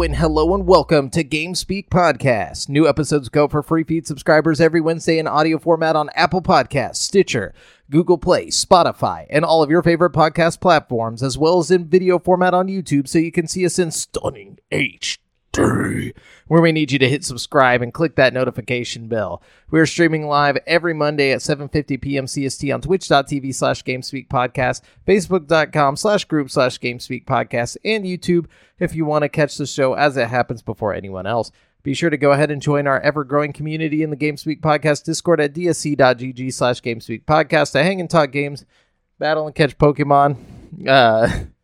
And hello and welcome to GameSpeak Podcast. New episodes go for free feed subscribers every Wednesday in audio format on Apple Podcasts, Stitcher, Google Play, Spotify, and all of your favorite podcast platforms, as well as in video format on YouTube so you can see us in stunning HD. Where we need you to hit subscribe and click that notification bell. We are streaming live every Monday at 7.50 p.m. CST on twitch.tv slash GameSpeak Podcast, Facebook.com slash group slash GameSpeak Podcast, and YouTube if you want to catch the show as it happens before anyone else. Be sure to go ahead and join our ever-growing community in the GameSpeak Podcast Discord at dsc.gg slash GameSpeak Podcast to hang and talk games, battle and catch Pokemon, uh,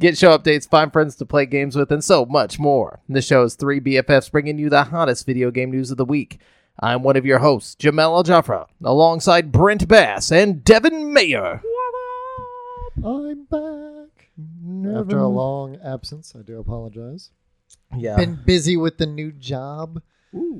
get show updates, find friends to play games with, and so much more. The show is three BFFs bringing you the hottest video game news of the week. I'm one of your hosts, Jamel Al Jafra, alongside Brent Bass and Devin Mayer. I'm back. After a long absence, I do apologize. Yeah. Been busy with the new job.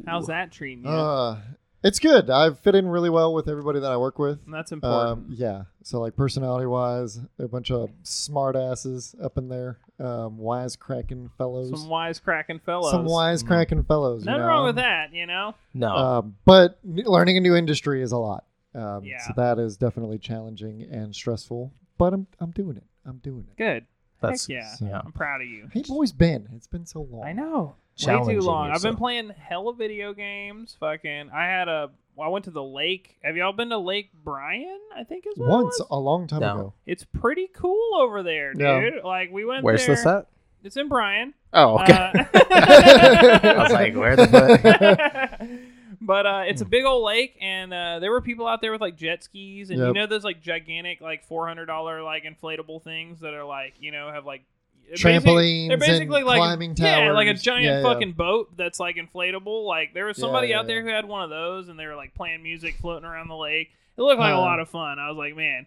How's that treating you? Uh, it's good. I've fit in really well with everybody that I work with. And That's important. Um, yeah. So like personality wise, a bunch of smart asses up in there. Um, wisecracking fellows. Some wisecracking fellows. Some wisecracking fellows. you Nothing know? wrong with that, you know. no. Um, but learning a new industry is a lot. Um, Yeah. So that is definitely challenging and stressful. But I'm I'm doing it. I'm doing it. Good. That's Heck yeah. So- yeah. I'm proud of you. Hey, always been. It's been so long. I know. Way too long. I've been yourself. playing hella video games. Fucking. I had a. I went to the lake. Have y'all been to Lake Bryan? I think is what it Once was? a long time No. ago. It's pretty cool over there, dude. Yeah. Like we went Where's there. this at? It's in Bryan. Oh, okay. Uh, I was like, where the fuck? but uh, it's a big old lake, and uh, there were people out there with like jet skis, and you Yep. know those like gigantic like four hundred dollar like inflatable things that are like you know have like they're basic- Trampolines They're basically like climbing yeah, like a giant Yeah, yeah. fucking boat that's like inflatable. Like there was somebody yeah, out there who had one of those, and they were like playing music, floating around the lake. It looked like a Uh. lot of fun. I was like, man,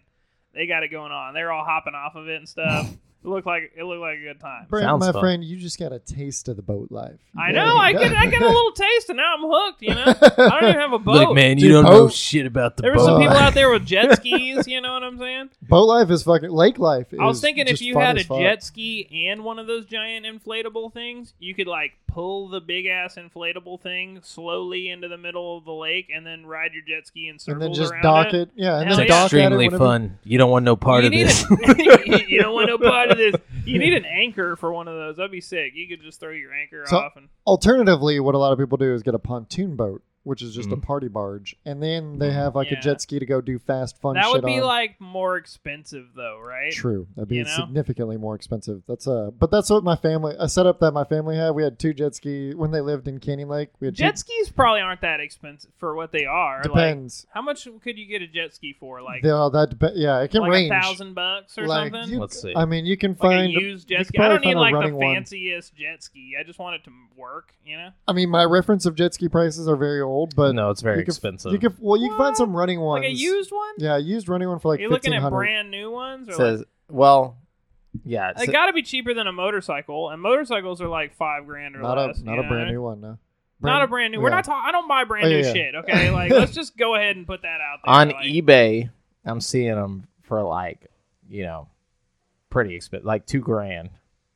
they got it going on. They were all hopping off of it and stuff. it looked like it looked like a good time. Brent, Sounds my fun. friend, you just got a taste of the boat life. I Yeah, know. I get I get a little taste, and now I'm hooked. You know, I don't even have a boat. Look, man, you Dude, don't know shit about the boat. There were boat. some people out there with jet skis. You know what I'm saying? Boat life is fucking lake life. I was is thinking if just you fun had a as fuck. jet ski and one of those giant inflatable things, you could like pull the big ass inflatable thing slowly into the middle of the lake, and then ride your jet ski in circles and then just dock it. it. Yeah, and Hell then yeah. dock at it extremely fun. You don't want no part you of this. A, you don't want no part of this. You need an anchor for one of those. That'd be sick. You could just throw your anchor So- off and Alternatively, what a lot of people do is get a pontoon boat, which is just Mhm. a party barge, and then they have like Yeah. a jet ski to go do fast fun that shit would be on. like more expensive though, right? True, that'd be You know? significantly more expensive. That's uh, but that's what my family a setup that my family had. We had two jet ski when they lived in Canyon Lake. We had Jet two, skis probably aren't that expensive for what they are. Like, depends. how much could you get a jet ski for? Like, yeah, that dep- yeah, it can like range. a thousand bucks or like something? you, Let's see. I mean, you can like find. a used jet could ski. I don't probably need like the running one. fanciest jet ski. I just want it to work. You know, I mean, my reference of jet ski prices are very old, but no, it's very you could- expensive. You could well, you can find some running ones. like a used one. Yeah, used running one for like Are you looking at brand new ones? Or It says, well, yeah. like, it's- they got to be cheaper than a motorcycle, and motorcycles are like five grand or Not less. a not you a know? brand new one. No. Not a brand new. We're not talking. I don't buy brand Oh, new yeah, yeah. shit. Okay, like let's just go ahead and put that out there. on like, eBay, I'm seeing them for like, you know, pretty expensive, like two grand.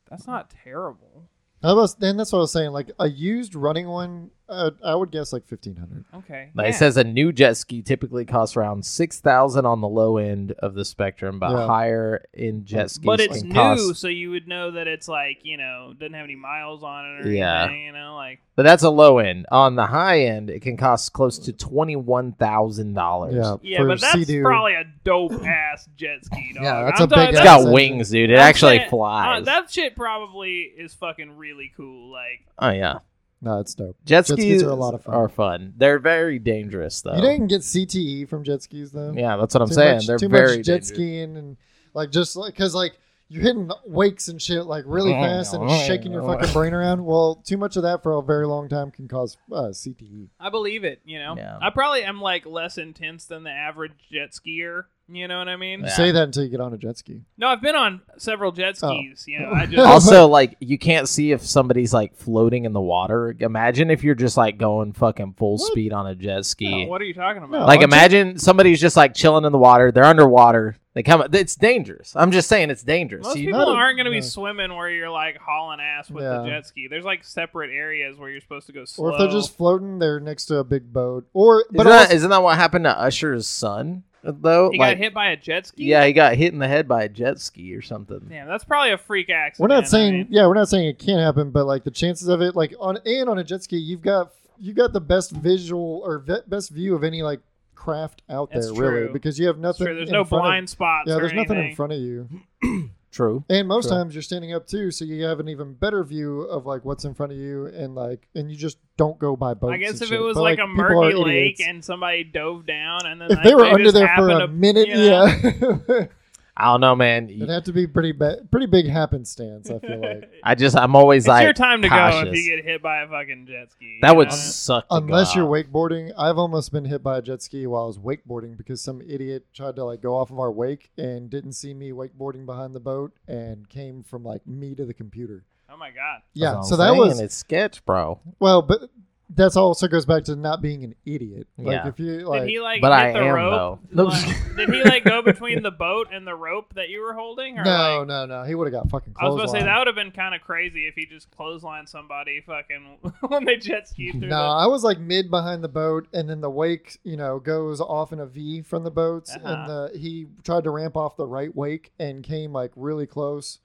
That's not terrible. That was then. That's what I was saying. Like a used running one, uh, I would guess like fifteen hundred. Okay. Like, yeah. It says a new jet ski typically costs around six thousand on the low end of the spectrum, but Yeah. higher in jet skis But it's can new, cost. so you would know that it's like you know doesn't have any miles on it or Yeah. anything. You know, like But that's a low end. On the high end, it can cost close to twenty one thousand dollars. Yeah. yeah, for but that's Sea-Doo. probably a dope ass jet ski. Dog. Yeah, that's I'm a big talking- It's ass got engine. wings, dude. It I'm actually saying- flies. Uh, that shit probably is fucking really cool. Like oh yeah, No, it's dope. jet, Jet skis skis are a lot of fun. Are fun. They're very dangerous though. You didn't get CTE from jet skis though. yeah, that's what I'm too saying. Much, They're too very much jet dangerous. skiing and like just like because like you're hitting wakes and shit like really fast and shaking your fucking brain around. Well, too much of that for a very long time can cause uh, CTE. I believe it. You know, Yeah. I probably am like less intense than the average jet skier. You know what I mean? You Yeah. say that until you get on a jet ski. No, I've been on several jet Oh. skis. You know, I just also, like you can't see if somebody's like floating in the water. Imagine if you're just like going fucking full speed on a jet ski. what are you talking about? No. like on jet- imagine somebody's just like chilling in the water. They're underwater They come. It's dangerous. I'm just saying it's dangerous. Most You- people Not a- aren't going to be no. swimming where you're like hauling ass with the Yeah. jet ski. There's like separate areas where you're supposed to go slow. Or if they're just floating, they're next to a big boat. Or isn't, but that, also, isn't that what happened to Usher's son? Though, he like, got hit by a jet ski. yeah, he got hit in the head by a jet ski or something. Yeah, that's probably a freak accident. we're accident. not I saying mean. yeah, we're not saying it can't happen, but like the chances of it, like on and on a jet ski, you've got you got the best visual or ve- best view of any like craft out That's there, really, because you have nothing. true. There's in no front of- blind spots. yeah, or there's nothing in front of you, True. and most True. times you're standing up too, so you have an even better view of like what's in front of you, and like, and you just don't go by boats. I guess if shit. it was But, like, a people are murky lake idiots. and somebody dove down and then if like, they were under there for a to- minute, you know, yeah, I don't know, man. it'd have to be pretty ba- pretty big happenstance. I feel like. I just I'm always like. it's like your time to go if you get hit by a fucking jet ski. That would know? suck. to Unless go you're wakeboarding, I've almost been hit by a jet ski while I was wakeboarding because some idiot tried to like go off of our wake and didn't see me wakeboarding behind the boat and came from like me to the computer. Oh my god. Yeah, so what that was saying, it's sketch, bro. well, but that's also goes back to not being an idiot. Like Yeah. if you like, did he like But hit I the am, rope? though. No, Like, did he like go between the boat and the rope that you were holding? Or no, like, no, no, he would have got fucking. I was gonna say that would have been kind of crazy if he just clotheslined somebody fucking when they jet ski through. No, I was like mid behind the boat, and then the wake, you know, goes off in a V from the boats, Uh-huh. and the, he tried to ramp off the right wake and came like really close.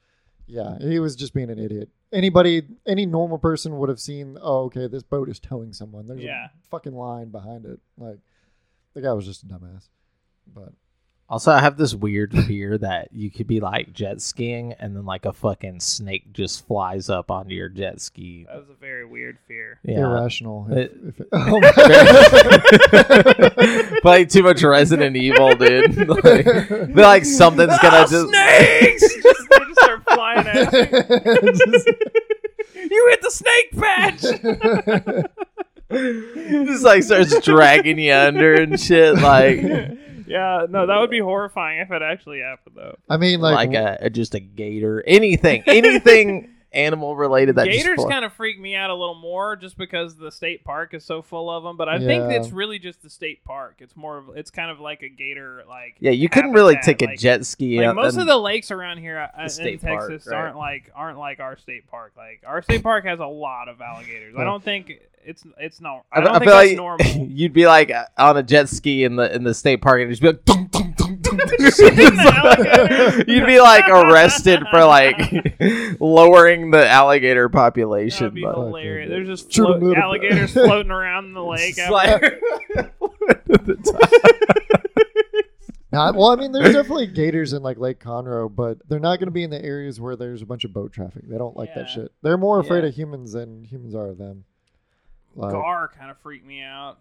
Yeah, he was just being an idiot. Anybody, any normal person would have seen. Oh, okay, this boat is towing someone. There's Yeah. a fucking line behind it. Like the guy was just a dumbass. But Also, I have this weird fear that you could be like jet skiing and then like a fucking snake just flies up onto your jet ski. That was a very weird fear. Yeah. irrational. If, It- if it, oh my- Play too much Resident Evil, dude. like, like something's gonna Ah, just snakes! Flying at you. You hit the snake patch. just like starts dragging you under and shit. Like yeah, no, that would be horrifying if it actually happened though. I mean, like, like, a, a- just a gator, anything, anything animal related. That Gators kind of freak me out a little more just because the state park is so full of them. But I think it's really just the state park. It's more of it's kind of like a gator like. Yeah, you couldn't really take a like- jet ski. Like most of the lakes around here uh, in state park, Texas right. aren't like aren't like our state park. Like our state park has a lot of alligators. I don't think it's it's not I, don't I think feel like normal. you'd be like on a jet ski in the in the state park and just be like, dum, dum, you'd be like arrested for like lowering the alligator That population. would be but- hilarious. There's just Shoot 'em float, little alligators floating around in the lake. It's after- like- Not, well, I mean, there's definitely gators in like Lake Conroe, but they're not going to be in the areas where there's a bunch of boat traffic. They don't like that shit. They're more afraid Yeah. of humans than humans are of them. Like, gar kind of freaked me out.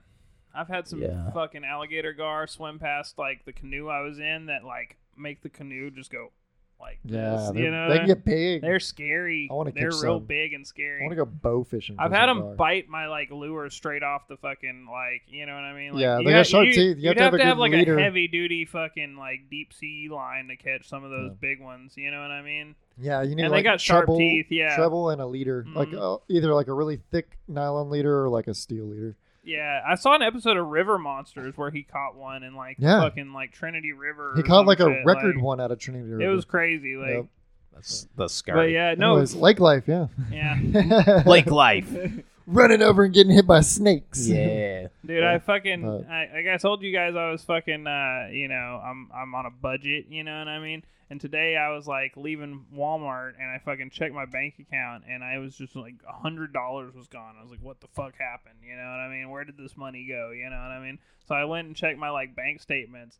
I've had some Yeah. fucking alligator gar swim past like the canoe I was in that like make the canoe just go like yeah, they're- you know they get big. they're scary. I wanna They're catch real some. big and scary. I want to go bow fishing. I've had them gar. bite my like lure straight off the fucking like you know what I mean? Like, Yeah, they got sharp you, teeth. You have you'd to have have like leader. a heavy duty fucking like deep sea line to catch some of those Yeah. big ones. You know what I mean? Yeah, you need And they got sharp treble, teeth, yeah. treble and a leader, like Mhm. uh, either like a really thick nylon leader or like a steel leader. Yeah, I saw an episode of River Monsters where he caught one in like Yeah. fucking like Trinity River. He or caught some like a shit, record like- one out of Trinity River. It was crazy, like. Yep. That's that's But scary. yeah, no, Anyways, lake life, yeah. yeah, Lake life. Running over and getting hit by snakes. Yeah. dude, I fucking, But- I, like I told you guys, I was fucking, uh, you know, I'm I'm on a budget, you know what I mean. And today I was like leaving Walmart and I fucking checked my bank account and I was just like a hundred dollars was gone. I was like, what the fuck happened? You know what I mean? Where did this money go? You know what I mean? So I went and checked my like bank statements.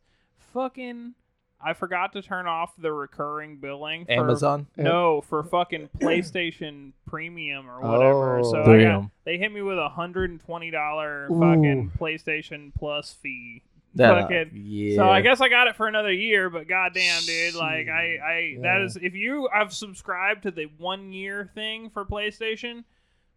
Fucking, I forgot to turn off the recurring billing. For, Amazon. No, for fucking PlayStation Premium or whatever. Oh. so I got, they hit me with a hundred and twenty dollar fucking PlayStation Plus fee. That- uh, Fucking- yeah. So I guess I got it for another year, but goddamn, dude, like I, I that Yeah. is if you I've subscribed to the one year thing for PlayStation,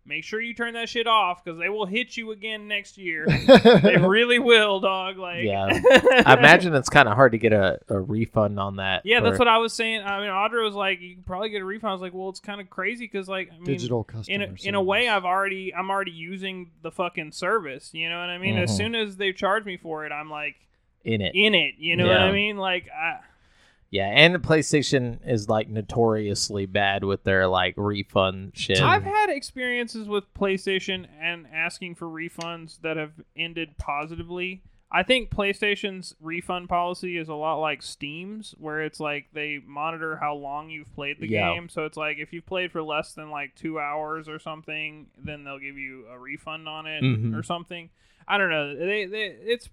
make sure you turn that shit off because they will hit you again next year. they really will, dog. Like Yeah. I imagine it's kind of hard to get a, a refund on that. Yeah, that's what I was saying. I mean, Audra was like, "You can probably get a refund." I was like, "Well, it's kind of crazy because, like, I mean, Digital customer in a, in a way, I've already I'm already using the fucking service. You know what I mean? As Mhm. soon as they charge me for it, I'm like in it. in it. You know what I mean? Like, I, Yeah, and PlayStation is like notoriously bad with their like refund shit. I've had experiences with PlayStation and asking for refunds that have ended positively. I think PlayStation's refund policy is a lot like Steam's, where it's like they monitor how long you've played the Yeah. game. So it's like if you've played for less than like two hours or something, then they'll give you a refund on it Mhm. or something. I don't know. They, they it's.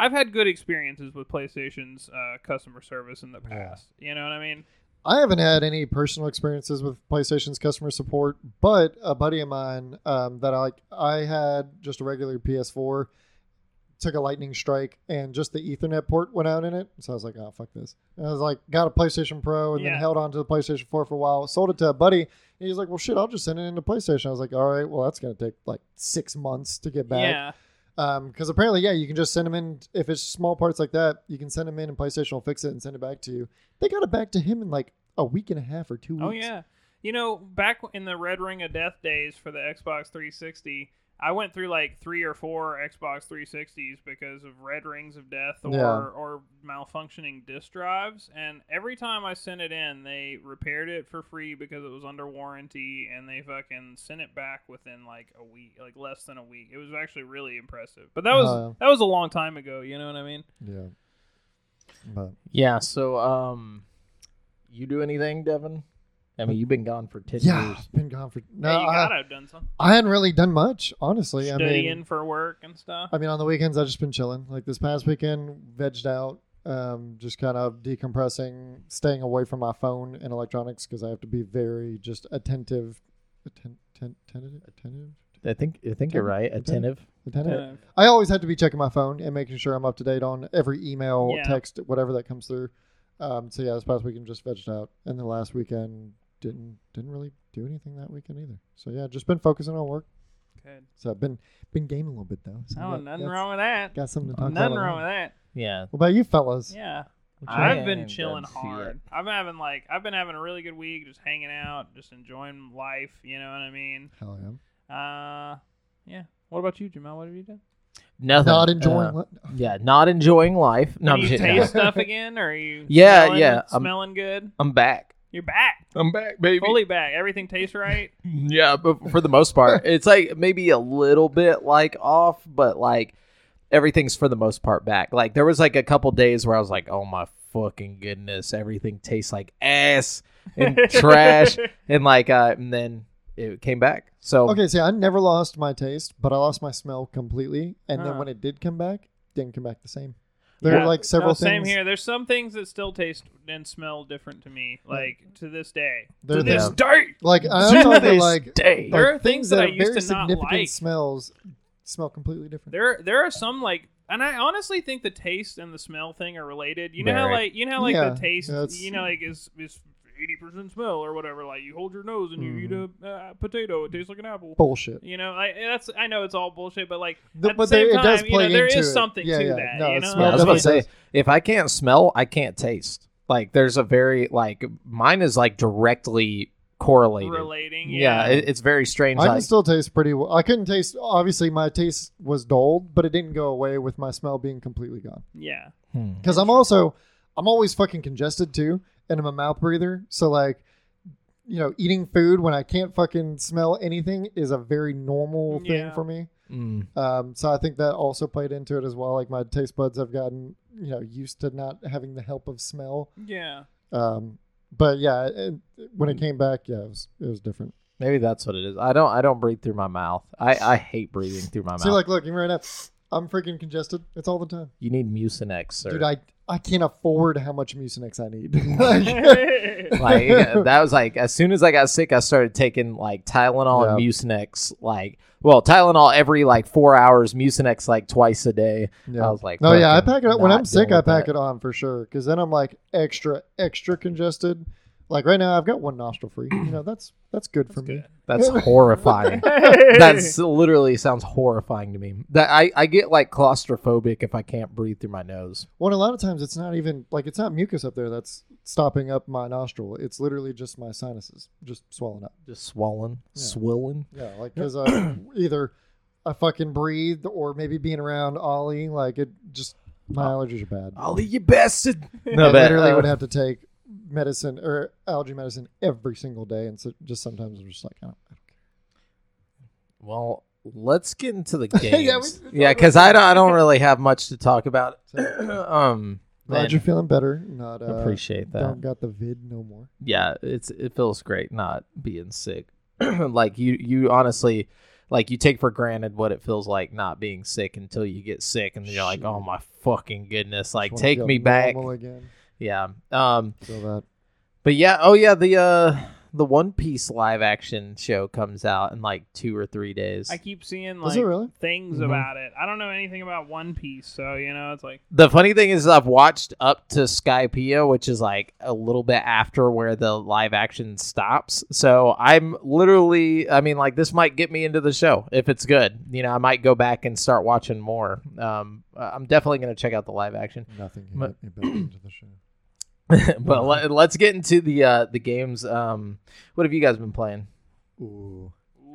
I've had good experiences with PlayStation's uh, customer service in the Yeah. past. You know what I mean? I haven't had any personal experiences with PlayStation's customer support, but a buddy of mine um, that I like, I had just a regular PS4 took a lightning strike and just the Ethernet port went out in it. So I was like, oh fuck this. And I was like, got a PlayStation Pro and Yeah. then held on to the PlayStation 4 for a while. Sold it to a buddy. And he's like, well shit, I'll just send it into PlayStation. I was like, all right, well that's gonna take like six months to get back. Yeah. Um, because apparently, yeah, you can just send them in. If it's small parts like that, you can send them in, and PlayStation will fix it and send it back to you. They got it back to him in like a week and a half or two oh, weeks. Oh yeah. You know, back in the Red Ring of Death days for the Xbox 360, I went through like three or four Xbox 360s because of red rings of death or Yeah. or malfunctioning disk drives. And every time I sent it in, they repaired it for free because it was under warranty, and they fucking sent it back within like a week, like less than a week. It was actually really impressive. But that was Uh, that was a long time ago. You know what I mean? Yeah. But yeah, so um, you do anything, Devin? I mean, you've been gone for ten yeah, years. I've been gone for no. yeah, you I, gotta have done something. I hadn't really done much, honestly. I Studying mean, for work and stuff. I mean, on the weekends I've just been chilling. Like this past weekend, vegged out, um, just kind of decompressing, staying away from my phone and electronics because I have to be very just attentive, atten- atten- attentive, attentive, I think I think you're right. Attentive. attentive. Uh, I always have to be checking my phone and making sure I'm up to date on every email, Yeah. text, whatever that comes through. Um, so yeah, this past weekend just vegged out, and the last weekend didn't didn't really do anything that weekend either. So yeah, just been focusing on work. good. So I've been been gaming a little bit though. So Oh, got- nothing wrong with that. Got something to talk Nothing about. wrong with that. Yeah. What about you fellas? Yeah. I I've been chilling hard. I've been having like I've been having a really good week, just hanging out, just enjoying life. You know what I mean? Hell yeah. Uh, yeah. What about you, Jamal? What have you done? Nothing. Not enjoying. uh, li- yeah, not enjoying life. No, I'm Can you kidding. taste stuff again, or are you? Yeah, smelling, yeah, I'm- Smelling good. I'm back. You're back, I'm back, baby. fully back. Everything tastes right. Yeah, but for the most part, it's like maybe a little bit like off, but like everything's for the most part back. Like there was like a couple days where I was like, "Oh my fucking goodness, everything tastes like ass and trash," and like, uh, and then it came back. So Okay, see, I never lost my taste, but I lost my smell completely. And then Huh. when it did come back, didn't come back the same. There Yeah. are like several No, same things. here. There's some things that still taste and smell different to me, like to this day. They're to this the- day. Like I'm To talking this like, day. There are things that I used very to not significant like. smells smell completely different. There, there are some like, and I honestly think the taste and the smell thing are related. You know how like, you know how like Yeah, the taste, you know, like is is eighty percent smell or whatever. Like you hold your nose and you eat Mm-hmm. a uh, potato, it tastes like an apple. Bullshit. You know, I that's I know it's all bullshit, but like The- at the but same there- it time, does you know, play into is it. something Yeah, to yeah. that. No, you it know, smells Yeah, I was about to say, if I can't smell, I can't taste. Like, there's a very like mine is like directly correlated. relating. Yeah, Yeah, it, it's very strange. I can Like, still taste pretty well. I couldn't taste. Obviously, my taste was dulled, but it didn't go away with my smell being completely gone. yeah. hmm. Because I'm also, I'm always fucking congested too, and I'm a mouth breather. So like, you know, eating food when I can't fucking smell anything is a very normal thing Yeah. for me. Mm. Um, so I think that also played into it as well. Like my taste buds have gotten, you know, used to not having the help of smell. Yeah. Um, but yeah, it, when it came back, yeah, it was it was different. Maybe that's what it is. I don't. I don't breathe through my mouth. I, I hate breathing through my mouth. See, like, look, even right now, I'm freaking congested. It's all the time, you need Mucinex, sir. dude. I I can't afford how much Mucinex I need. Like, like that was like as soon as I got sick, I started taking like Tylenol and. Mucinex. Like, well, Tylenol every like four hours, Mucinex like twice a day. Yeah. I was like, no, yeah, I pack it up when I'm sick. I pack that. it on for sure because then I'm like extra, extra congested. Like right now, I've got one nostril free. You know, that's that's good for me. That's horrifying. That's literally sounds horrifying to me. That I, I get like claustrophobic if I can't breathe through my nose. Well, a lot of times it's not even like it's not mucus up there that's stopping up my nostril. It's literally just my sinuses just swelling up. Just swollen, Yeah. swollen. Yeah, like because uh, either I fucking breathed or maybe being around Ollie, like it just My allergies are bad. I'll you bastard. I No, but, literally uh, would have to take medicine or allergy medicine every single day, and so just sometimes I'm just like, I don't, I Well, let's get into the games. yeah, because I don't, I don't really have much to talk about. um, Glad man, you're feeling better. Not uh, appreciate that. Don't got the vid no more. Yeah, it's it feels great not being sick. like you, you honestly, like you take for granted what it feels like not being sick until you get sick, and then you're like, oh my fucking goodness, like take me back. again. Yeah. Um. Feel that. But yeah. Oh yeah. The uh the One Piece live action show comes out in like two or three days. I keep seeing like it really? things Mhm. about it. I don't know anything about One Piece, so you know it's like The funny thing is, I've watched up to Skypiea, which is like a little bit after where the live action stops. So I'm literally, I mean, like this might get me into the show if it's good. You know, I might go back and start watching more. Um, I'm definitely going to check out the live action. Nothing can But- me back into the show. but let, let's get into the uh, the games. Um, what have you guys been playing? Ooh. ooh.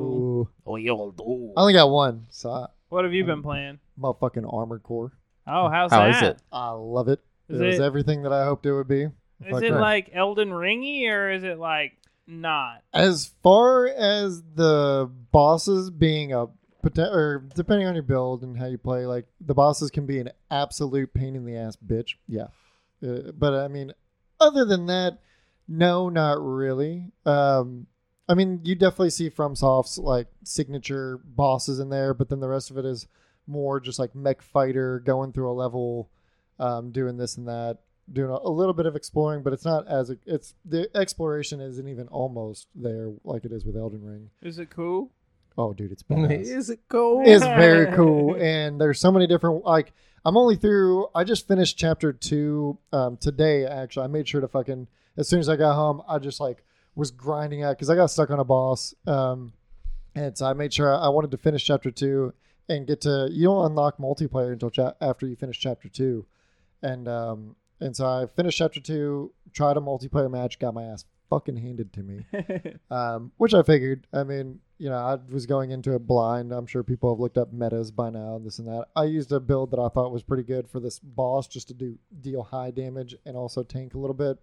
Ooh. Oh, yo, ooh. I only got one, so I, What have you been playing? My fucking Armored Core. Oh, how's How that? is it? I love it. Is it was everything that I hoped it would be. Is Fuck it right. like Elden Ringy or is it like not? As far as the bosses being a poten- or depending on your build and how you play, like the bosses can be an absolute pain in the ass bitch. Yeah, Uh, but I mean, other than that, no, not really. Um, I mean, you definitely see FromSoft's like signature bosses in there, but then the rest of it is more just like mech fighter going through a level, um, doing this and that, doing a, a little bit of exploring, but it's not as it's the exploration isn't even almost there like it is with Elden Ring. Is it cool? Oh, dude, it's badass. Is it cool? It's very cool, and there's so many different like. I'm only through. I just finished chapter two um, today. Actually, I made sure to fucking as soon as I got home, I just like was grinding out because I got stuck on a boss, um, and so I made sure I wanted to finish chapter two and get to. You don't unlock multiplayer until cha- after you finish chapter two, and um, and so I finished chapter two, tried a multiplayer match, got my ass fucking handed to me um, which I figured. I mean, you know, I was going into it blind. I'm sure people have looked up metas by now, this and that. I used a build that I thought was pretty good for this boss, just to do deal high damage and also tank a little bit,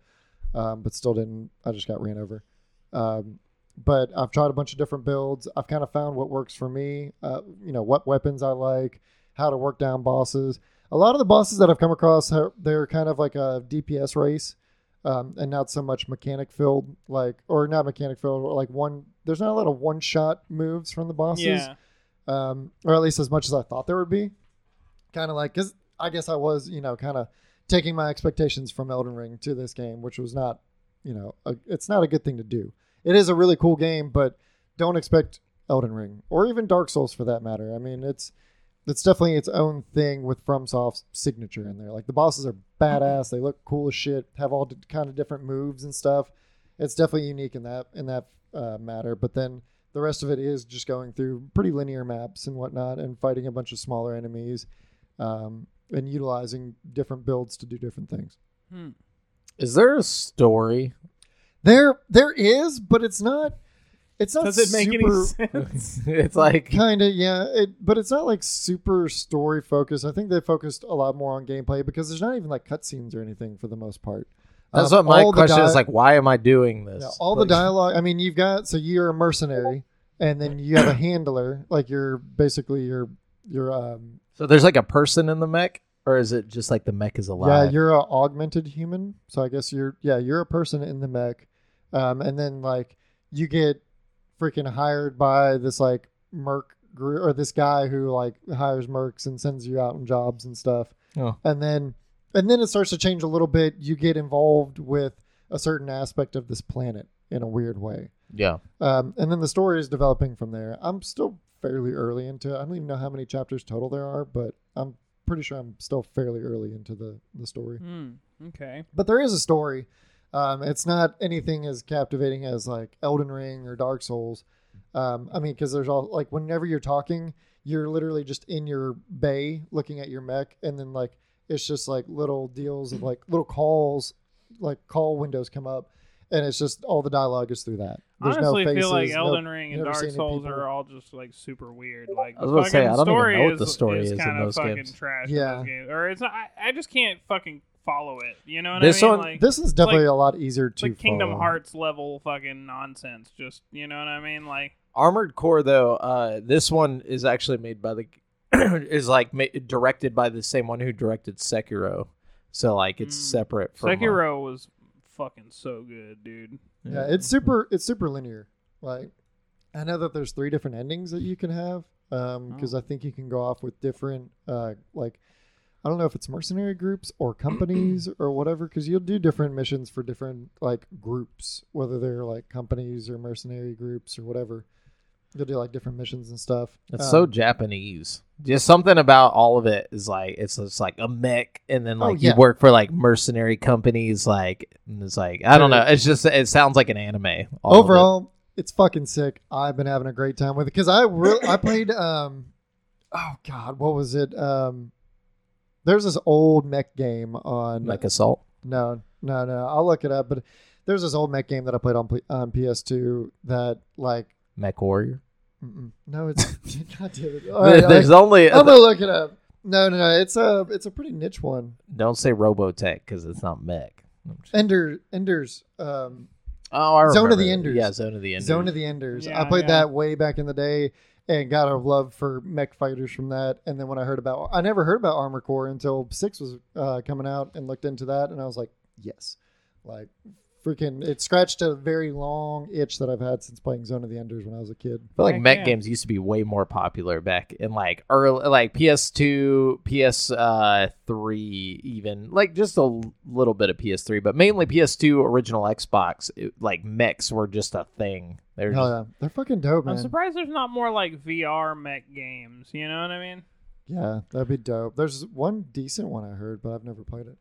um, but still didn't. I just got ran over. Um, but I've tried a bunch of different builds. I've kind of found what works for me. Uh, you know, what weapons I like, how to work down bosses. A lot of the bosses that I've come across, they're kind of like a DPS race um, and not so much mechanic filled, like or not mechanic filled, or like one. There's not a lot of one shot moves from the bosses, yeah. um, or at least as much as I thought there would be. Kind of like, cause I guess I was, you know, kind of taking my expectations from Elden Ring to this game, which was not, you know, a, it's not a good thing to do. It is a really cool game, but don't expect Elden Ring or even Dark Souls for that matter. I mean, it's it's definitely its own thing with FromSoft's signature in there. Like the bosses are badass, they look cool as shit, have all d- kind of different moves and stuff. It's definitely unique in that in that uh, matter. But then the rest of it is just going through pretty linear maps and whatnot, and fighting a bunch of smaller enemies, um, and utilizing different builds to do different things. Hmm. Is there a story? There there is, but it's not. It's not. Does it make super, any sense? it's like Kind of, yeah. It, but it's not like super story focused. I think they focused a lot more on gameplay because there's not even like cutscenes or anything for the most part. that's Um, what my question dia- is like. Why am I doing this? yeah, all the dialogue. I mean, you've got so you're a mercenary, and then you have a handler. Like you're basically your your um So there's like a person in the mech, or is it just like the mech is alive? yeah you're an augmented human. So I guess you're yeah you're a person in the mech, um, and then like you get freaking hired by this like merc gr- or this guy who like hires mercs and sends you out on jobs and stuff. Oh. And then and then it starts to change a little bit. You get involved with a certain aspect of this planet in a weird way. yeah. Um, and then the story is developing from there. I'm still fairly early into it. I don't even know how many chapters total there are, but I'm pretty sure I'm still fairly early into the, the story. Hmm. Okay. But there is a story. Um, it's not anything as captivating as like Elden Ring or Dark Souls. Um, I mean, because there's all like whenever you're talking, you're literally just in your bay looking at your mech, and then like it's just like little deals of like little calls, like call windows come up, and it's just all the dialogue is through that. There's Honestly, no faces. feel like no- Elden Ring you and Dark Souls are all just like super weird. Like I was the about to say, fucking I don't even story know what is, the story is in kind those of fucking games. trash. Yeah. in those games. or it's I, I just can't fucking follow it. You know what This I mean? one- like, This is definitely like- a lot easier to like Kingdom follow. Hearts level fucking nonsense. Just you know what I mean? Like Armored Core though, uh, this one is actually made by the is like ma- directed by the same one who directed Sekiro. So like it's Mm. separate from uh, Sekiro was fucking so good, dude. Yeah, it's super. It's super linear. Like, I know that there's three different endings that you can have. Um, because Oh. I think you can go off with different. Uh, like, I don't know if it's mercenary groups or companies or whatever. Because you'll do different missions for different like groups, whether they're like companies or mercenary groups or whatever. You'll do like different missions and stuff. It's Um, so Japanese. Just something about all of it is like it's just like a mech, and then Oh, like yeah. you work for like mercenary companies. Like and it's like I don't know. It's just it sounds like an anime. all of it. overall it's fucking sick i've been having a great time with it because i really i played um oh god what was it um there's this old mech game on Mech assault. no no no i'll look it up but there's this old mech game that i played on, on ps2 that like Mech warrior. mm-mm. no it's god damn it All right, There's I, only i'm gonna look it up no no no it's a it's a pretty niche one don't say Robotech because it's not mech. ender enders um Oh, I Zone of the. Enders. Yeah, Zone of the Enders. Zone of the Enders. Yeah, I played yeah. that way back in the day and got a love for mech fighters from that. And then when I heard about, I never heard about Armor Core until six was uh, coming out and looked into that, and I was like, yes, like freaking, it scratched a very long itch that I've had since playing Zone of the Enders when I was a kid. I feel like Heck mech games used to be way more popular back in like early, like PS2, PS uh, three, even like just a little bit of PS3, but mainly PS2 original Xbox. It, like mechs were just a thing. They're just, yeah, they're fucking dope, man. I'm surprised there's not more like VR mech games. You know what I mean? Yeah, that'd be dope. There's one decent one I heard, but I've never played it.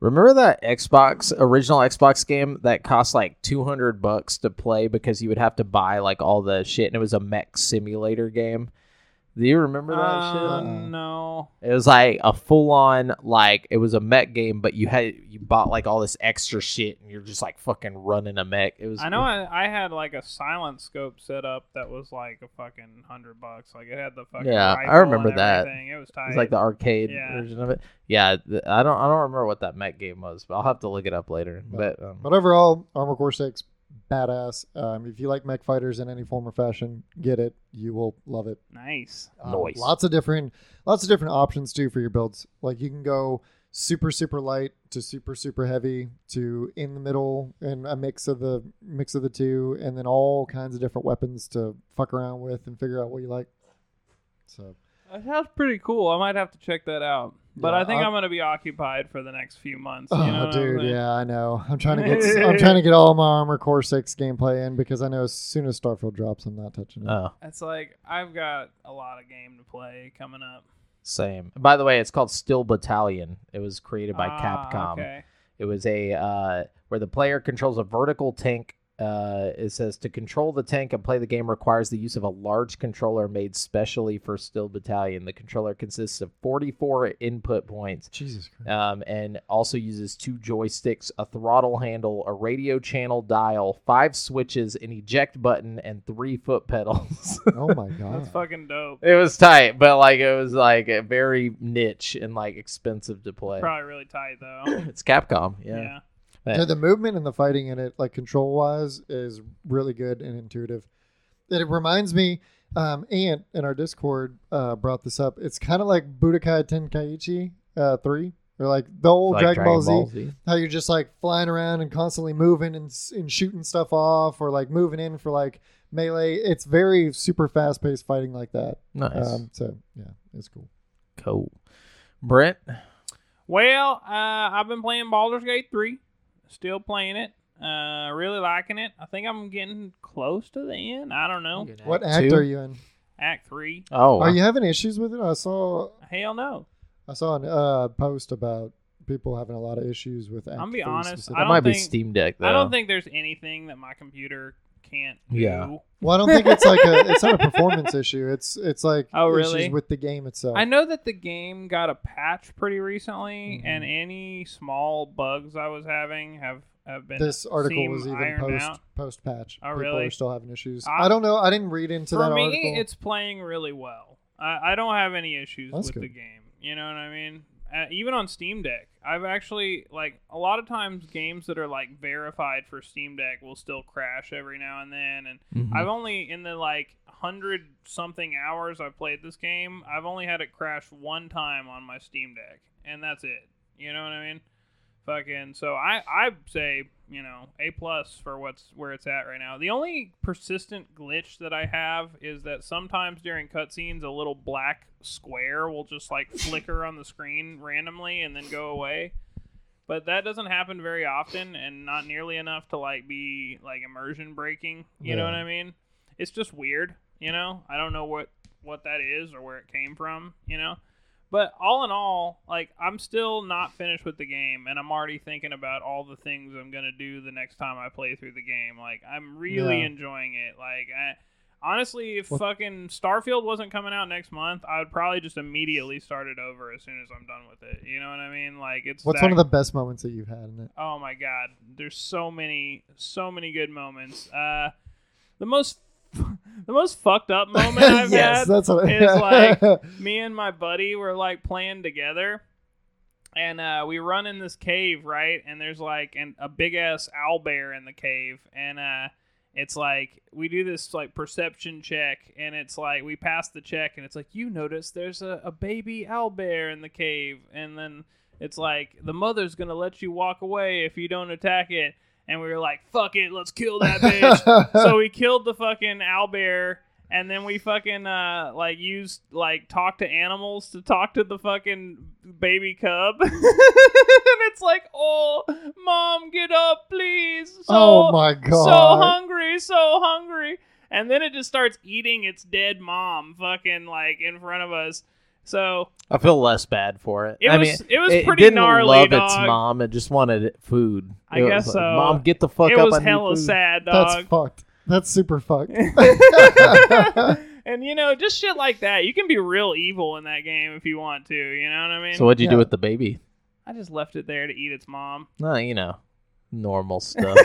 Remember that Xbox original Xbox game that cost like two hundred bucks to play because you would have to buy like all the shit, and it was a mech simulator game. Do you remember that Uh, shit? Uh-uh. no. It was like a full on like it was a mech game, but you had you bought like all this extra shit, and you're just like fucking running a mech. It was I know I, I had like a silent scope set up that was like a fucking hundred bucks. Like it had the fucking Yeah, I remember and that. It was tight. It was like the arcade Yeah. version of it. Yeah, th- I don't I don't remember what that mech game was, but I'll have to look it up later. But um, But overall, Armor Core 6, badass. Um, if you like mech fighters in any form or fashion, get it. You will love it. nice. Um, Nice. Lots of different, lots of different options too for your builds. Like you can go super super light to super super heavy to in the middle and a mix of the mix of the two, and then all kinds of different weapons to fuck around with and figure out what you like. So That sounds pretty cool. I might have to check that out. But Yeah, I think I- I'm gonna be occupied for the next few months. Oh, you know what I'm dude, yeah, I know. I'm trying to get I'm trying to get all my Armor Core Six gameplay in because I know as soon as Starfield drops, I'm not touching it. oh, It's like I've got a lot of game to play coming up. same. By the way, it's called Steel Battalion. It was created by Ah, Capcom. Okay. It was a uh, where the player controls a vertical tank. Uh, it says to control the tank and play the game requires the use of a large controller made specially for Steel Battalion. The controller consists of 44 input points Jesus Christ. um, and also uses two joysticks, a throttle handle, a radio channel dial, five switches, an eject button, and three foot pedals. oh my god. That's fucking dope. it was tight, but like it was like a very niche and like expensive to play. Probably really tight though. It's Capcom, yeah. yeah. Yeah, the movement and the fighting in it, like control wise, is really good and intuitive. It reminds me, um, Ant in our Discord uh, brought this up. It's kind of like Budokai Tenkaichi uh, 3, or like the old Like Dragon, Ball, Z, Z. how you're just like flying around and constantly moving and, and shooting stuff off, or like moving in for like melee. It's very super fast paced fighting like that. Nice. Um, so, yeah, it's cool. cool. Brent, Well, uh, I've been playing Baldur's Gate 3. Still playing it. Uh, really liking it. I think I'm getting close to the end. I don't know. What act two? are you in? Act 3. Oh, Are you having issues with it? I saw Hell no. I saw a uh, post about people having a lot of issues with. Act I'm be three honest, specifically. I don't might be Steam Deck though. I don't think there's anything that my computer can't do. Yeah. Well, I don't think it's like a. It's not a performance issue. It's it's like Oh, really? issues with the game itself. I know that the game got a patch pretty recently, Mhm. and any small bugs I was having have have been This article was even post out. post patch. Oh, People really? are still having issues. I- I, don't know. I didn't read into For that me, article. it's playing really well. I, I don't have any issues That's with good. the game. You know what I mean? Uh, even on Steam Deck, I've actually like a lot of times games that are like verified for Steam Deck will still crash every now and then. And Mhm. I've only in the like hundred something hours I've played this game, I've only had it crash one time on my Steam Deck, and that's it. You know what I mean? Fucking. So I I say you know a plus for what's where it's at right now. The only persistent glitch that I have is that sometimes during cutscenes a little black square will just like flicker on the screen randomly and then go away. But that doesn't happen very often and not nearly enough to like be like immersion breaking. You know what I mean? It's just weird, you know? I don't know what what that is or where it came from, you know? But all in all, like I'm still not finished with the game, and I'm already thinking about all the things I'm gonna do the next time I play through the game. Like I'm really Yeah. enjoying it. Like I, honestly, if What- fucking Starfield wasn't coming out next month, I would probably just immediately start it over as soon as I'm done with it. You know what I mean? Like it's What's that- one of the best moments that you've had in it? Oh my god, there's so many, so many good moments. Uh, the most, the most fucked up moment I've yes, had that's what is like me and my buddy were like playing together and uh, we run in this cave right and there's like an, a big ass owl bear in the cave and uh, it's like we do this like perception check and it's like we pass the check and it's like you notice there's a, a baby owl bear in the cave and then it's like the mother's gonna let you walk away if you don't attack it and we were like fuck it let's kill that bitch. So we killed the fucking owlbear and then we fucking uh like used like talk to animals to talk to the fucking baby cub. And it's like oh mom get up please. So oh my god! so hungry so hungry. And then it just starts eating its dead mom fucking like in front of us so I feel less bad for it. it I was mean, it was it pretty didn't gnarly love dog. its mom. It just wanted food. I It was guess like, so. Mom, get the fuck it up. was I need hella sad dog That's fucked. That's super fucked. and you know, just shit like that. You can be real evil in that game if you want to. You know what I mean? So what'd you do with the baby? I just left it there to eat its mom. No, you know, normal stuff.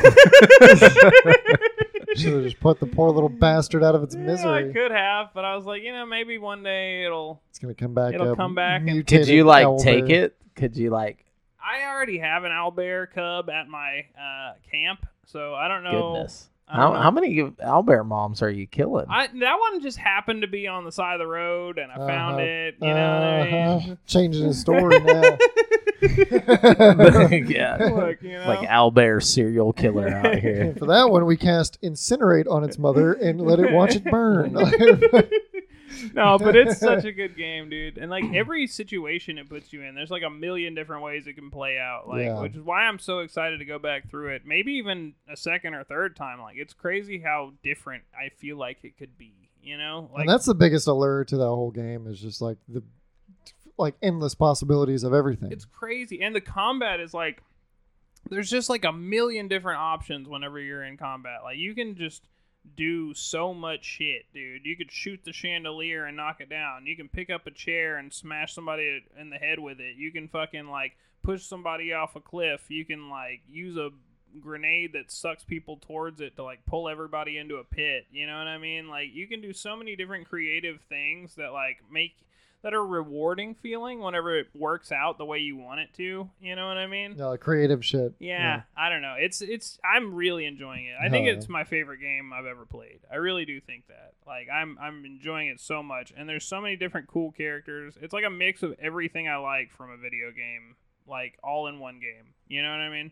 Should have just put the poor little bastard out of its Yeah, I could have, but I was like, you know, maybe one day it'll. It's gonna come back. It'll a come back and- Could you like owlbear. take it? Could you like? I already have an owlbear cub at my uh, camp, so I don't know. Goodness. I How, how many owlbear moms are you killing? I, that one just happened to be on the side of the road, and I found Uh-huh. it. You know what I Uh-huh. mean? Changing the story now. yeah, Look, you know. like owlbear serial killer out here. For that one, we cast incinerate on its mother and let it watch it burn. No, but it's such a good game, dude. And like every situation it puts you in, there's like a million different ways it can play out. Like, Yeah. which is why I'm so excited to go back through it. Maybe even a second or third time. Like, it's crazy how different I feel like it could be. You know, like and that's the biggest allure to that whole game is just like the like endless possibilities of everything. it's crazy, and the combat is like. There's just like a million different options whenever you're in combat. Like you can just do so much shit, dude. You could shoot the chandelier and knock it down. You can pick up a chair and smash somebody in the head with it. You can fucking like push somebody off a cliff. You can like use a grenade that sucks people towards it to like pull everybody into a pit. You know what I mean? Like you can do so many different creative things that like make that are rewarding feeling whenever it works out the way you want it to. You know what I mean? Yeah, like creative shit. Yeah, I don't know. It's it's I'm really enjoying it. I think Oh, it's my favorite game I've ever played. I really do think that. Like I'm I'm enjoying it so much and there's so many different cool characters. It's like a mix of everything I like from a video game, like all in one game. You know what I mean?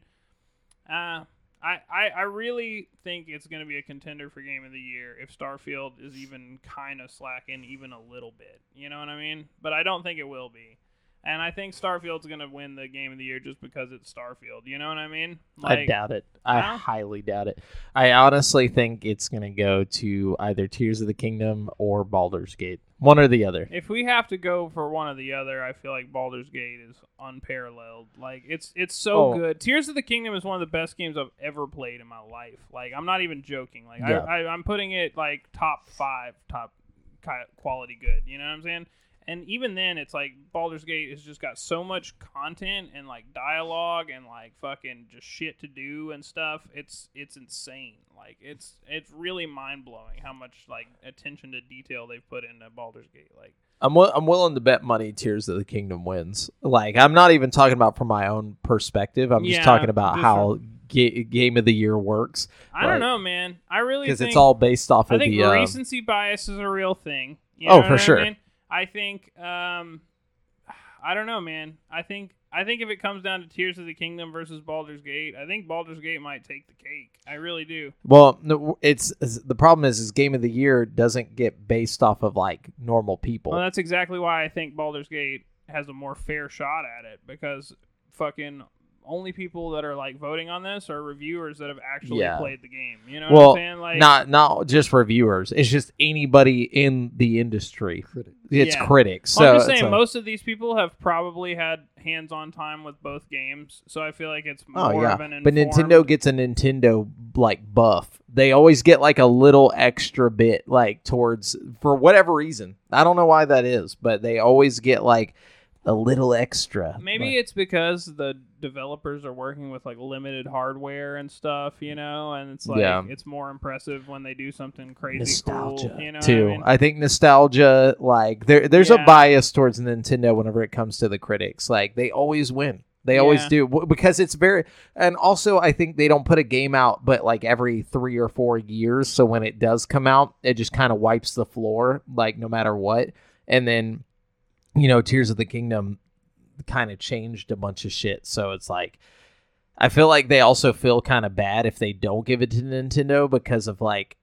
Uh I, I, really think it's going to be a contender for game of the year if Starfield is even kind of slacking even a little bit. You know what I mean? But I don't think it will be. And I think Starfield's going to win the game of the year just because it's Starfield. You know what I mean? I doubt it. I Huh? highly doubt it. I honestly think it's going to go to either Tears of the Kingdom or Baldur's Gate. One or the other. If we have to go for one or the other, I feel like Baldur's Gate is unparalleled. Like it's it's so Oh. good. Tears of the Kingdom is one of the best games I've ever played in my life. Like I'm not even joking. Like Yeah. I, I I'm putting it like top five, top quality good. You know what I'm saying? And even then, it's like Baldur's Gate has just got so much content and like dialogue and like fucking just shit to do and stuff. It's it's insane. Like it's it's really mind blowing how much like attention to detail they've put into Baldur's Gate. Like I'm wi- I'm willing to bet money Tears of the Kingdom wins. Like I'm not even talking about from my own perspective. I'm just Yeah, talking about how ga- game of the year works I don't know, man. I really because it's all based off I of think the. Uh, recency bias is a real thing. You Oh, for what I sure. mean? I think um I don't know, man. I think I think if it comes down to Tears of the Kingdom versus Baldur's Gate, I think Baldur's Gate might take the cake. I really do. well, no, it's, it's the problem is is game of the year doesn't get based off of like normal people. Well, that's exactly why I think Baldur's Gate has a more fair shot at it because fucking only people that are like voting on this are reviewers that have actually Yeah. played the game. You know Well, what I'm saying? Like not not just reviewers. It's just anybody in the industry. Critic. It's Yeah. critics. Well, So I'm just saying, like- most of these people have probably had hands-on time with both games, so I feel like it's Oh more yeah, of an but Nintendo gets a Nintendo like buff. They always get like a little extra bit, like towards for whatever reason. I don't know why that is, but they always get like a little extra. Maybe Like, it's because the developers are working with like limited hardware and stuff, you know, and it's like Yeah. it's more impressive when they do something crazy nostalgia cool, you know. too. I mean? think nostalgia, like there, there's a bias towards Nintendo whenever it comes to the critics. Like they always win. They always do because it's very, and also I think they don't put a game out, but like every three or four years. So when it does come out, it just kind of wipes the floor, like no matter what. And then, you know, Tears of the Kingdom kind of changed a bunch of shit. So it's like, I feel like they also feel kind of bad if they don't give it to Nintendo because of like,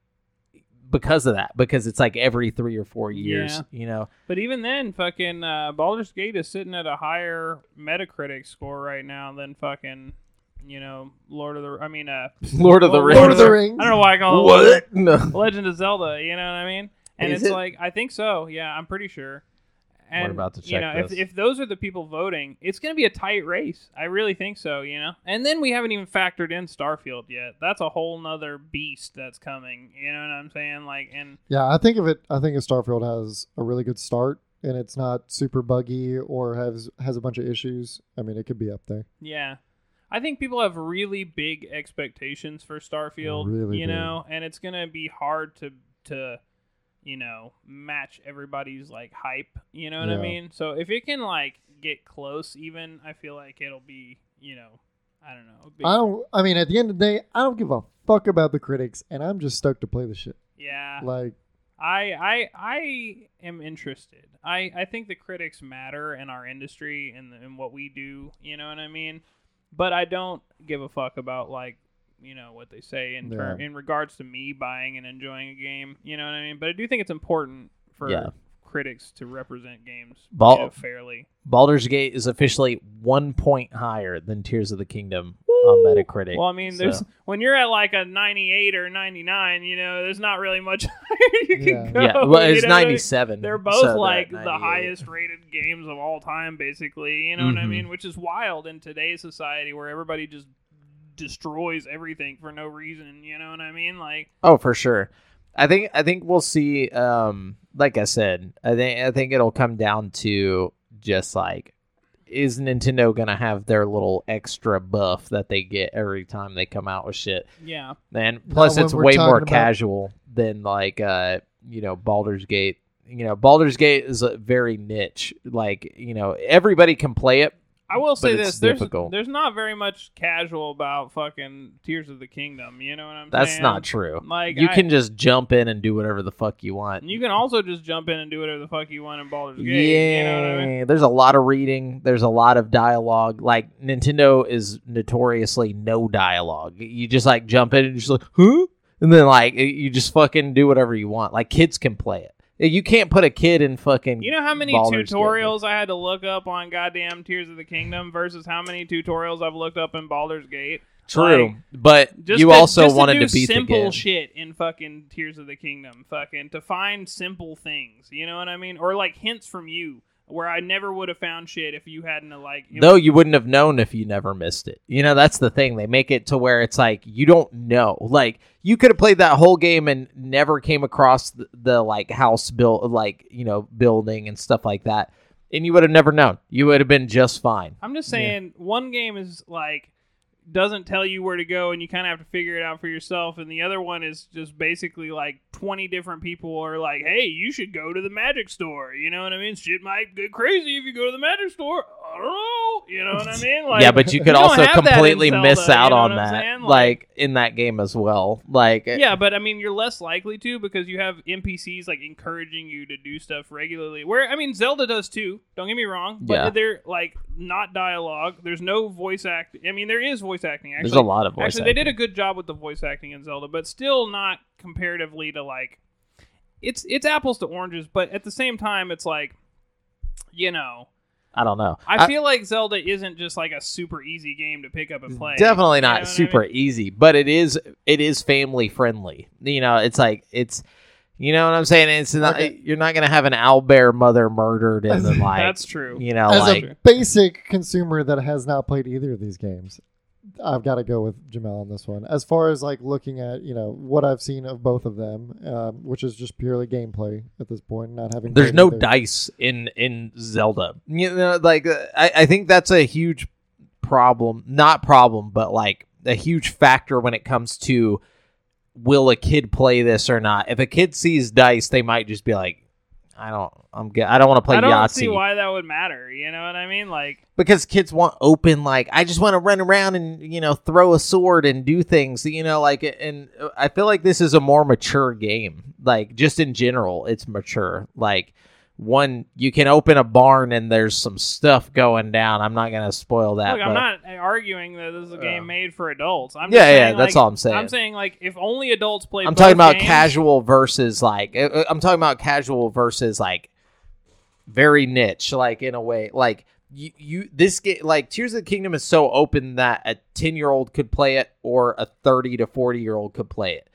because of that, because it's like every three or four years, Yeah. you know. But even then, fucking uh, Baldur's Gate is sitting at a higher Metacritic score right now than fucking, you know, Lord of the. I mean, uh, Lord of the Lord Rings. Lord of the Rings. I don't know why I call it What? No. Legend of Zelda. You know what I mean? And Is it's it? like I think so. Yeah, I'm pretty sure. And about to check you know, if this. if those are the people voting, it's going to be a tight race. I really think so. You know, and then we haven't even factored in Starfield yet. That's a whole nother beast that's coming. You know what I'm saying? Like, and Yeah, I think of it. I think if Starfield has a really good start and it's not super buggy or has has a bunch of issues. I mean, it could be up there. Yeah. I think people have really big expectations for Starfield, Really you big. know, and it's going to be hard to to you know, match everybody's like hype, you know what I mean? So if it can like get close even, I feel like it'll be, you know, I don't know. big- I don't. I mean, at the end of the day, I don't give a fuck about the critics, and I'm just stoked to play the shit. yeah. Like, I I I am interested. I I think the critics matter in our industry and in what we do. You know what I mean? But I don't give a fuck about like you know what they say in term, Yeah. in regards to me buying and enjoying a game. You know what I mean? But I do think it's important for Yeah. critics to represent games Bal- you know, fairly. Baldur's Gate is officially one point higher than Tears of the Kingdom on Metacritic. Well, I mean, there's So- when you're at like a 98 or 99, you know, there's not really much higher you can Yeah. go. yeah, well, you it's know I mean? 97. They're so both they're like the highest rated games of all time, basically. You know what I Mhm. mean? Which is wild in today's society where everybody just destroys everything for no reason. You know what I mean? Like, Oh, for sure. I think I think we'll see. Um, like I said, I think I think it'll come down to just like, is Nintendo gonna have their little extra buff that they get every time they come out with shit? yeah, And plus, when it's way more about- casual than like uh, you know, Baldur's Gate. You know, Baldur's Gate is a very niche. Like, you know, everybody can play it. I will say this: there's difficult. there's not very much casual about fucking Tears of the Kingdom. You know what I'm That's saying? That's not true. Like, you I- can just jump in and do whatever the fuck you want. You can also just jump in and do whatever the fuck you want in Baldur's Gate. Yeah, You know what I mean? there's a lot of reading. There's a lot of dialogue. Like Nintendo is notoriously no dialogue. You just like jump in and just like, huh? And then like you just fucking do whatever you want. Like kids can play it. You can't put a kid in fucking. You know how many tutorials I had to look up on goddamn Tears of the Kingdom versus how many tutorials I've looked up in Baldur's Gate? True, Like, but Just you to, also just wanted to, do to beat simple shit in fucking Tears of the Kingdom, fucking to find simple things. You know what I mean? Or like hints from you where I never would have found shit if you hadn't like. Though you wouldn't have known if you never missed it. You know, that's the thing. They make it to where it's like you don't know. Like you could have played that whole game and never came across the, the like house build like, you know, building and stuff like that. And you would have never known. You would have been just fine. I'm just saying, one game is like doesn't tell you where to go, and you kind of have to figure it out for yourself. And the other one is just basically like 20 different people are like, "Hey, you should go to the magic store." You know what I mean? Shit might get crazy if you go to the magic store. I don't know. You know what I mean? Like, yeah, but you could you also have that in completely Zelda, miss you out know on that, saying? like, in that game as well. Like, yeah, but I mean, you're less likely to because you have NPCs like encouraging you to do stuff regularly. Where I mean, Zelda does too. Don't get me wrong, but Yeah. they're like not dialogue. There's no voice act. I mean, there is voice acting. Actually, there's a lot of voice. actually, they did a good job with the voice acting in Zelda, but still not comparatively to like. It's it's apples to oranges, but at the same time, it's like, you know, I don't know. I, feel like Zelda isn't just like a super easy game to pick up and play. Definitely You know not I super mean? easy, but it is it is family friendly. You know, it's like it's you know what I'm saying. It's not Okay. you're not gonna have an owlbear mother murdered in the like That's true. you know As like a basic consumer that has not played either of these games, I've got to go with Jamel on this one. As far as like looking at you know what I've seen of both of them, um, which is just purely gameplay at this point, not having there's no either. dice in in Zelda. You know, like I, I think that's a huge problem. Not problem, but like a huge factor when it comes to will a kid play this or not. If a kid sees dice, they might just be like, I don't, I'm good. I don't want to play I don't Yahtzee see why that would matter. You know what I mean? Like, because kids want open. Like I just want to run around and you know throw a sword and do things. You know, like and uh, I feel like this is a more mature game. Like just in general, it's mature. Like one, you can open a barn and there's some stuff going down. I'm not gonna spoil that. look, I'm not arguing that this is a game Uh, made for adults. I'm Yeah, just yeah, saying, that's like, all I'm saying. I'm saying like if only adults play. I'm both talking about games- casual versus like uh, uh, I'm talking about casual versus like very niche, like in a way, like you, you this game like Tears of the Kingdom is so open that a 10 year old could play it or a 30 to 40 year old could play it.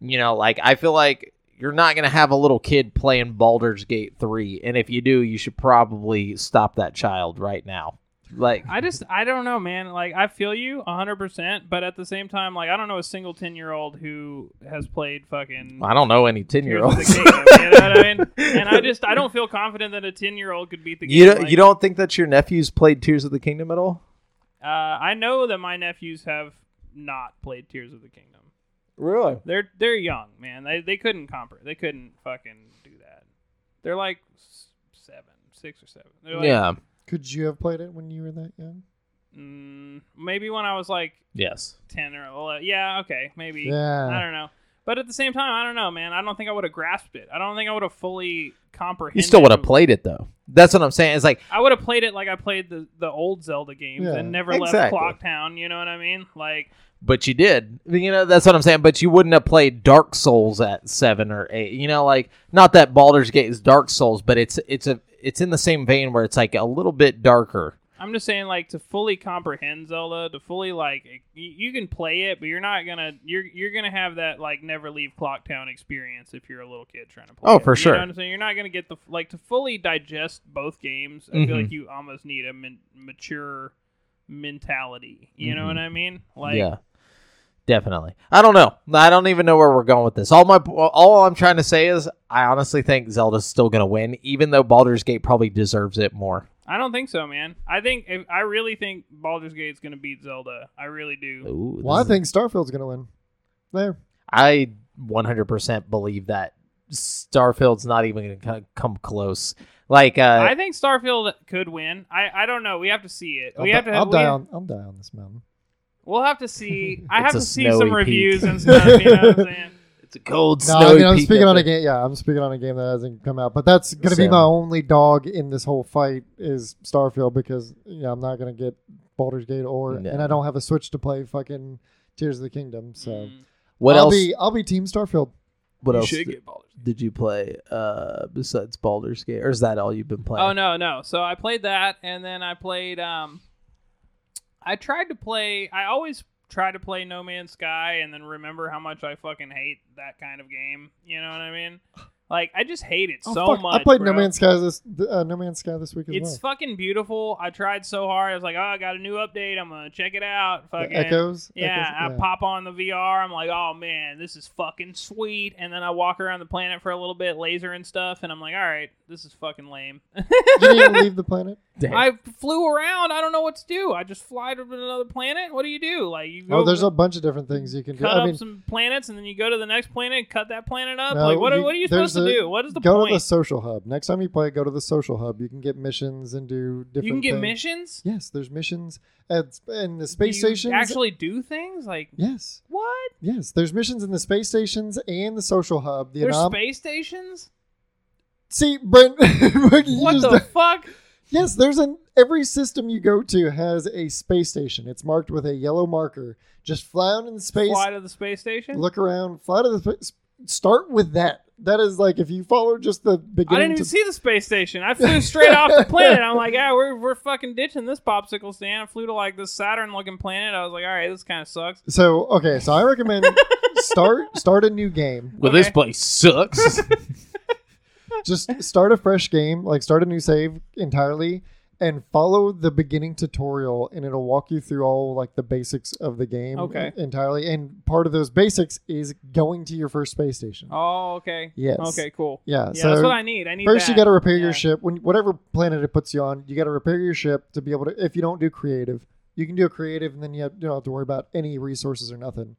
You know, like I feel like you're not gonna have a little kid playing Baldur's Gate 3, and if you do, you should probably stop that child right now. Like I just I don't know, man. Like I feel you 100, percent but at the same time, like I don't know a single 10 year old who has played fucking. I don't know any 10 year Tears of olds. the you know what I mean? And I just I don't feel confident that a 10 year old could beat the game. You don't, like- you don't think that your nephews played Tears of the Kingdom at all? Uh, I know that my nephews have not played Tears of the Kingdom. Really? They're they're young, man. They they couldn't comprehend. They couldn't fucking do that. They're like s- seven, six or seven. They're like, yeah. Could you have played it when you were that young? Mm, maybe when I was like Yes. ten or 11. Yeah, okay, maybe. Yeah. I don't know. But at the same time, I don't know, man. I don't think I would have grasped it. I don't think I would have fully comprehended. You still would have played it though. That's what I'm saying. It's like I would have played it like I played the, the old Zelda games Yeah. and never Exactly. left Clocktown. You know what I mean? Like, but you did. You know, that's what I'm saying. But you wouldn't have played Dark Souls at seven or eight. You know, like not that Baldur's Gate is Dark Souls, but it's it's a it's in the same vein where it's like a little bit darker. I'm just saying, like, to fully comprehend Zelda, to fully like, you, you can play it, but you're not gonna, you're you're gonna have that like never leave Clocktown experience if you're a little kid trying to play. Oh, it. for You sure. know what I'm saying? You're not gonna get the like to fully digest both games. I feel Mhm. like you almost need a min- mature mentality. You know Mhm. what I mean? Like, yeah, definitely. I don't know. I don't even know where we're going with this. All my all I'm trying to say is I honestly think Zelda's still gonna win, even though Baldur's Gate probably deserves it more. I don't think so, man. I think if, I really think Baldur's Gate's gonna beat Zelda. I really do. Ooh, Well, I is- think Starfield's gonna win. There. I 100% believe that Starfield's not even going to come close. Like, uh, I think Starfield could win. I, I don't know. We have to see it. I'll, we have to. I'll die have- on. I'll die on this mountain. We'll have to see. I have to see some snowy reviews and stuff. You know what I'm saying? it's a cold, No, snowy I mean I'm speaking on a game. Yeah, I'm speaking on a game that hasn't come out, but that's gonna be my only dog in this whole fight is Starfield because you know I'm not gonna get Baldur's Gate or No. and I don't have a Switch to play fucking Tears of the Kingdom. So Mm. What I'll else? be I'll be Team Starfield. what You else should d- get Baldur's Gate. did you play uh, besides Baldur's Gate? Or is that all you've been playing? Oh no, no. So I played that, and then I played. Um, I tried to play. I always try to play No Man's Sky, and then remember how much I fucking hate that kind of game. You know what I mean? Like I just hate it Oh, so fuck. much. I played bro. No Man's Sky this uh, No Man's Sky this week as It's well. fucking beautiful. I tried so hard. I was like, oh, I got a new update. I'm gonna check it out. The Fucking Echoes. Yeah, Echoes? I pop on the VR. I'm like, oh man, this is fucking sweet. And then I walk around the planet for a little bit, laser and stuff, and I'm like, all right, this is fucking lame. You didn't even leave the planet. Damn. I flew around. I don't know what to do. I just fly to another planet. What do you do? Like you go Oh, there's a bunch of different things you can do. cut I up mean, some planets, and then you go to the next planet, cut that planet up. No, like what? Are, you- what are you supposed to do? What is the go point? to the social hub. Next time you play, go to the social hub. You can get missions and do different. Things. You can get things. missions. Yes, there's missions at in the space Do stations. Actually, do things like yes, what? yes. There's missions in the space stations and the social hub. The There's anom- space stations. See, Brent. What the fuck? Yes, there's an every system you go to has a space station. It's marked with a yellow marker. Just fly out in the space, Fly to the space station. look around, fly to the. Start with that. That is like if you follow just the beginning. I didn't even to, see the space station. I flew straight off the planet. I'm like, yeah, we're, we're fucking ditching this popsicle stand. I flew to like this Saturn looking planet. I was like, all right, this kind of sucks. So okay, so I recommend start start a new game. well, this place sucks. Just start a fresh game, like start a new save entirely, and follow the beginning tutorial, and it'll walk you through all like the basics of the game Okay. entirely. And part of those basics is going to your first space station. Oh, okay. Yes. Okay, cool. Yeah. Yeah, so that's what I need. I need First, you got to repair Yeah. your ship. When whatever planet it puts you on, you got to repair your ship to be able to. If you don't do creative, you can do a creative, and then you, have, you don't have to worry about any resources or nothing.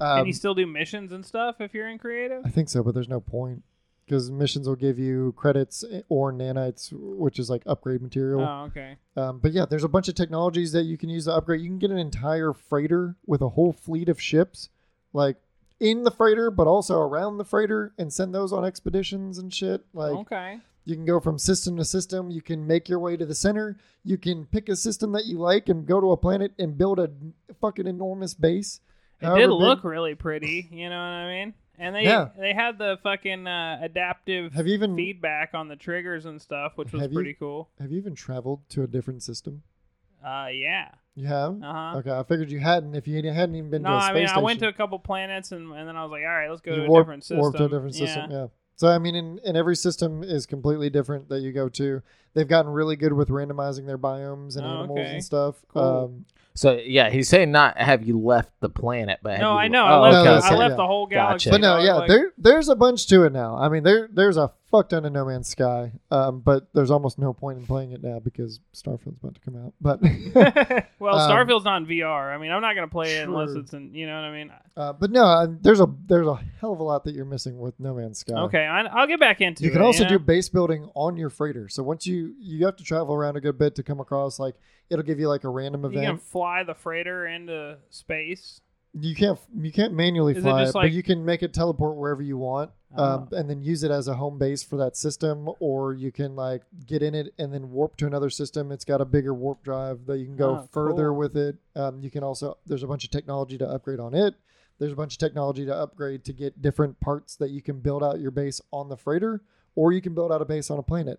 Um, Can you still do missions and stuff if you're in creative? I think so, but there's no point because missions will give you credits or nanites, which is like upgrade material. Oh, okay. Um, but yeah, there's a bunch of technologies that you can use to upgrade. You can get an entire freighter with a whole fleet of ships, like in the freighter, but also around the freighter, and send those on expeditions and shit. Like okay. you can go from system to system. You can make your way to the center. You can pick a system that you like and go to a planet and build a fucking enormous base. It did big- look really pretty. You know what I mean? And they Yeah. they had the fucking uh, adaptive Have you even feedback on the triggers and stuff, which was Have you- pretty cool. have you even traveled to a different system? Uh, yeah. You have. Uh huh. Okay, I figured you hadn't. If you hadn't even been No, to a space I mean I station, went to a couple planets and, and then I was like, all right, let's go you to a warp, different system. warp to a different system. Yeah. So I mean, in, in every system is completely different that you go to. They've gotten really good with randomizing their biomes and Oh, animals okay. and stuff. Cool. Um, so yeah, he's saying not have you left the planet, but have No, you- I know. Oh, I left, No, the, I left yeah. the whole galaxy. Gotcha. but no, yeah, like- there there's a bunch to it now. I mean, there there's a fuck ton of No Man's Sky, um, but there's almost no point in playing it now because Starfield's about to come out. But well, Um, Starfield's not in VR. I mean, I'm not gonna play it unless it's in. You know what I mean? uh, but no, uh, there's a there's a hell of a lot that you're missing with No Man's Sky. Okay, I, I'll get back into You it. You can also know? do base building on your freighter. So once you you have to travel around a good bit to come across like it'll give you like a random event. You can fly the freighter into space. You can't you can't manually Is fly it, just but you can make it teleport wherever you want, um, Oh. and then use it as a home base for that system. Or you can like get in it and then warp to another system. It's got a bigger warp drive that you can go Oh, further cool. with it. Um, you can also there's a bunch of technology to upgrade on it. There's a bunch of technology to upgrade to get different parts that you can build out your base on the freighter, or you can build out a base on a planet.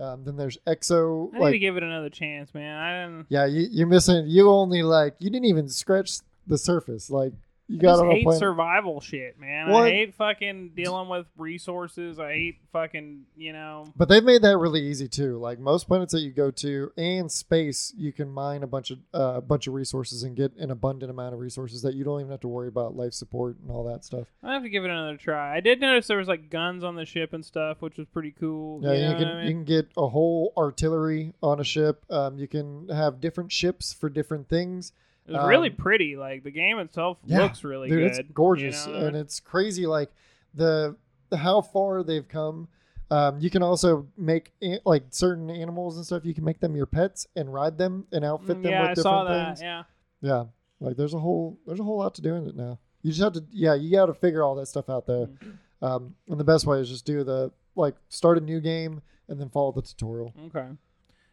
Um, then there's exo I need like to give it another chance, man. I didn't. yeah, you, you're missing. You only like you didn't even scratch the surface. Like you I got a hate survival shit, man. What? I hate fucking dealing with resources. I hate fucking, you know. But they've made that really easy too. Like most planets that you go to and space, you can mine a bunch of a uh, bunch of resources and get an abundant amount of resources that you don't even have to worry about life support and all that stuff. I have to give it another try. I did notice there was like guns on the ship and stuff, which was pretty cool. Yeah, you, you, can I mean? you can get a whole artillery on a ship. Um, you can have different ships for different things. It was really um, pretty. Like the game itself Yeah, looks really Dude, good. it's gorgeous you know? and it's crazy. Like the how far they've come. Um, you can also make like certain animals and stuff. You can make them your pets and ride them and outfit Mm, them yeah, with I different saw that. things. Yeah. Yeah, like there's a whole there's a whole lot to do in it now. You just have to yeah you got to figure all that stuff out there. Mm-hmm. Um, and the best way is just do the like start a new game and then follow the tutorial. Okay.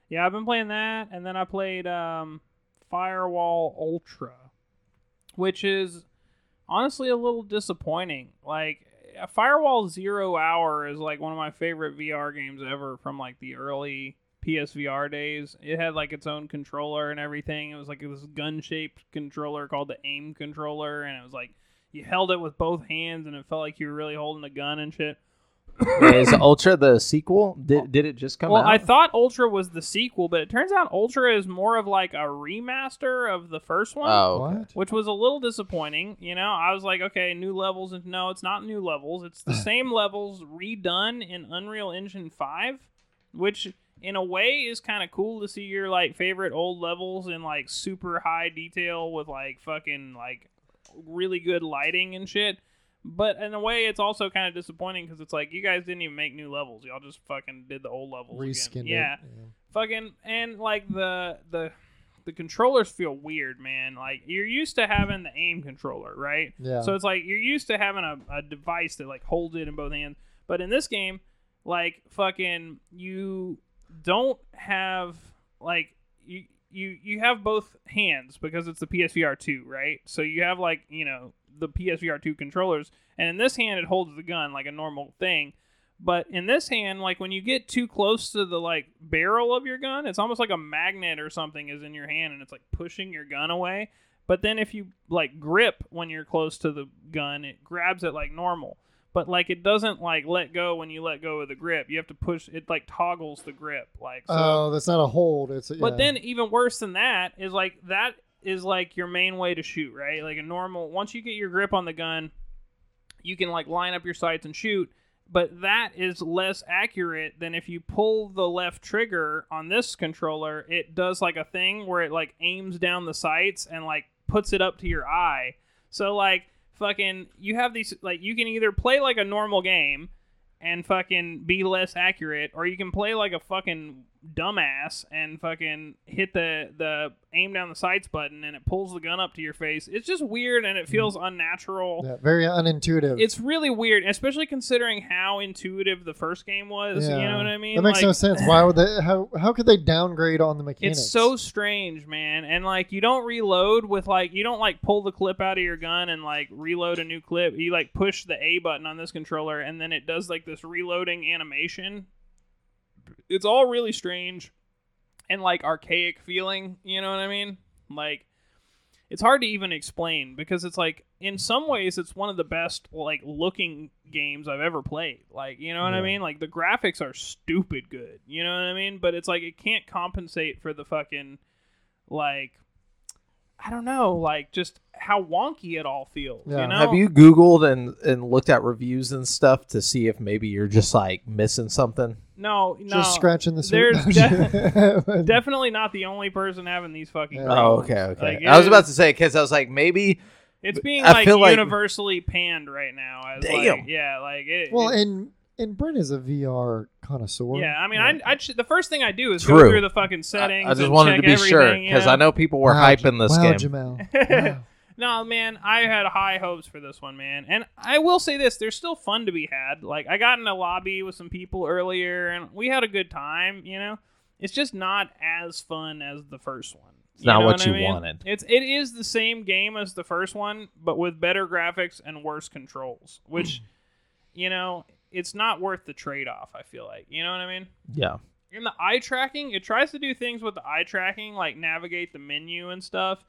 Yeah, I've been playing that, and then I played um, Firewall Ultra, which is honestly a little disappointing. Like Firewall Zero Hour is like one of my favorite VR games ever from like the early PSVR days. It had like its own controller and everything. It was like this gun-shaped controller called the aim controller, and it was like you held it with both hands, and it felt like you were really holding a gun and shit. Is Ultra the sequel? Did, did it just come out? well, out? I thought Ultra was the sequel, but it turns out Ultra is more of like a remaster of the first one. oh, okay. What? which was a little disappointing. You know, I was like, okay, new levels, and no, it's not new levels. It's the same levels redone in Unreal Engine Five, which in a way is kind of cool to see your like favorite old levels in like super high detail with like fucking like really good lighting and shit. But in a way, it's also kind of disappointing because it's like you guys didn't even make new levels. Y'all just fucking did the old levels. again. Yeah, it. fucking and like the the the controllers feel weird, man. Like you're used to having the aim controller, right? Yeah. So it's like you're used to having a, a device that like holds it in both hands. But in this game, like fucking you don't have like you you you have both hands because it's the PSVR 2, right? So you have like, you know, the PSVR 2 controllers and in this hand it holds the gun like a normal thing. But in this hand, like when you get too close to the like barrel of your gun, it's almost like a magnet or something is in your hand and it's like pushing your gun away. But then if you like grip when you're close to the gun, it grabs it like normal. But like it doesn't like let go when you let go of the grip. You have to push it like toggles the grip. Like so oh, that's not a hold. It's a, but yeah. then even worse than that is like that is like your main way to shoot, right? Like a normal once you get your grip on the gun, you can like line up your sights and shoot. But that is less accurate than if you pull the left trigger on this controller. It does like a thing where it like aims down the sights and like puts it up to your eye. So like fucking you have these like you can either play like a normal game and fucking be less accurate, or you can play like a fucking dumbass and fucking hit the the aim down the sights button and it pulls the gun up to your face. It's just weird and it mm-hmm. feels unnatural. yeah, very unintuitive. It's really weird, especially considering how intuitive the first game was. Yeah. You know what I mean? that makes Like, no sense. Why would they? How how could they downgrade on the mechanics? It's so strange, man. And like you don't reload with like you don't like pull the clip out of your gun and like reload a new clip. You like push the A button on this controller and then it does like this reloading animation. It's all really strange and like archaic feeling, you know what I mean? Like it's hard to even explain because it's like in some ways it's one of the best like looking games I've ever played. Like, you know what I mean? Like the graphics are stupid good. You know what I mean? But it's like it can't compensate for the fucking like I don't know, like just how wonky it all feels. Yeah. You know? Have you Googled and, and looked at reviews and stuff to see if maybe you're just like missing something? No, no. just scratching the surface. there's surface. Definitely not the only person having these fucking. Yeah. Oh, okay, okay. Like, I was it about to say because I was like maybe It's being I like feel like- universally panned right now. As Damn. Like, yeah, like it. well, it- and and Brent is a VR connoisseur. yeah, I mean, Like, I, I sh- the first thing I do is True. go through the fucking I, settings. I just and wanted check to be sure because you I know people were wow, hyping this wow, game. Jamal. know? Wow. No, man, I had high hopes for this one, man. And I will say this: there's still fun to be had. Like, I got in a lobby with some people earlier, and we had a good time. You know, it's just not as fun as the first one. It's not what I you mean? wanted. It's it is the same game as the first one, but with better graphics and worse controls. Which, you know, it's not worth the trade off. I feel like you know what I mean. Yeah. In the eye tracking, it tries to do things with the eye tracking, like navigate the menu and stuff.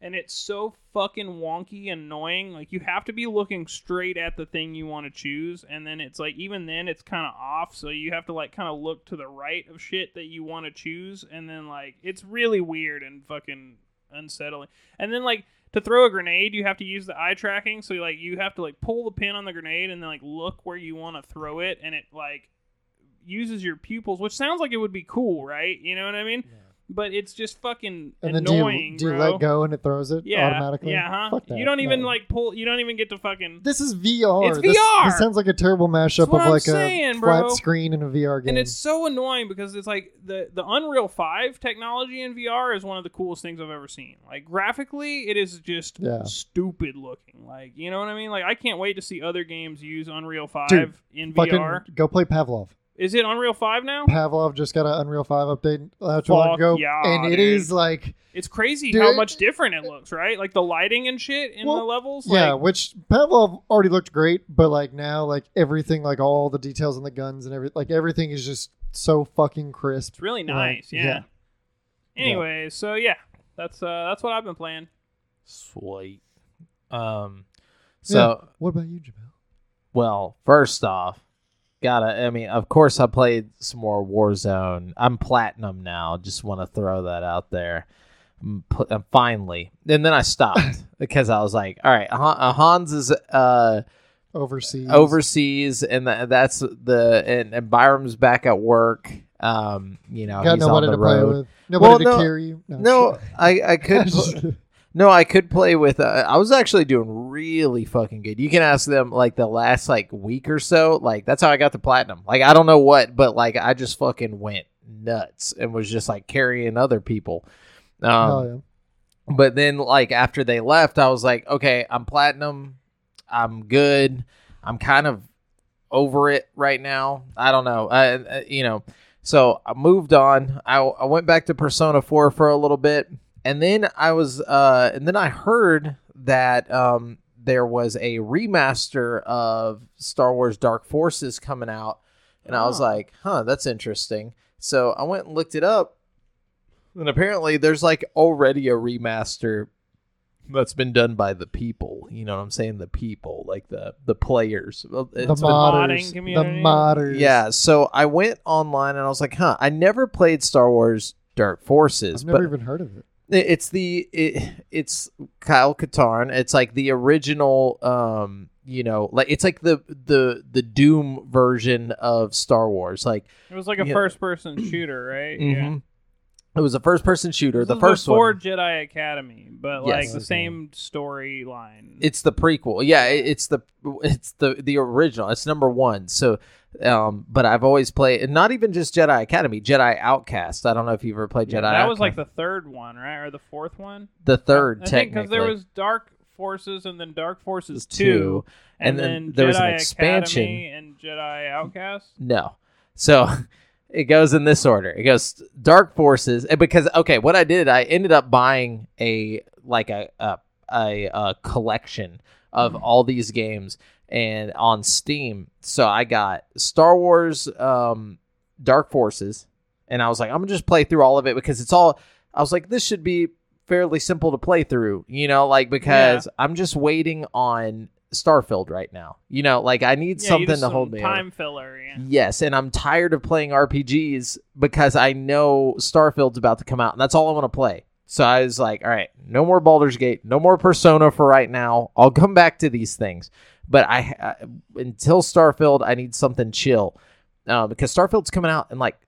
And it's so fucking wonky and annoying. Like you have to be looking straight at the thing you want to choose, and then it's like even then it's kind of off. So you have to like kind of look to the right of shit that you want to choose, and then like it's really weird and fucking unsettling. And then like to throw a grenade, you have to use the eye tracking. So like you have to like pull the pin on the grenade and then like look where you want to throw it, and it like uses your pupils, which sounds like it would be cool, right? You know what I mean? But it's just fucking And then do annoying, you, do you let go and it throws it yeah, automatically? Yeah, huh? Fuck that. You don't even No. like pull. You don't even get to fucking. This is VR. It's VR. This, sounds like a terrible mashup of I'm like saying, a bro. flat screen and a VR game. And it's so annoying because it's like the the Unreal Five technology in VR is one of the coolest things I've ever seen. Like graphically, it is just Yeah. stupid looking. Like you know what I mean? Like I can't wait to see other games use Unreal Five Dude, in VR. go play Pavlov. Is it Unreal Five now? Pavlov just got an Unreal 5 update not too long Fuck ago. yeah, and it dude. is like It's crazy Dude, how it- much different it looks, right? Like the lighting and shit in Well, the levels. yeah, like, which Pavlov already looked great, but like now like everything like all the details on the guns and everything like everything is just so fucking crisp. it's really Like, nice. yeah. yeah. Anyway, so yeah, that's uh that's what I've been playing. Sweet. Um. So What about you, Jamel? well, first off, gotta. I mean, of course, I played some more Warzone. I'm platinum now. Just want to throw that out there. I'm pu- finally, and then I stopped because I was like, all right, uh, Hans is uh overseas. overseas, and tha- that's the and, and Byram's back at work. Um, you know, Got he's nobody on to the play road. with. Nobody Well, to no- carry you. No, I I could. No, I could play with. Uh, I was actually doing really fucking good. You can ask them like the last like week or so. Like that's how I got the platinum. Like I don't know what, but like I just fucking went nuts and was just like carrying other people. Um, oh yeah. but then like after they left, I was like, okay, I'm platinum. I'm good. I'm kind of over it right now. I don't know. I, I you know. So I moved on. I, I went back to Persona 4 for a little bit, and then I was uh and then I heard that um there was a remaster of Star Wars Dark Forces coming out, and I was Oh. like, huh, that's interesting. So I went and looked it up, and apparently there's like already a remaster that's been done by the people. You know what I'm saying? The people, like the the players. Well, The it's modding modders. The modders. yeah, so I went online and I was like, huh, I never played Star Wars Dark Forces, I've never but even heard of it. It- it's the it, it's Kyle Katarn. It's like the original um you know, like it's like the the the Doom version of Star Wars. Like It was like a Yeah. first person shooter, right? mhm. it was a first person shooter. This the is first before one Jedi Academy, but Yes. like the Okay. same storyline. it's the prequel. Yeah, it, it's the it's the the original. It's number 1. So um but I've always played and not even just Jedi Academy, Jedi Outcast. I don't know if you've ever played Jedi that was like the third one, right, or the fourth one? the third I think technically. Because there was Dark Forces and then Dark Forces Two, and and, then then, there was an expansion. Academy and Jedi Outcast. No. So it goes in this order. It goes Dark Forces because okay, what I did, I ended up buying a like a a, a, a collection of Mm-hmm. all these games and on Steam. So I got Star Wars um Dark Forces and I was like I'm to just play through all of it because it's all I was like this should be fairly simple to play through, you know, like because I'm just waiting on Starfield right now. You know, like I need Yeah, something to some hold me over. Time filler. Yeah. Yes, and I'm tired of playing RPGs because I know Starfield's about to come out, and that's all I want to play. So I was like, all right, no more Baldur's Gate, no more Persona for right now. I'll come back to these things, but I, I until Starfield, I need something chill uh, because Starfield's coming out in like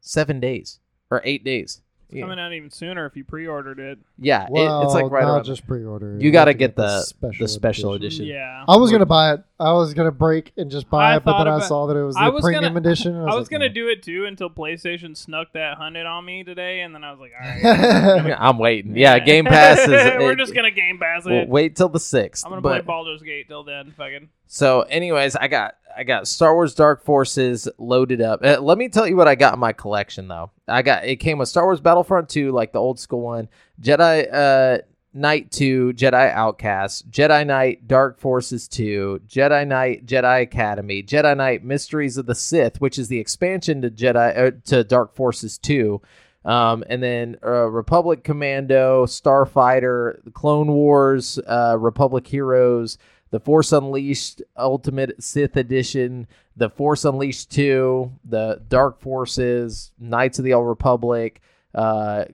seven days or eight days. It's coming out even sooner if you pre-ordered it. Yeah, it- it's like right not around. just pre-order. You have gotta to get the- the special edition. Yeah. I was gonna buy it. I was gonna break and just buy I it, but thought then I saw that it was the was premium gonna- edition. and I was like, gonna no. do it too until PlayStation snuck that hundred on me today, and then I was like, all right, I'm waiting. Yeah, Game Pass is. We're it- just gonna Game Pass it. we'll wait till the sixth. I'm gonna but, play Baldur's Gate till then. Fucking. So, anyways, I got I got Star Wars Dark Forces loaded up. Uh, let me tell you what I got in my collection though. I got it came with Star Wars Battlefront 2, like the old school one, Jedi uh Knight 2, Jedi Outcast, Jedi Knight Dark Forces 2, Jedi Knight Jedi Academy, Jedi Knight Mysteries of the Sith, which is the expansion to Jedi uh, to Dark Forces 2. Um, and then uh, Republic Commando, Starfighter, Clone Wars, uh, Republic Heroes, The Force Unleashed Ultimate Sith Edition, The Force Unleashed 2, The Dark Forces, Knights of the Old Republic, uh,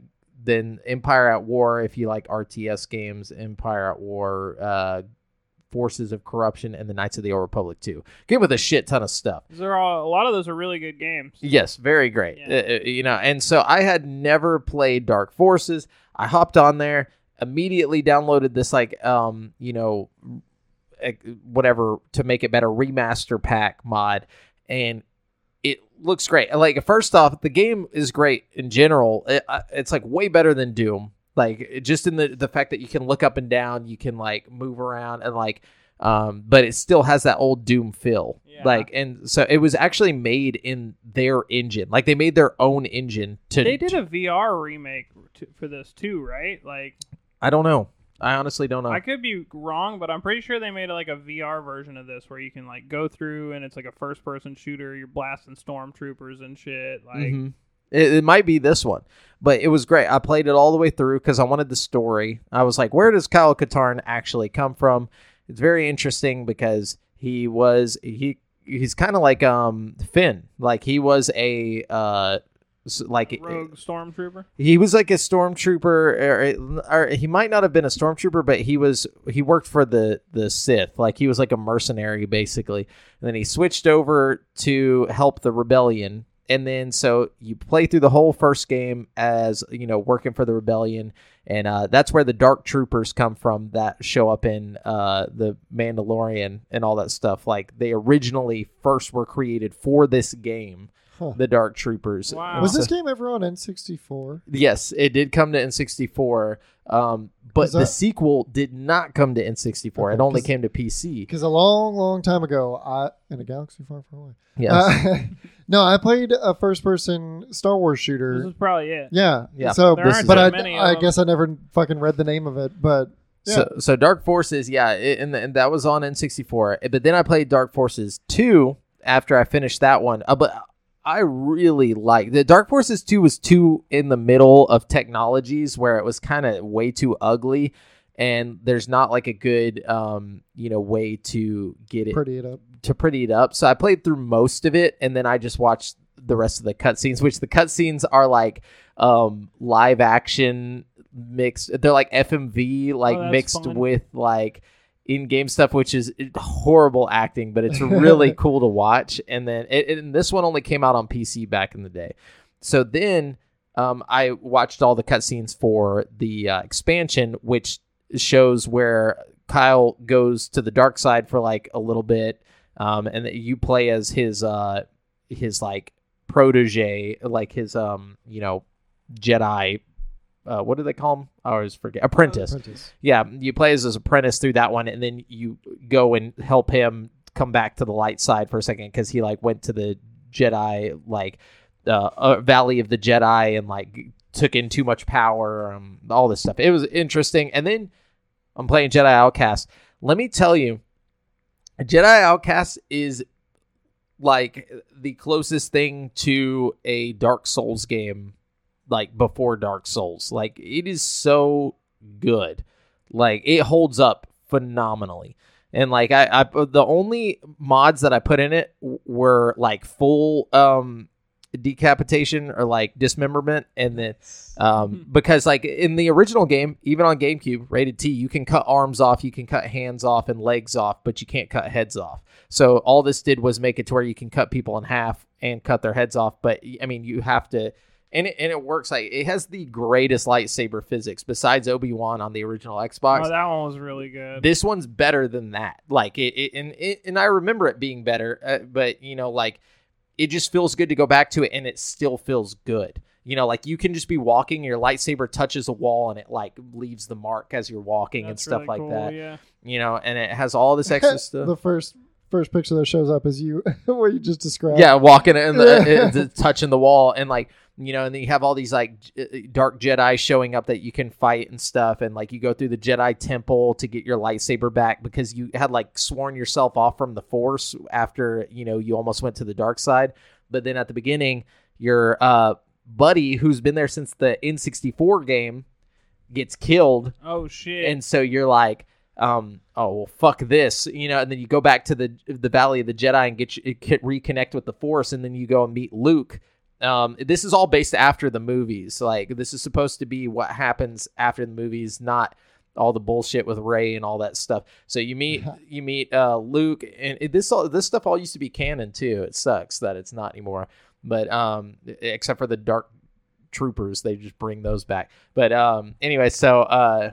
then Empire at War, if you like RTS games, Empire at War, uh, Forces of Corruption, and the Knights of the Old Republic 2. Game with a shit ton of stuff. These are. A lot of those are really good games. Yes, very great. Yeah. Uh, uh, you know, and so I had never played Dark Forces. I hopped on there, immediately downloaded this like um, you know, whatever to make it better remaster pack mod and it looks great. Like first off, the game is great in general. It, it's like way better than Doom. Like just in the the fact that you can look up and down, you can like move around and like um but it still has that old Doom feel. Yeah. Like and so it was actually made in their engine. Like they made their own engine to They did a VR remake t- for this too, right? Like, I don't know. I honestly don't know. I could be wrong, but I'm pretty sure they made like a VR version of this where you can like go through and it's like a first-person shooter. You're blasting stormtroopers and shit. Like, Mhm. It, it might be this one, but it was great. I played it all the way through because I wanted the story. I was like, where does Kyle Katarn actually come from? It's very interesting because he was he he's kind of like um Finn. Like he was a uh like Rogue stormtrooper. he was like a stormtrooper or, or he might not have been a stormtrooper but he was he worked for the the sith. Like he was like a mercenary basically. And then he switched over to help the rebellion. And then so you play through the whole first game as you know working for the rebellion. And uh, that's where the dark troopers come from that show up in uh, the mandalorian and all that stuff. Like they originally first were created for this game Huh. the dark troopers Wow. Was this game ever on N64? Yes, it did come to N64, um, but that- the sequel did not come to N64. Okay, it only came to PC. Because a long, long time ago, I in a galaxy far, far away. Yes. Uh, no, I played a first-person Star Wars shooter. This shooter. is probably it. Yeah, Yeah. So, There aren't but I, many of I guess I never fucking read the name of it. But yeah, So, so Dark Forces, yeah, it, and, and that was on N64. But then I played Dark Forces 2 after I finished that one. Uh, but I really like the Dark Forces 2 was too in the middle of technologies where it was kind of way too ugly and there's not like a good um you know way to get it pretty it up. to pretty it up. So I played through most of it, and then I just watched the rest of the cutscenes, which the cutscenes are like um, live action mixed. They're like FMV, like Oh, mixed fun. with like in-game stuff, which is horrible acting, but it's really cool to watch. And then it, and this one only came out on PC back in the day. So then um, I watched all the cutscenes for the uh, expansion, which shows where Kyle goes to the dark side for like a little bit, um, and that you play as his uh, his like protege, like his um, you know, Jedi. Uh, what do they call him? I always forget. Apprentice. Apprentice. Yeah, you play as his apprentice through that one, and then you go and help him come back to the light side for a second because he like went to the Jedi like uh, uh, Valley of the Jedi and like took in too much power, um, all this stuff. It was interesting, and then I'm playing Jedi Outcast. Let me tell you, Jedi Outcast is like the closest thing to a Dark Souls game like before Dark Souls. Like it is so good. Like it holds up phenomenally. And like I, I the only mods that I put in it were like full um decapitation or like dismemberment and then um because like in the original game even on GameCube rated T you can cut arms off you can cut hands off and legs off but you can't cut heads off so all this did was make it to where you can cut people in half and cut their heads off but I mean you have to and it, and it works like it has the greatest lightsaber physics besides Obi-Wan on the original Xbox Oh, that one was really good. this one's better than that like it, it and it, and i remember it being better uh, but you know like it just feels good to go back to it and it still feels good you know like you can just be walking your lightsaber touches a wall and it like leaves the mark as you're walking and stuff really like cool, that Yeah. you know and it has all this extra stuff the first first picture that shows up is you, where you just described. yeah walking in the, the touching the wall and like you know and then you have all these like dark jedi showing up that you can fight and stuff and like you go through the jedi temple to get your lightsaber back because you had like sworn yourself off from the force after you know you almost went to the dark side but then at the beginning your uh buddy who's been there since the n64 game gets killed Oh shit. and so you're like um oh well fuck this you know and then you go back to the the valley of the jedi and get, you, get reconnect with the force and then you go and meet luke um this is all based after the movies like this is supposed to be what happens after the movies not all the bullshit with Rey and all that stuff. So you meet you meet uh, Luke, and it, this all this stuff all used to be canon too. It sucks that it's not anymore, but um, except for the Dark Troopers, they just bring those back. But um, anyway, so uh,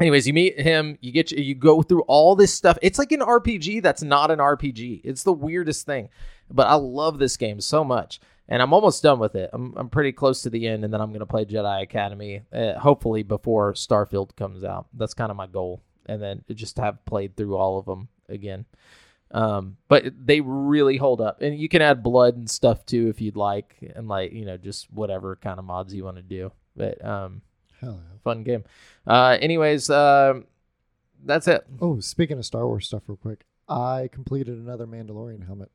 anyways, you meet him, you get you go through all this stuff. It's like an RPG that's not an RPG. It's the weirdest thing, but I love this game so much. And I'm almost done with it. I'm, I'm pretty close to the end, and then I'm gonna play Jedi Academy, uh, hopefully before Starfield comes out. That's kind of my goal, and then just have played through all of them again. Um, but they really hold up, and you can add blood and stuff too if you'd like, and like you know just whatever kind of mods you want to do. But um, Hell yeah. fun game. Uh, anyways, um, that's it. Oh, speaking of Star Wars stuff, real quick, I completed another Mandalorian helmet.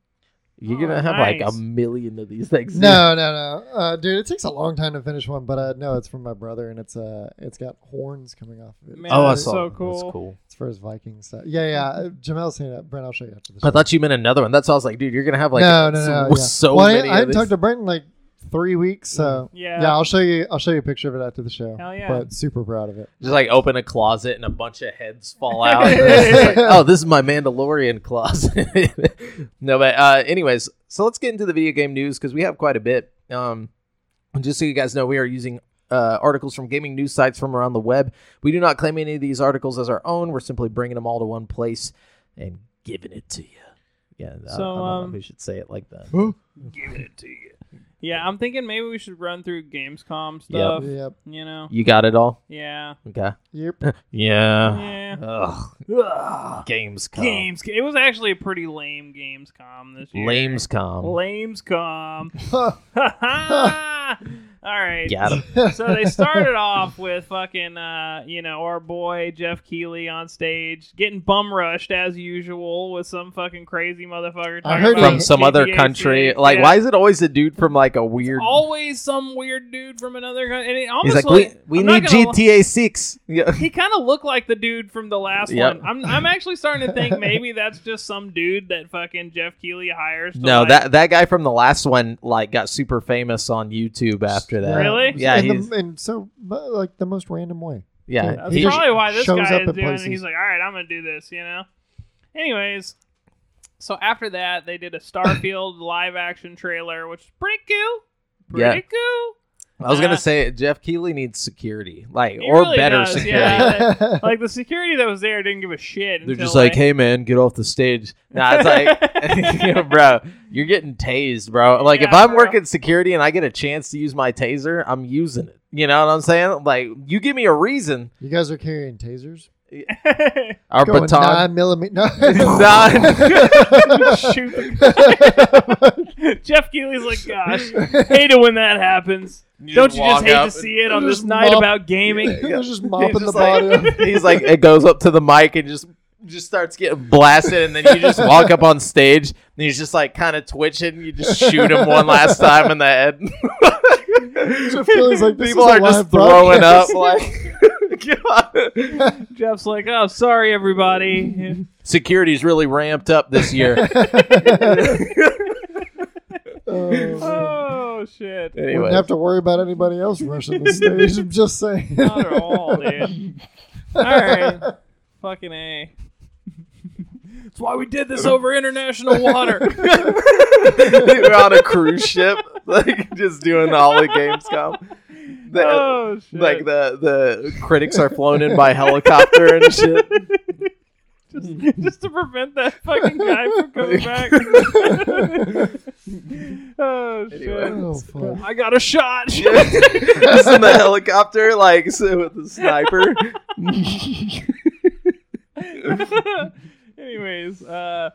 You're Oh, gonna have like a million of these things. No, no, no, uh, dude. It takes a long time to finish one, but uh, no, it's from my brother, and it's uh, it's got horns coming off of it. Man, Oh, I that's saw. so That's cool. cool. It's for his Viking stuff. Yeah, yeah. uh, Jamel's saying that. Brent, I'll show you after the show. I thought you meant another one. That's why I was like, dude, you're gonna have like no, no, so, no. yeah. so well, many. I, I of hadn't these. talked to Brent like three weeks, so Yeah. yeah. I'll show you. I'll show you a picture of it after the show. Hell yeah. But super proud of it. Just like open a closet and a bunch of heads fall out. and it's just like, oh, this is my Mandalorian closet. no, but uh, anyways, so let's get into the video game news because we have quite a bit. Um, just so you guys know, we are using uh, articles from gaming news sites from around the web. We do not claim any of these articles as our own. We're simply bringing them all to one place and giving it to you. Yeah, So, I, don't know um, if we should say it like that. Giving it to you. Yeah, I'm thinking maybe we should run through Gamescom stuff. Yep. You know? You got it all. Yeah. Okay. Yep. Yeah. Yeah. Ugh. Ugh. Games. Games. It was actually a pretty lame Gamescom this year. Lamescom. Lamescom. All right. Got him. so they started off with fucking, uh, you know, our boy Geoff Keighley on stage getting bum rushed as usual with some fucking crazy motherfucker. I heard about From some other country. six. Like, Yeah. why is it always a dude from like a weird? always some weird dude from another country? And it He's almost like, we, we need gonna- GTA Six. Yeah. He kind of looked like the dude from the last Yep. one. I'm I'm actually starting to think maybe that's just some dude that fucking Geoff Keighley hires. To No, like, that that guy from the last one like got super famous on YouTube after that. Really? Yeah, in, he's the, in so like the most random way. yeah. That's he- He probably why this shows guy is in doing it. places. He's like, all right, I'm going to do this, you know? Anyways, so after that, they did a Starfield live action trailer, which is pretty cool. Pretty Yeah. cool. I was gonna say Geoff Keighley needs security, like He or really better does, security. yeah. like the security that was there didn't give a shit. They're until, just like, hey man, get off the stage. Nah, it's like, you know, bro, you're getting tased, bro. Like if Yeah, I'm bro. working security and I get a chance to use my taser, I'm using it. You know what I'm saying? Like you give me a reason. You guys are carrying tasers. Our Going baton. nine millimeter. No. Nine. shoot Geoff Keighley's like, gosh, hate it when that happens. Don't you just hate to see it on this night mop- about gaming? They're just He's mopping the just like- body. up. He's like, it goes up to the mic and just just starts getting blasted, and then you just walk up on stage, and he's just like kind of twitching. You just shoot him one last time in the head. Jeff feels like, this People is a are just live throwing up. broadcast. Like, God. Jeff's like, oh, sorry, everybody. security's really ramped up this year. Oh, man. oh, shit. Wouldn't have to worry about anybody else rushing the stage. I'm just saying. Not at all, dude. All right. Fucking A. That's why we did this over international water. we're on a cruise ship, like just doing all the Gamescom. The, oh, shit. like the the critics are flown in by helicopter and shit. Just, just to prevent that fucking guy from coming back. oh, shit. Anyway. Oh, fuck. I got a shot. just in the helicopter, like so with the sniper. Anyways, uh,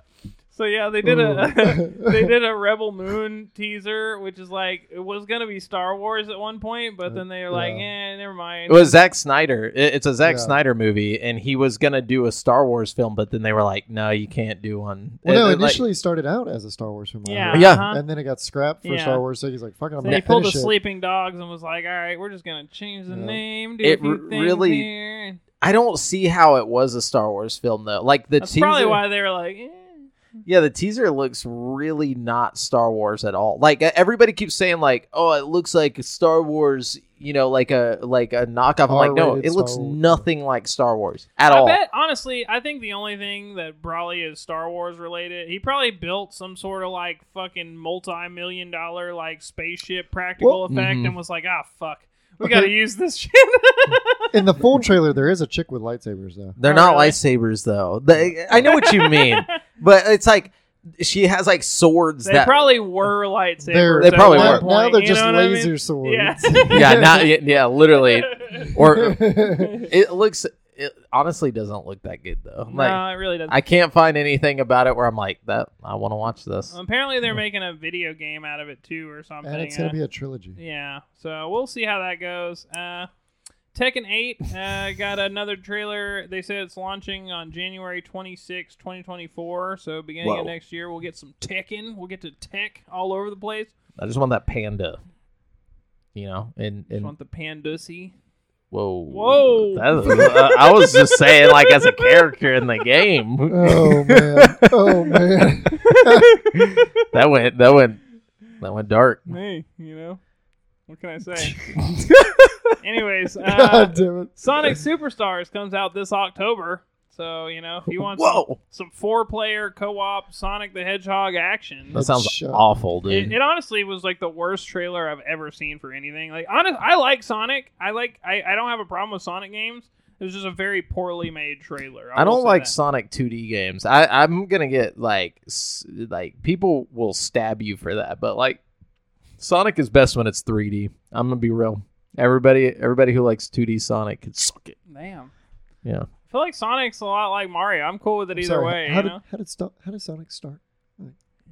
so yeah, they did a they did a Rebel Moon teaser, which is like it was gonna be Star Wars at one point, but then they were like, Yeah. eh, never mind. It was Zack Snyder. It- It's a Zack Yeah. Snyder movie, and he was gonna do a Star Wars film, but then they were like, "No, you can't do one." Well, no, And, like- initially started out as a Star Wars film. Yeah, heard. Yeah. uh-huh. And then it got scrapped for Yeah. Star Wars, so he's like, "Fuck it, I'm So gonna they pulled the it." Sleeping Dogs and was like, all right, we're just gonna change the Yeah. name, Do it a few r- really. Here. I don't see how it was a Star Wars film though. Like the That's teaser, probably why they were like, eh. Yeah, the teaser looks really not Star Wars at all. Like everybody keeps saying, like, "Oh, it looks like Star Wars," you know, like a like a knockoff. I'm like, no, R-rated it looks Star Wars. nothing like Star Wars at I all. bet honestly, I think the only thing that probably is Star Wars related, he probably built some sort of like fucking multi-million dollar like spaceship practical Well- effect Mhm. and was like, ah, fuck, we Okay. gotta use this shit. In the full trailer, there is a chick with lightsabers, though. They're Oh, not really? lightsabers though. They, I know what you mean, but it's like she has like swords they that probably were lightsabers. They're, They at probably one were. now, point, now they're you just know what I mean? laser swords. Yeah. yeah, not yeah, yeah, literally. Or it looks. It honestly doesn't look that good though. Like no, it really doesn't. I can't find anything about it where I'm like that. I want to watch this. Apparently, they're making a video game out of it too, or something. and it's uh, gonna be a trilogy. Yeah, so we'll see how that goes. Uh, Tekken 8 uh, got another trailer. They said it's launching on January 26, 2024. So beginning Whoa. of next year, we'll get some Tekken. We'll get to Tech all over the place. I just want that panda. You know, and Just and want the Pandussy. Whoa, Whoa. That- uh, I was just saying, like as a character in the game, Oh man. Oh man. that went that went that went dark. Hey, you know, what can I say? Anyways, uh, God damn it. Sonic Superstars comes out this October. So, you know, if you want some, Whoa, some four player co op Sonic the Hedgehog action, that sounds Shut- awful, dude. it, it honestly was like the worst trailer I've ever seen for anything. Like, honest, I like Sonic. I like, I, I don't have a problem with Sonic games. It was just a very poorly made trailer. I will don't like that. Sonic 2D games. I I'm gonna get like like people will stab you for that, but like Sonic is best when it's 3D. I'm gonna be real. Everybody everybody who likes 2D Sonic can suck it. Damn. Yeah. I feel like Sonic's a lot like Mario. I'm cool with it I'm either sorry, way. How you did know? how did start, how did Sonic start?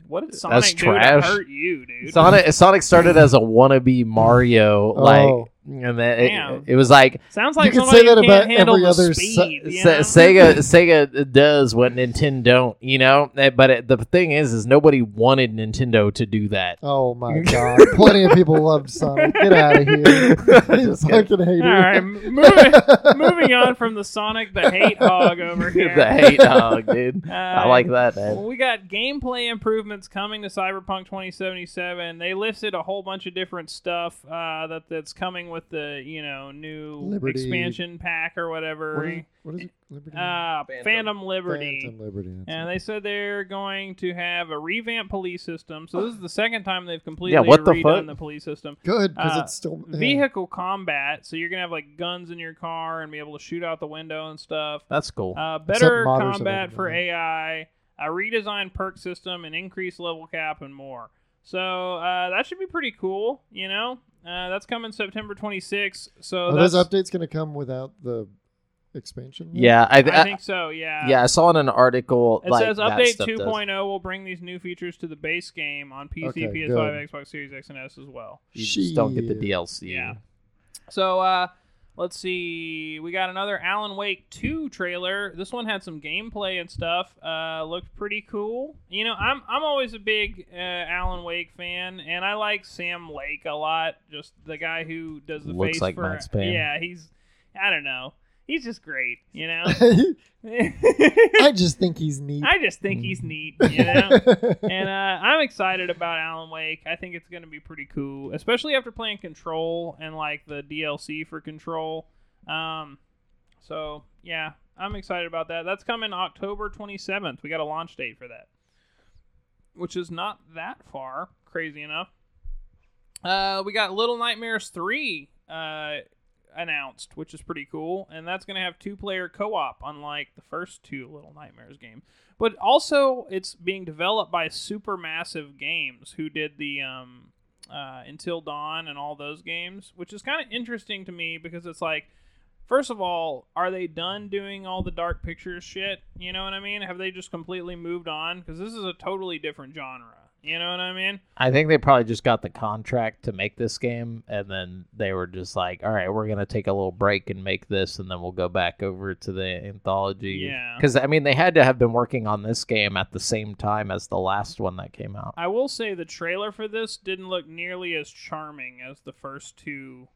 What did Sonic do trash. to hurt you, dude? Sonic Sonic started as a wannabe Mario, like, Oh. And then it, it was like Sounds like You could somebody say that can't about handle every the other speed. Sa- you know? Sega Sega does what Nintendo don't, you know. Eh, But it, the thing is, is nobody wanted Nintendo to do that. Oh my god. Plenty of people loved Sonic. Get out of here. you Just kidding. fucking hater. All right, moving, moving on from the Sonic the hate hog over here. the hate hog, dude. Uh, I like that, man. Well, we got gameplay improvements coming to Cyberpunk 2077. They listed a whole bunch of different stuff uh, that that's coming with the you know new Liberty. expansion pack or whatever. What is, what is it? Liberty? uh, Phantom. Phantom Liberty. Phantom Liberty. that's And it. they said they're going to have a revamped police system. So this is the second time they've completely Yeah, what the redone fuck? the police system. Good, because uh, it's still yeah. Vehicle combat, so you're gonna have like guns in your car and be able to shoot out the window and stuff. That's cool. Uh, better combat for. AI, a redesigned perk system, an increased level cap, and more. So uh, that should be pretty cool. You know, uh, that's coming September 26th. So Are that's, those updates going to come without the expansion? yet? yeah, I, I I, think so. Yeah. yeah, I saw in an article. It like, says that update stuff does. 2.0 will bring these new features to the base game on PC, Okay, PS5, Xbox Series X and S as well. You just don't get the Shit. DLC. Yeah. So uh let's see. We got another Alan Wake 2 trailer. This one had some gameplay and stuff. Uh looked pretty cool. You know, I'm I'm always a big uh, Alan Wake fan and I like Sam Lake a lot. Just the guy who does the Looks face like for Max Payne. Yeah, he's I don't know. He's just great, you know. I just think he's neat. I just think he's neat, you know. and uh, I'm excited about Alan Wake. I think it's going to be pretty cool, especially after playing Control and like the DLC for Control. Um, so yeah, I'm excited about that. That's coming October 27th. We got a launch date for that, which is not that far. Crazy enough. Uh, we got Little Nightmares 3 uh, announced, which is pretty cool, and that's going to have two-player co-op, unlike the first two Little Nightmares games. But also, it's being developed by Supermassive Games, who did the um, uh, Until Dawn and all those games, which is kind of interesting to me because it's like, first of all, are they done doing all the Dark Pictures shit? You know what I mean? Have they just completely moved on? Because this is a totally different genre. You know what I mean? I think they probably just got the contract to make this game, and then they were just like, "All right, we're gonna take a little break and make this, and then we'll go back over to the anthology." Yeah. Because I mean, they had to have been working on this game at the same time as the last one that came out. I will say the trailer for this didn't look nearly as charming as the first two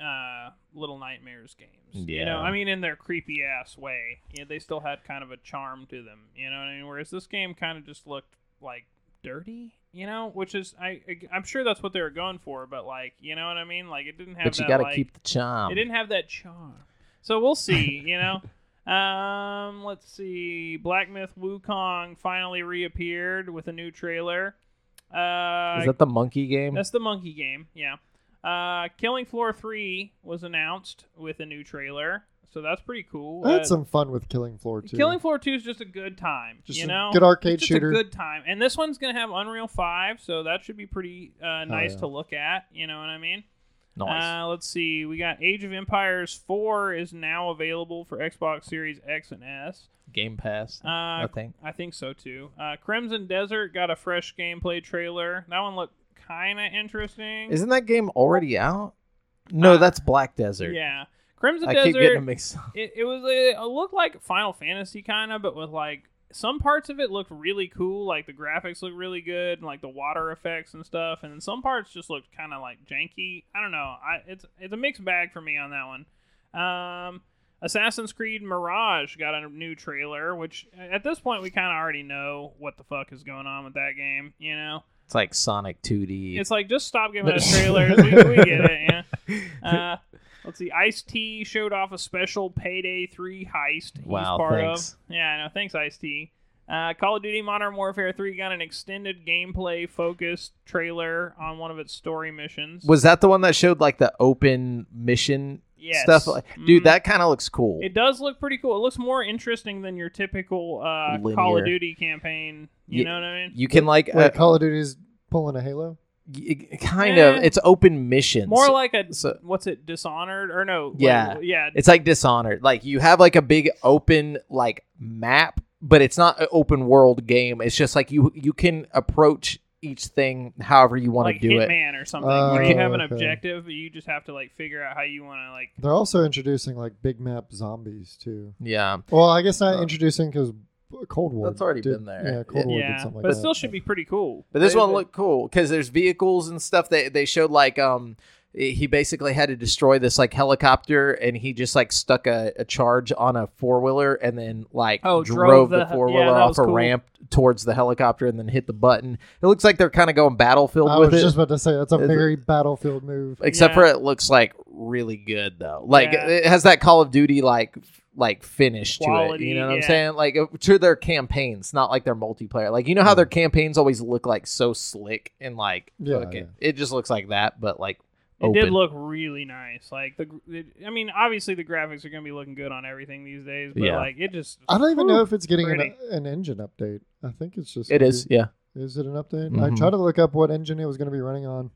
uh, Little Nightmares games. Yeah. You know, I mean, in their creepy ass way. Yeah, they still had kind of a charm to them. You know what I mean? Whereas this game kind of just looked like dirty. You know, which is I I'm sure that's what they were going for, but like, you know what I mean? Like, it didn't have. But you got to like- keep the charm. it didn't have that charm. So we'll see, you know. Um, let's see. Black Myth Wukong finally reappeared with a new trailer. Uh, Is that the monkey game? that's the monkey game, yeah. Uh, Killing Floor 3 was announced with a new trailer, so that's pretty cool. I Uh, had some fun with Killing Floor too. Killing Floor 2 is just a good time, Just you a know? good arcade It's just shooter. a good time. And this one's going to have Unreal 5, so that should be pretty uh, nice yeah. to look at, you know what I mean? nice. Uh, let's see. We got Age of Empires 4 is now available for Xbox Series X and S. game Pass. Uh, I think. I think so too. Uh, Crimson Desert got a fresh gameplay trailer. That one looked kind of interesting. Isn't that game already out? No, Uh, that's Black Desert. Yeah, Crimson I Desert. It, it was it looked like Final Fantasy kind of, but with like some parts of it looked really cool. Like the graphics look really good, and like the water effects and stuff. And then some parts just looked kind of like janky. I don't know. I it's it's a mixed bag for me on that one. Um, Assassin's Creed Mirage got a new trailer, which at this point we kind of already know what the fuck is going on with that game. You know, It's like Sonic 2D. it's like just stop giving us trailers. we, we get it. Yeah. Uh, let's see. Ice T showed off a special Payday Three heist. He's Wow, part thanks. of. Yeah, I know. Thanks, Ice T. Uh, Call of Duty Modern Warfare 3 got an extended gameplay focused trailer on one of its story missions. Was that the one that showed like the open mission yes. stuff? Like, Dude, Mhm. that kind of looks cool. It does look pretty cool. It looks more interesting than your typical uh, Call of Duty campaign. You Ye- know what I mean? you can like Wait, uh, Call of Duty's pulling a Halo. Y- kind of. Eh. It's open missions. More like a So- what's it? Dishonored or no? what- Yeah. yeah. It's like Dishonored. Like you have like a big open like map, but it's not an open world game. It's just like you you can approach each thing however you want like to do it. Hitman or something, where you have an okay. objective, but you just have to like figure out how you want to like. They're also introducing like big map zombies too. Yeah. Well, I guess not Uh, introducing because Cold War. That's already did- been there. Yeah, Cold War yeah, did something like but that. it still should be pretty cool. But this They- one looked cool because there's vehicles and stuff that they showed like um he basically had to destroy this like helicopter and he just like stuck a, a charge on a four wheeler and then like Oh, drove, drove the the- four wheeler that off was a cool. ramp towards the helicopter and then hit the button. It looks like they're kind of going battlefield I with was it. just about to say that's a Is it- very battlefield move. Except Yeah. for it looks like really good though. Like Yeah. it has that Call of Duty like f- like finish to it. You know what I'm saying? Like uh, to their campaigns, not like their multiplayer. Like you know how Hmm. their campaigns always look like so slick and like Yeah, fucking- it just looks like that, but like It did look really nice. Like the, it, I mean, obviously the graphics are gonna be looking good on everything these days, but Yeah. like it just. I don't even know if it's getting an, an engine update. I think it's just It is, yeah. Is it an update? I Mhm. tried to look up what engine it was going to be running on,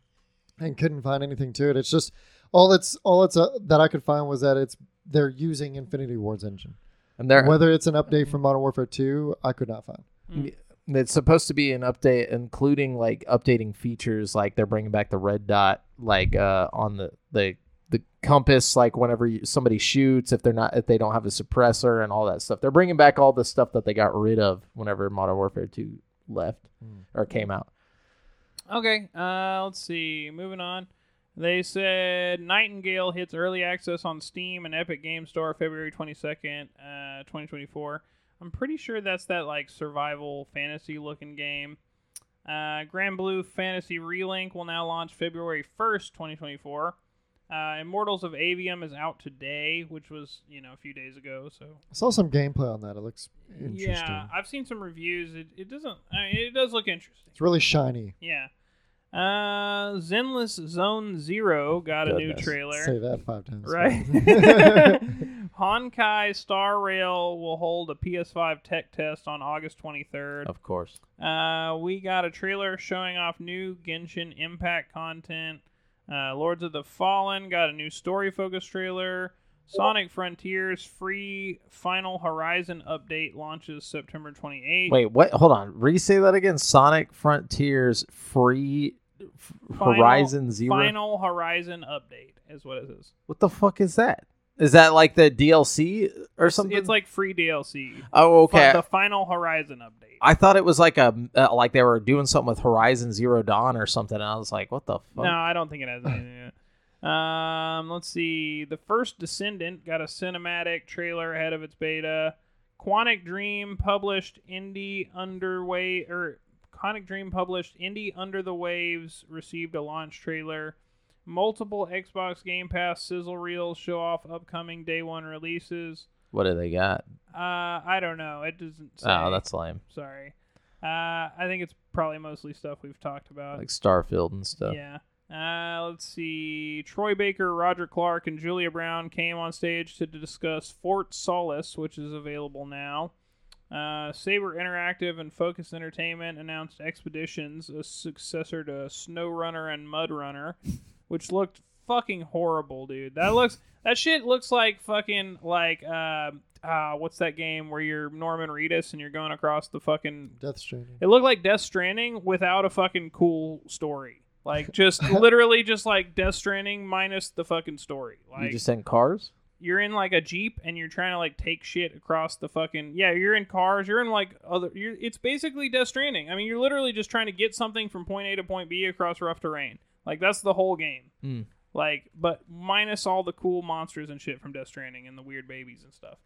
and couldn't find anything to it. It's just all it's all it's uh, that I could find was that it's they're using Infinity Ward's engine. And they're Whether it's an update from Modern Warfare Two, I could not find. it's supposed to be an update including like updating features like they're bringing back the red dot like uh on the the the compass like whenever you, somebody shoots if they're not if they don't have a suppressor and all that stuff they're bringing back all the stuff that they got rid of whenever modern warfare 2 left Hmm. or came out Okay, uh, let's see. Moving on. They said Nightingale hits early access on Steam and Epic Game Store February 22nd, uh, 2024. I'm pretty sure that's that like survival fantasy looking game. Uh, Granblue Fantasy Relink will now launch February 1st, 2024. Uh, Immortals of Aveum is out today, which was you know a few days ago. So I saw some gameplay on that. It looks interesting. yeah, I've seen some reviews. It, it doesn't. I mean, it does look interesting. It's really shiny. Yeah. Uh, Zenless Zone Zero got a new trailer. Say that five times. Right. Honkai Star Rail will hold a PS5 tech test on August 23rd. of course Uh, we got a trailer showing off new Genshin Impact content. Uh, Lords of the Fallen got a new story focused trailer. Sonic Frontiers free Final Horizon update launches September 28th. wait what hold on re-say that again sonic frontiers free F- Final- horizon zero Final Horizon update is what it is. what the fuck is that is that like the dlc or something It's like free DLC. oh okay The Final Horizon update. I thought it was like a uh, like they were doing something with Horizon Zero Dawn or something. And I was like, what the fuck? No, I don't think it has anything. in. Um, let's see. The first Descendant got a cinematic trailer ahead of its beta. Quantic Dream published Indie Underway or Quantic Dream published Indie Under the Waves received a launch trailer. Multiple Xbox Game Pass sizzle reels show off upcoming day one releases. What do they got? Uh, I don't know. It doesn't say. Oh, that's lame. sorry. Uh, I think it's probably mostly stuff we've talked about. Like Starfield and stuff. Yeah. Uh, let's see. Troy Baker, Roger Clark, and Julia Brown came on stage to discuss Fort Solis, which is available now. Uh, Saber Interactive and Focus Entertainment announced Expeditions, a successor to Snow Runner and Mud Runner, which looked fucking horrible, dude. That looks that shit looks like fucking like uh, uh what's that game where you're Norman Reedus and you're going across the fucking Death Stranding. it looked like Death Stranding without a fucking cool story. Like just literally just like Death Stranding minus the fucking story. Like you just in cars? You're in like a jeep and you're trying to like take shit across the fucking yeah you're in cars you're in like other you're it's basically death stranding. I mean you're literally just trying to get something from point a to point b across rough terrain. Like that's the whole game. Mm. like but minus all the cool monsters and shit from death stranding and the weird babies and stuff.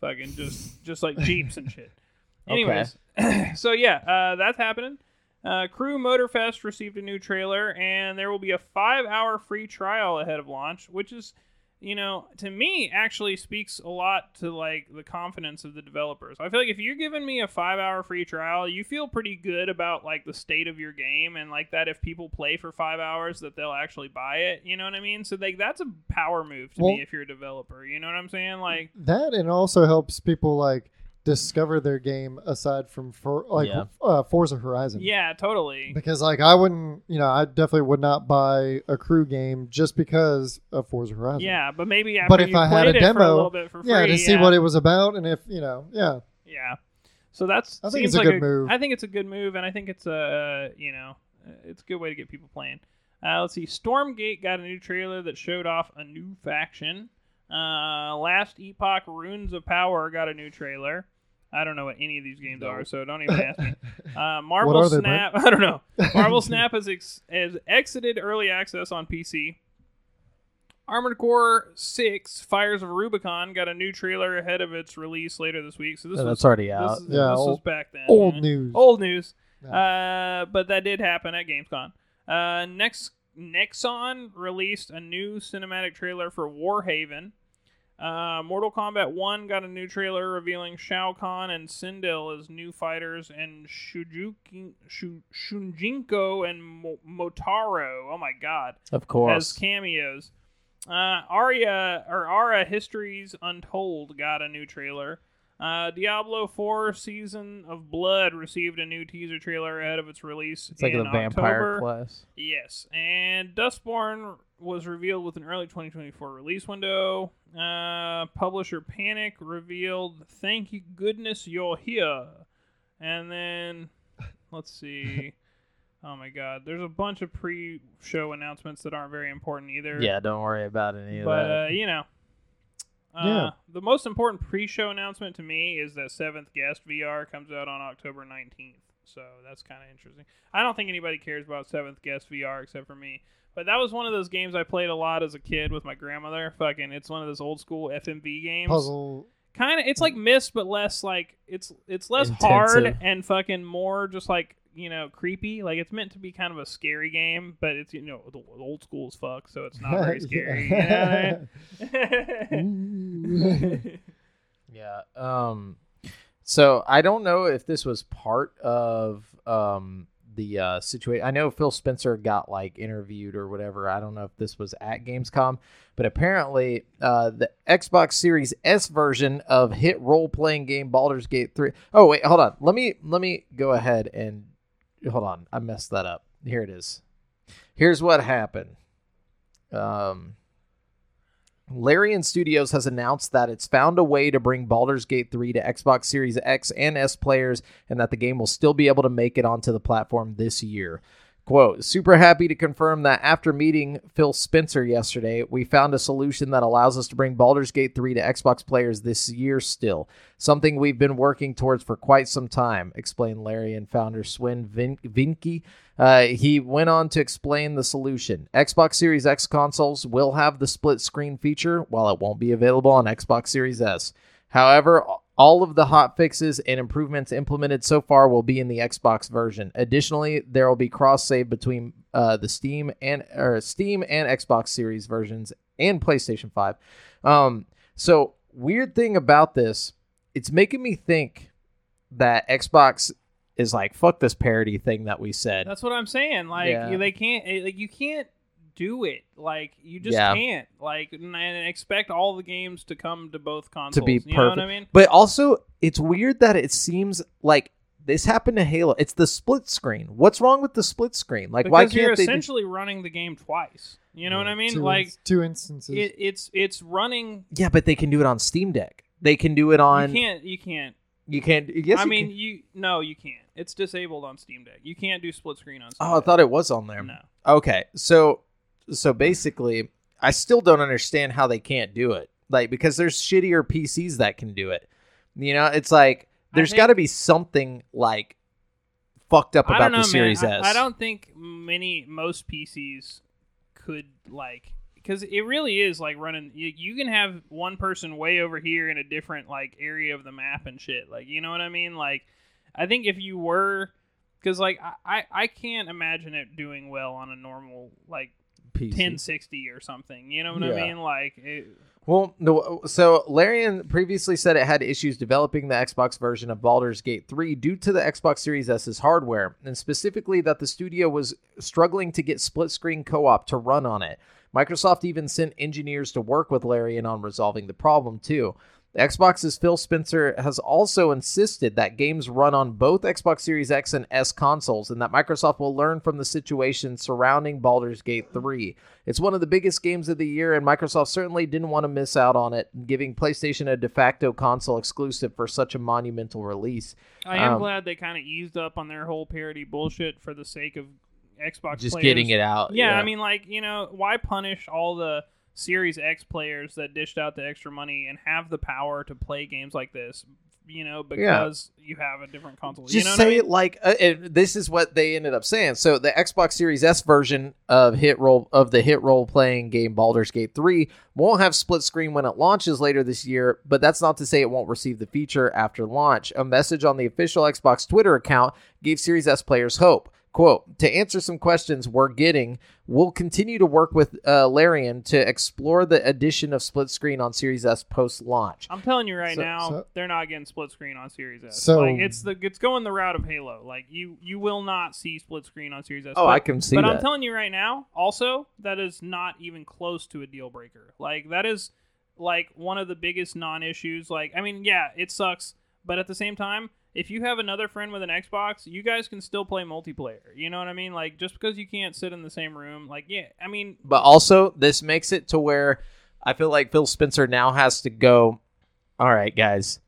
Fucking just just like jeeps and shit. Anyways so yeah uh that's happening. Uh, Crew Motorfest received a new trailer, and there will be a five-hour free trial ahead of launch, which is you know, to me, actually speaks a lot to like the confidence of the developers. I feel like if you're giving me a five hour free trial, you feel pretty good about like the state of your game and like that if people play for five hours that they'll actually buy it. You know what I mean? So like that's a power move to Well- me if you're a developer. You know what I'm saying? Like that and also helps people like discover their game aside from for like Yeah. uh, Forza Horizon. yeah, totally. Because like I wouldn't, you know, I definitely would not buy a crew game just because of Forza Horizon. Yeah, but maybe after But if you I had a played it for a demo, little bit for free, yeah, to see what it was about and if you know, yeah, Yeah. So that's I think seems it's a like good move. I think it's a good move, and I think it's a uh, you know it's a good way to get people playing. Uh, let's see. Stormgate got a new trailer that showed off a new faction. Uh, Last Epoch Runes of Power got a new trailer. I don't know what any of these games No. are, so don't even ask me. Uh, What Marvel are they, Snap. I don't know. Marvel Snap has, ex- has exited early access on PC. Armored Core 6 Fires of Rubicon got a new trailer ahead of its release later this week. So this Oh, was that's already this, out. is- Yeah, this was back then. old yeah. news. Old news. Yeah. Uh, but that did happen at Gamescom. Uh, next, Nexon released a new cinematic trailer for Warhaven. Uh, Mortal Kombat 1 got a new trailer revealing Shao Kahn and Sindel as new fighters, and Shujuki, Shu, Shunjinko and Mo- Motaro, oh my god, Of course, as cameos. Uh, Aria or Ara Histories Untold got a new trailer. Uh, Diablo 4 Season of Blood received a new teaser trailer ahead of its release. It's like the vampire class. Yes, and Dustborn was revealed with an early 2024 release window. Uh, publisher Panic revealed, "Thank you goodness you're here," and then let's see. Oh my God, there's a bunch of pre-show announcements that aren't very important either. Yeah, don't worry about any of but that. uh, you know. Uh, Yeah. The most important pre-show announcement to me is that Seventh Guest VR comes out on October 19th. So that's kind of interesting. I don't think anybody cares about Seventh Guest VR except for me. But that was one of those games I played a lot as a kid with my grandmother. Fucking, it's one of those old school FMV games. Puzzle. Kind of, it's like Myst, but less like it's it's less Intensive. hard and fucking more just like you know creepy. Like it's meant to be kind of a scary game, but it's you know the old school as fuck, so it's not very scary. you know what I mean? Yeah. Um so I don't know if this was part of um the uh situation. I know Phil Spencer got like interviewed or whatever. I don't know if this was at Gamescom, but apparently uh the Xbox Series S version of hit role playing game Baldur's Gate 3. Oh wait, hold on. Let me let me go ahead and hold on. I messed that up. Here it is. Here's what happened. Um Larian Studios has announced that it's found a way to bring Baldur's Gate 3 to Xbox Series X and S players and that the game will still be able to make it onto the platform this year. Quote, super happy to confirm that after meeting Phil Spencer yesterday, we found a solution that allows us to bring Baldur's Gate 3 to Xbox players this year still. Something we've been working towards for quite some time, explained Larian founder Swen Vin- Vincke. Uh, he went on to explain the solution. Xbox Series X consoles will have the split screen feature, while it won't be available on Xbox Series S. However, all of the hot fixes and improvements implemented so far will be in the Xbox version. Additionally, there will be cross save between uh, the Steam and or Steam and Xbox Series versions and PlayStation 5. Um, so weird thing about this, it's making me think that Xbox is like fuck this parity thing that we said. That's what I'm saying. Like Yeah. you- they can't. eh, Like you can't do it. Like you just Yeah. can't. Like and, and expect all the games to come to both consoles. to be You perfect. know what I mean? But also, it's weird that it seems like this happened to Halo. It's the split screen. What's wrong with the split screen? Like, Because why you're can't they? essentially running the game twice. You know what I mean? two, like ins- two instances. it, it's it's running. yeah, but they can do it on Steam Deck. They can do it on. you can't. You can't. You can't. Yes, I you mean, can. you no, you can't. It's disabled on Steam Deck. You can't do split screen on. Steam Oh, I thought it was on there. no. Okay, so so basically, I still don't understand how they can't do it. Like because there's shittier PCs that can do it. You know, it's like there's got to be something like fucked up about know, the Series man. S. I, I don't think many most PCs could like because it really is like running. You, you can have one person way over here in a different like area of the map and shit. Like you know what I mean? Like I think if you were because like I, I I can't imagine it doing well on a normal like PC. 1060 or something. You know what Yeah. I mean? Like it, Well, no, so Larian previously said it had issues developing the Xbox version of Baldur's Gate 3 due to the Xbox Series S's hardware, and specifically that the studio was struggling to get split screen co op to run on it. Microsoft even sent engineers to work with Larian on resolving the problem, too. Xbox's Phil Spencer has also insisted that games run on both Xbox Series X and S consoles, and that Microsoft will learn from the situation surrounding Baldur's Gate 3. It's one of the biggest games of the year, and Microsoft certainly didn't want to miss out on it, giving PlayStation a de facto console exclusive for such a monumental release. I am Um, glad they kind of eased up on their whole parity bullshit for the sake of Xbox. Just players. getting it out. Yeah, I mean, like you know, why punish all the Series X players that dished out the extra money and have the power to play games like this? You know, because you have a different console. just you know what say I mean? it like uh, this is what they ended up saying. So the Xbox Series S version of hit roll of the hit role playing game Baldur's Gate 3 won't have split screen when it launches later this year, but that's not to say it won't receive the feature after launch. A message on the official Xbox Twitter account gave Series S players hope. Quote, to answer some questions we're getting, we'll continue to work with uh, Larian to explore the addition of split screen on Series S post launch. I'm telling you right So- now, so- they're not getting split screen on Series S. So- like it's the it's going the route of Halo. Like you you will not see split screen on Series S. Oh, But- I can see but that. I'm telling you right now, also, that is not even close to a deal breaker. Like that is like one of the biggest non-issues. Like I mean, yeah, it sucks, but at the same time, if you have another friend with an Xbox, you guys can still play multiplayer. You know what I mean? Like just because you can't sit in the same room, like yeah, I mean, But also, this makes it to where I feel like Phil Spencer now has to go. All right, guys,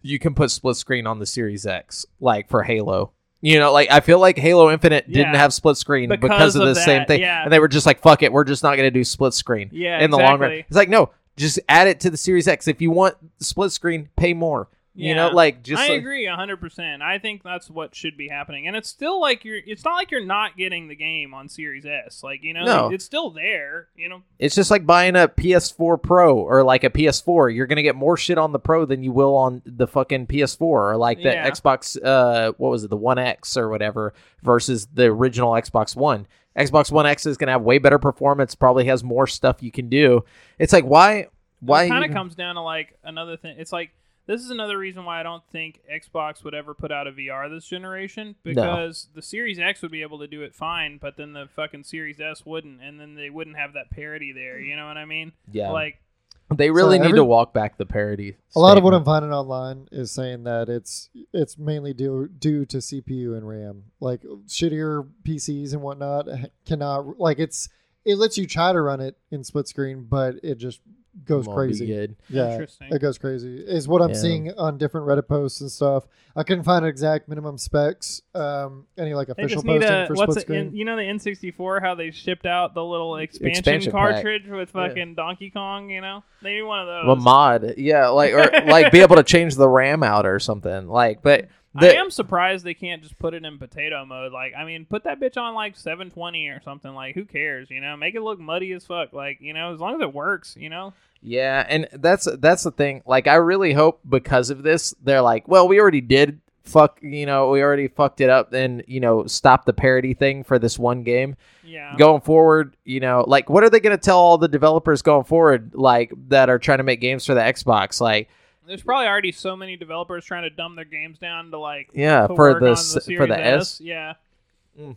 you can put split screen on the Series X, like for Halo. You know, like I feel like Halo Infinite didn't have split screen because, Because of of the same thing, yeah. and they were just like, "Fuck it, we're just not going to do split screen." yeah, in the long run, it's like, no, just add it to the Series X. If you want split screen, pay more. You know, like just I like- agree hundred percent. I think that's what should be happening, and it's still like you're. It's not like you're not getting the game on Series S. Like you know, No. it's still there. You know, It's just like buying a PS4 Pro or like a PS4. You're gonna get more shit on the Pro than you will on the fucking PS4 or like the Yeah. Xbox. Uh, what was it, the One X or whatever versus the original Xbox One. Xbox One X is gonna have way better performance. Probably has more stuff you can do. It's like why why it kind of even- comes down to like another thing. It's like this is another reason why I don't think Xbox would ever put out a VR this generation because the Series X would be able to do it fine, but then the fucking Series S wouldn't, and then they wouldn't have that parity there. You know what I mean? yeah Like they really So need every- to walk back the parity. A lot of what I'm finding online is saying that it's it's mainly due due to CPU and RAM. Like shittier PCs and whatnot eh, cannot like it's it lets you try to run it in split screen, but it just goes Won't crazy. good. Yeah, Interesting. it goes crazy. Is what I'm Yeah. seeing on different Reddit posts and stuff. I couldn't find an exact minimum specs. Um, any like official just need posting a for what's split it, screen. in, you know the N64 how they shipped out the little expansion, Expansion pack. cartridge with Yeah. fucking Donkey Kong. You know they need one of those. A mod, yeah, like or like be able to change the RAM out or something. Like, but the, I am surprised they can't just put it in potato mode. Like, I mean, put that bitch on like 720 or something. Like, who cares? You know, make it look muddy as fuck. Like, you know, as long as it works. You know. Yeah, and that's that's the thing. Like, I really hope because of this, they're like, well, we already did fuck. You know, we already fucked it up, and you know, stop the parity thing for this one game. Yeah. Going forward, you know, like, what are they going to tell all the developers going forward, like that are trying to make games for the Xbox? Like, There's probably already so many developers trying to dumb their games down to like yeah, to for work the on s- for the S, Yeah. Mm.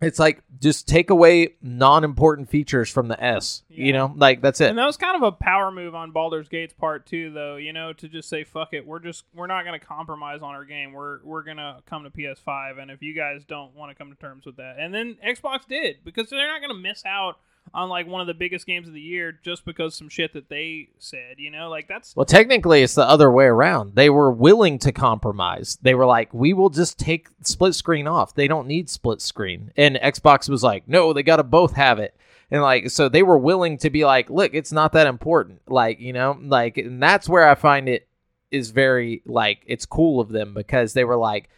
it's like just take away non-important features from the S. You know, like that's it. And that was kind of a power move on Baldur's Gate's part too, though. You know, to just say fuck it, we're just we're not going to compromise on our game. We're we're gonna come to PS5, and if you guys don't want to come to terms with that, and then Xbox did because they're not going to miss out on like one of the biggest games of the year just because some shit that they said. You know, like that's Well, technically, it's the other way around. They were willing to compromise. They were like, "We will just take split screen off. They don't need split screen." And Xbox was like, "No, they got to both have it." And like, so they were willing to be like, "Look, it's not that important." Like, you know, like, and that's where I find it is very like it's cool of them because they were like,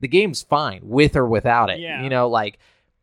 "The game's fine with or without it." Yeah. You know, like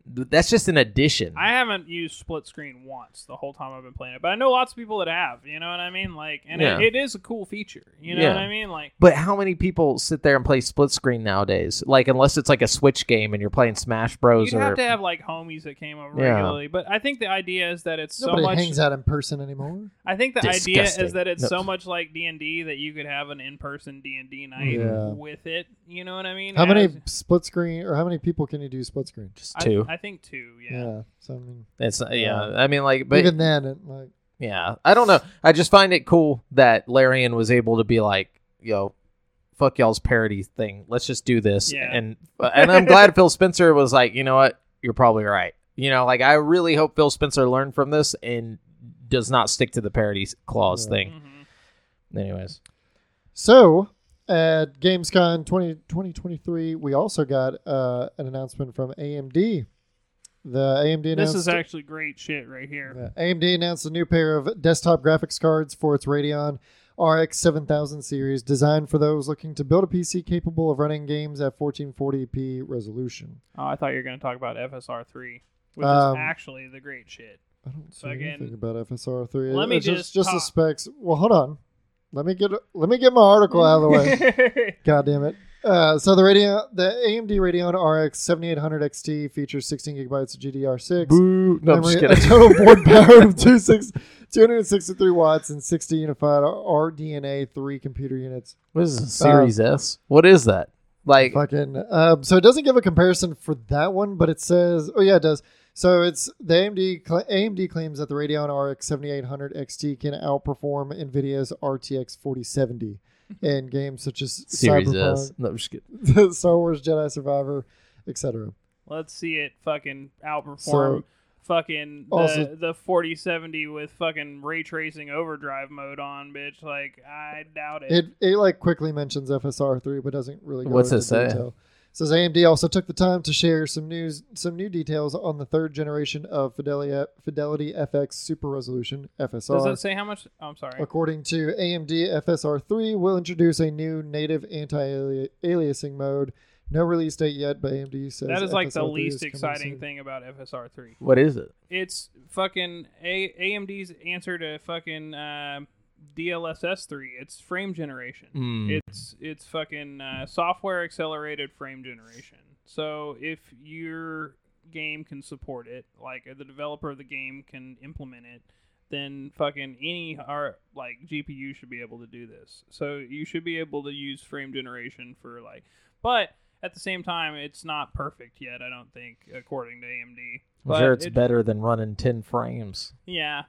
that's just an addition. I haven't used split screen once the whole time I've been playing it, but I know lots of people that have. You know what I mean? Like, and Yeah. it, it is a cool feature. You know Yeah. what I mean? Like, But how many people sit there and play split screen nowadays? Like, unless it's like a Switch game and you're playing Smash Bros. you'd or have to have like homies that came over Yeah. regularly. But I think the idea is that it's Nobody so much. hangs out in person anymore. I think the idea is that it's No. so much like D and D that you could have an in-person D and D night Yeah. with it. You know what I mean? How many split screen or how many people can you do split screen? just I, two. I think two. Yeah. Yeah. So I mean, it's yeah. Yeah. I mean, like, but even then, it, like yeah, I don't know. I just find it cool that Larian was able to be like, yo. Fuck y'all's parity thing. Let's just do this, Yeah. and and I'm glad Phil Spencer was like, you know what, you're probably right. You know, like I really hope Phil Spencer learned from this and does not stick to the parity clause Yeah. thing. Mhm. Anyways, So at Gamescom 20, 2023, we also got uh, an announcement from AMD. The AMD announced This is actually great shit right here. Yeah, AMD announced a new pair of desktop graphics cards for its Radeon RX 7000 series, designed for those looking to build a PC capable of running games at 1440p resolution. Oh, I thought you were going to talk about FSR three, which Um, is actually the great shit. I don't see Fucking- anything about FSR 3. Let me just just the talk- specs. Well, hold on. Let me get let me get my article out of the way. God damn it. Uh, so the Radeon, the AMD Radeon RX 7800 XT features 16 gigabytes of GDR6. boo. No, I'm just memory, a total board power of 26 263 watts and 60 unified RDNA 3 computer units. What is this, Series S? What is that? Like, Fucking. Um, so it doesn't give a comparison for that one, but it says, oh yeah, it does. So it's the AMD AMD claims that the Radeon RX 7800 XT can outperform NVIDIA's RTX 4070 in games such as Series Cyberpunk, S. No, I'm just kidding. Star Wars Jedi Survivor, etc. Let's see it fucking outperform So- fucking the, Also- the 4070 with fucking ray tracing overdrive mode on, bitch. Like, I doubt it. It it like quickly mentions FSR three, but doesn't really. Go What's into it say? Detail. It says AMD also took the time to share some news, some new details on the third generation of Fidelity Fidelity FX Super Resolution FSR. Does it say how much? Oh, I'm sorry. According to AMD, FSR three will introduce a new native anti-aliasing mode. No release date yet, but AMD says That is like the FSR 3 least exciting soon. thing about FSR 3. What is it? It's fucking A- AMD's answer to fucking uh, DLSS 3. It's frame generation. Hmm. It's it's fucking uh, software accelerated frame generation. So if your game can support it, like the developer of the game can implement it, then fucking any our like GPU should be able to do this. So you should be able to use frame generation for like, but at the same time, it's not perfect yet. I don't think, according to AMD. I'm But sure it's it- better than running 10 frames. Yeah,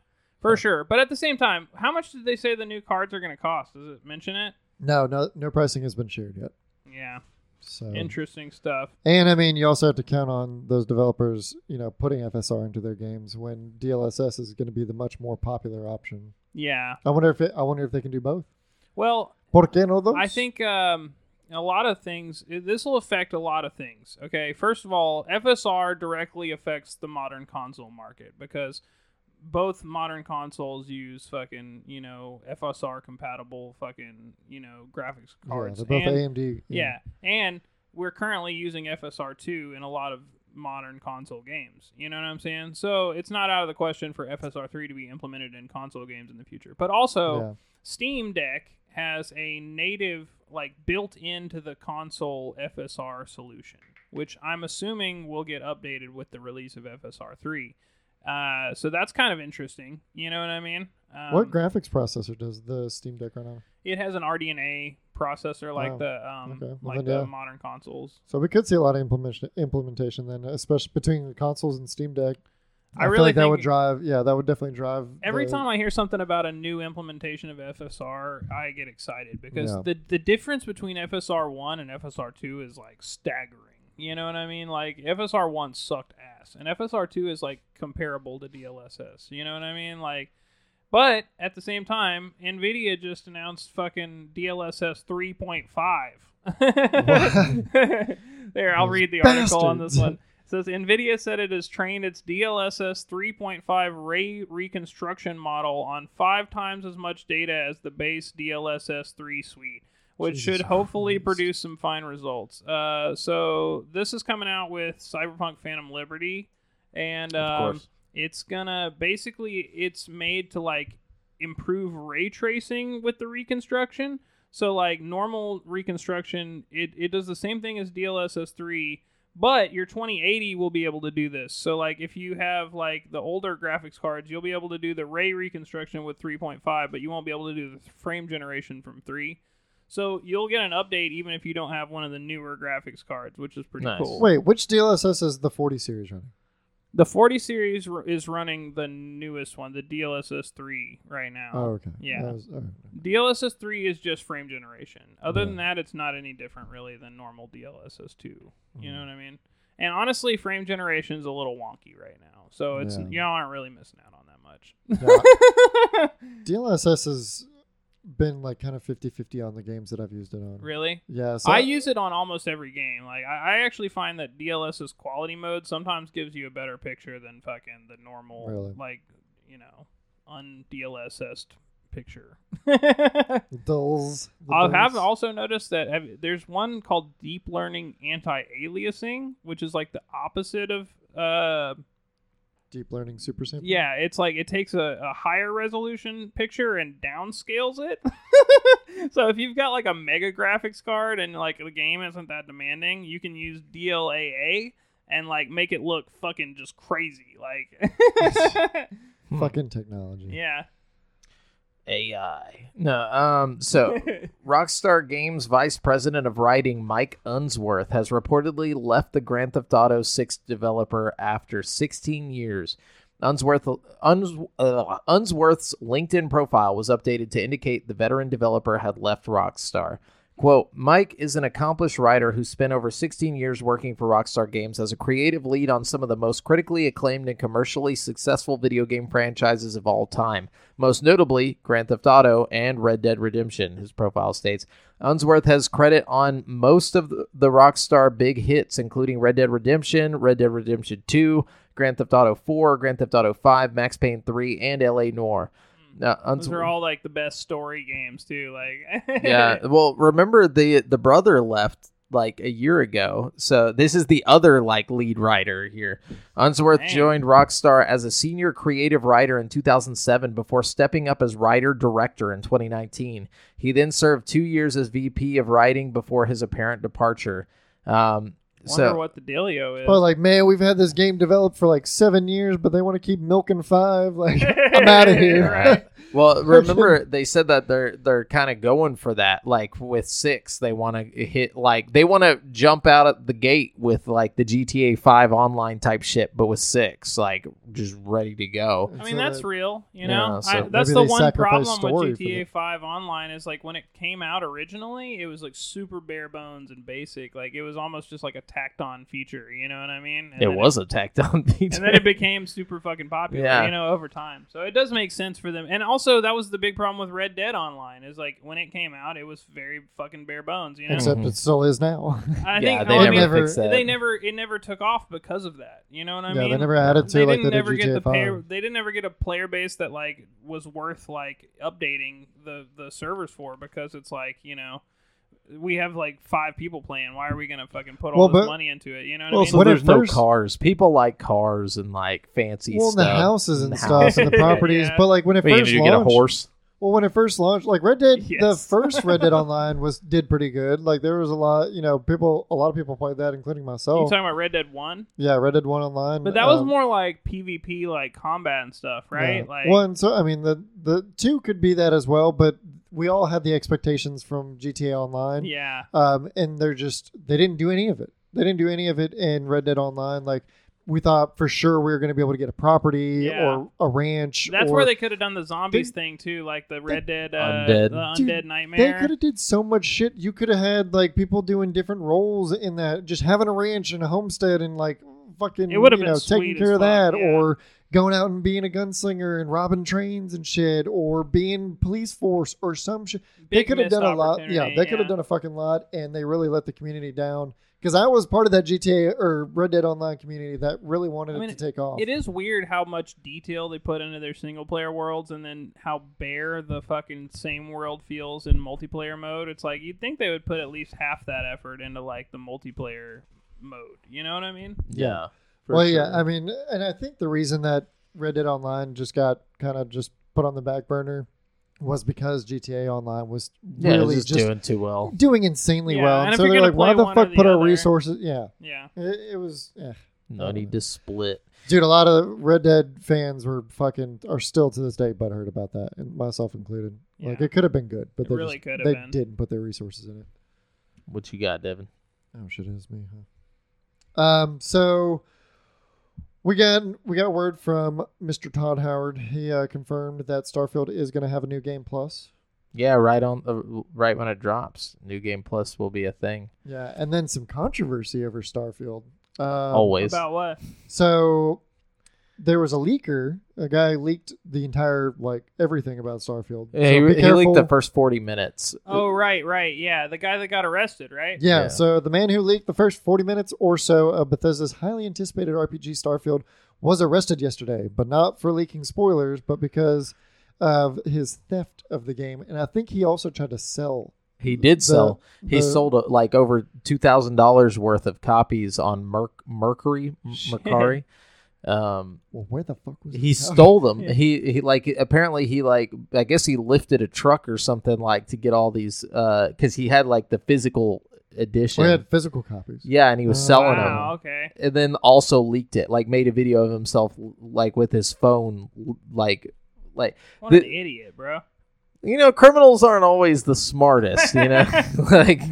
for sure. But at the same time, how much did they say the new cards are going to cost? Does it mention it? No, no, no pricing has been shared yet. Yeah, So interesting stuff. And I mean, you also have to count on those developers, you know, putting FSR into their games when DLSS is going to be the much more popular option. Yeah. I wonder if it, I wonder if they can do both. Well, ¿Por qué no dos? I think um, a lot of things. This will affect a lot of things. Okay, first of all, FSR directly affects the modern console market because both modern consoles use fucking you know FSR compatible fucking you know graphics yeah, cards. they're both and, AMD. yeah, and we're currently using FSR two in a lot of modern console games. You know what I'm saying? So it's not out of the question for FSR three to be implemented in console games in the future. But also. yeah. Steam Deck has a native, like built into the console FSR solution, which I'm assuming will get updated with the release of FSR 3. Uh, so that's kind of interesting. You know what I mean? Um, what graphics processor does the Steam Deck run on? it has an RDNA processor like Oh, the um, okay. Well, like then, the yeah. modern consoles. So we could see a lot of implementation implementation then, especially between the consoles and Steam Deck. I feel really like that would drive. Yeah, that would definitely drive. Every the- time I hear something about a new implementation of FSR, I get excited because Yeah. the the difference between FSR one and FSR two is like staggering. You know what I mean? Like FSR one sucked ass, and FSR two is like comparable to DLSS. You know what I mean? Like, but at the same time, Nvidia just announced fucking DLSS three point five. there, I'll Those read the article on this one. It says Nvidia said it has trained its DLSS 3.5 ray reconstruction model on five times as much data as the base DLSS 3 suite, which Jesus should hopefully produce some fine results. Uh, so this is coming out with Cyberpunk Phantom Liberty, and um, it's gonna basically it's made to like improve ray tracing with the reconstruction. So like normal reconstruction, it, it does the same thing as DLSS three, but your 2080 will be able to do this. So like if you have like the older graphics cards, you'll be able to do the ray reconstruction with 3.5, but you won't be able to do the frame generation from three. So you'll get an update even if you don't have one of the newer graphics cards, which is pretty Nice. cool. Wait, which DLSS is the 40 series running? The 40 series r- is running the newest one, the DLSS 3 right now. Oh, okay. Yeah. That was- all right. DLSS 3 is just frame generation. Other than that, it's not any different really than normal DLSS 2. You Mm. know what I mean? And honestly, frame generation is a little wonky right now. So it's Yeah. you aren't really missing out on that much. Yeah, DLSS has been like kind of 50-50 on the games that I've used it on. really? Yeah, so I use it on almost every game. Like I, I actually find that DLSS quality mode sometimes gives you a better picture than fucking the normal Really? like, you know, un DLSS picture. Dulls. I have also noticed that have, there's one called deep learning anti-aliasing, which is like the opposite of uh deep learning super sample. yeah, it's like it takes a, a higher resolution picture and downscales it. so if you've got like a mega graphics card and like the game isn't that demanding, you can use DLAA and like make it look fucking just crazy. Like. Fucking technology. yeah. AI. No, um, so Rockstar Games vice president of writing Mike Unsworth has reportedly left the Grand Theft Auto 6 developer after 16 years. Unsworth, Uns, uh, Unsworth's LinkedIn profile was updated to indicate the veteran developer had left Rockstar. Quote, Mike is an accomplished writer who spent over 16 years working for Rockstar Games as a creative lead on some of the most critically acclaimed and commercially successful video game franchises of all time, most notably Grand Theft Auto and Red Dead Redemption, his profile states. Unsworth has credit on most of the, Rockstar big hits, including Red Dead Redemption, Red Dead Redemption 2, Grand Theft Auto 4, Grand Theft Auto 5, Max Payne 3, and LA Noire. Now, Those are all like the best story games too. Like yeah. Well, remember the the brother left like a year ago, so this is the other like lead writer here. Unsworth Dang. joined Rockstar as a senior creative writer in 2007 before stepping up as writer director in 2019. He then served two years as VP of writing before his apparent departure. Um, Wonder so what the dealio is. But like, man, we've had this game developed for like seven years, but they want to keep milking five. Like, I'm out of here. Right. Well, remember they said that they're they're kind of going for that. Like with six, they want to hit like they want to jump out at the gate with like the GTA Five online type shit, but with six, like just ready to go. I mean, that's real. You Yeah, know, so I, that's the one problem story with for GTA that. 5 Online is like when it came out originally, it was like super bare bones and basic. Like it was almost just like a tacked on feature. You know what I mean? And it then was a tacked on feature. and then it became super fucking popular, Yeah. you know, over time. So it does make sense for them. And also, that was the big problem with Red Dead Online is like when it came out, it was very fucking bare bones, you know. Except Mhm. it still is now. I yeah, think they well, I never, mean, fixed that. they never it never took off because of that. You know what I yeah, mean? they never added to they like didn't they did ever get GTA the 5. player, they didn't ever get a player base that like was worth like updating the the servers for because it's like you know we have like five people playing why are we gonna fucking put all Well, this but- money into it you know what well, I mean so When there's no cars. People like cars and like fancy well, stuff. the houses and the stuff and the properties. Yeah. But like when it Wait, first did you get a horse? Well, when it first launched, like Red Dead, the first Red Dead Online was did pretty good. Like there was a lot, you know, people, a lot of people played that, including myself. you talking about Red Dead One yeah, Red Dead One Online, but that was um, more like PvP like combat and stuff right Yeah. like one. So I mean, the the two could be that as well, but we all had the expectations from GTA Online, yeah um, and they're just they didn't do any of it. They didn't do any of it in Red Dead Online. Like we thought for sure we were going to be able to get a property Yeah. or a ranch. That's or, where they could have done the zombies They- thing too, like the Red Dead, uh, Undead. the Dude, Undead They could have did so much shit. You could have had like people doing different roles in that, just having a ranch and a homestead and like fucking, It would've you been know, sweet taking as care of fuck, that, yeah. or going out and being a gunslinger and robbing trains and shit, or being police force or some shit. they could have missed done a lot. Yeah, opportunity, they could have done a fucking lot, and they really let the community down. Because I was part of that GTA or Red Dead Online community that really wanted I mean, it to take off. It is weird how much detail they put into their single player worlds and then how bare the fucking same world feels in multiplayer mode. It's like you'd think they would put at least half that effort into like the multiplayer mode. You know what I mean? Yeah. for well, yeah. I mean, and I think the reason that Red Dead Online just got kind of just put on the back burner was because GTA Online was yeah, it's really just, just, doing too well. doing insanely Yeah, well. and And if so you're they're like, why the one or fuck the put our other- resources? Yeah, Yeah. it, it was. Yeah. No need to split. Dude, a lot of Red Dead fans were fucking are still to this day butthurt about that, and myself included. Like it could have been good, but It they really just, could have they been. didn't put their resources in it. What you got, Devin? Oh shit, it's me. Huh? Um, so we got we got word from Mr. Todd Howard. He uh, confirmed that Starfield is going to have a new game plus. Yeah, right on the right when it drops, New Game Plus will be a thing. Yeah, and then some controversy over Starfield. Um, Always. About what? So there was a leaker. A guy leaked the entire like everything about Starfield. Yeah, so he, he leaked the first forty minutes. Oh, right, right. Yeah, the guy that got arrested, right? Yeah, Yeah. so the man who leaked the first 40 minutes or so of Bethesda's highly anticipated RPG Starfield was arrested yesterday, but not for leaking spoilers, but because of his theft of the game. And I think he also tried to sell. He did the- sell. He sold uh, like over two thousand dollars worth of copies on Merc- Mercury, Mercari. Um, Well, where the fuck was he the- stole them. Yeah. He he like apparently he like I guess he lifted a truck or something like to get all these uh because he had like the physical edition. We had physical copies. yeah, and he was Oh. selling Wow, them. okay. and then also leaked it like made a video of himself like with his phone like like What The- an idiot, bro. you know criminals aren't always the smartest you know like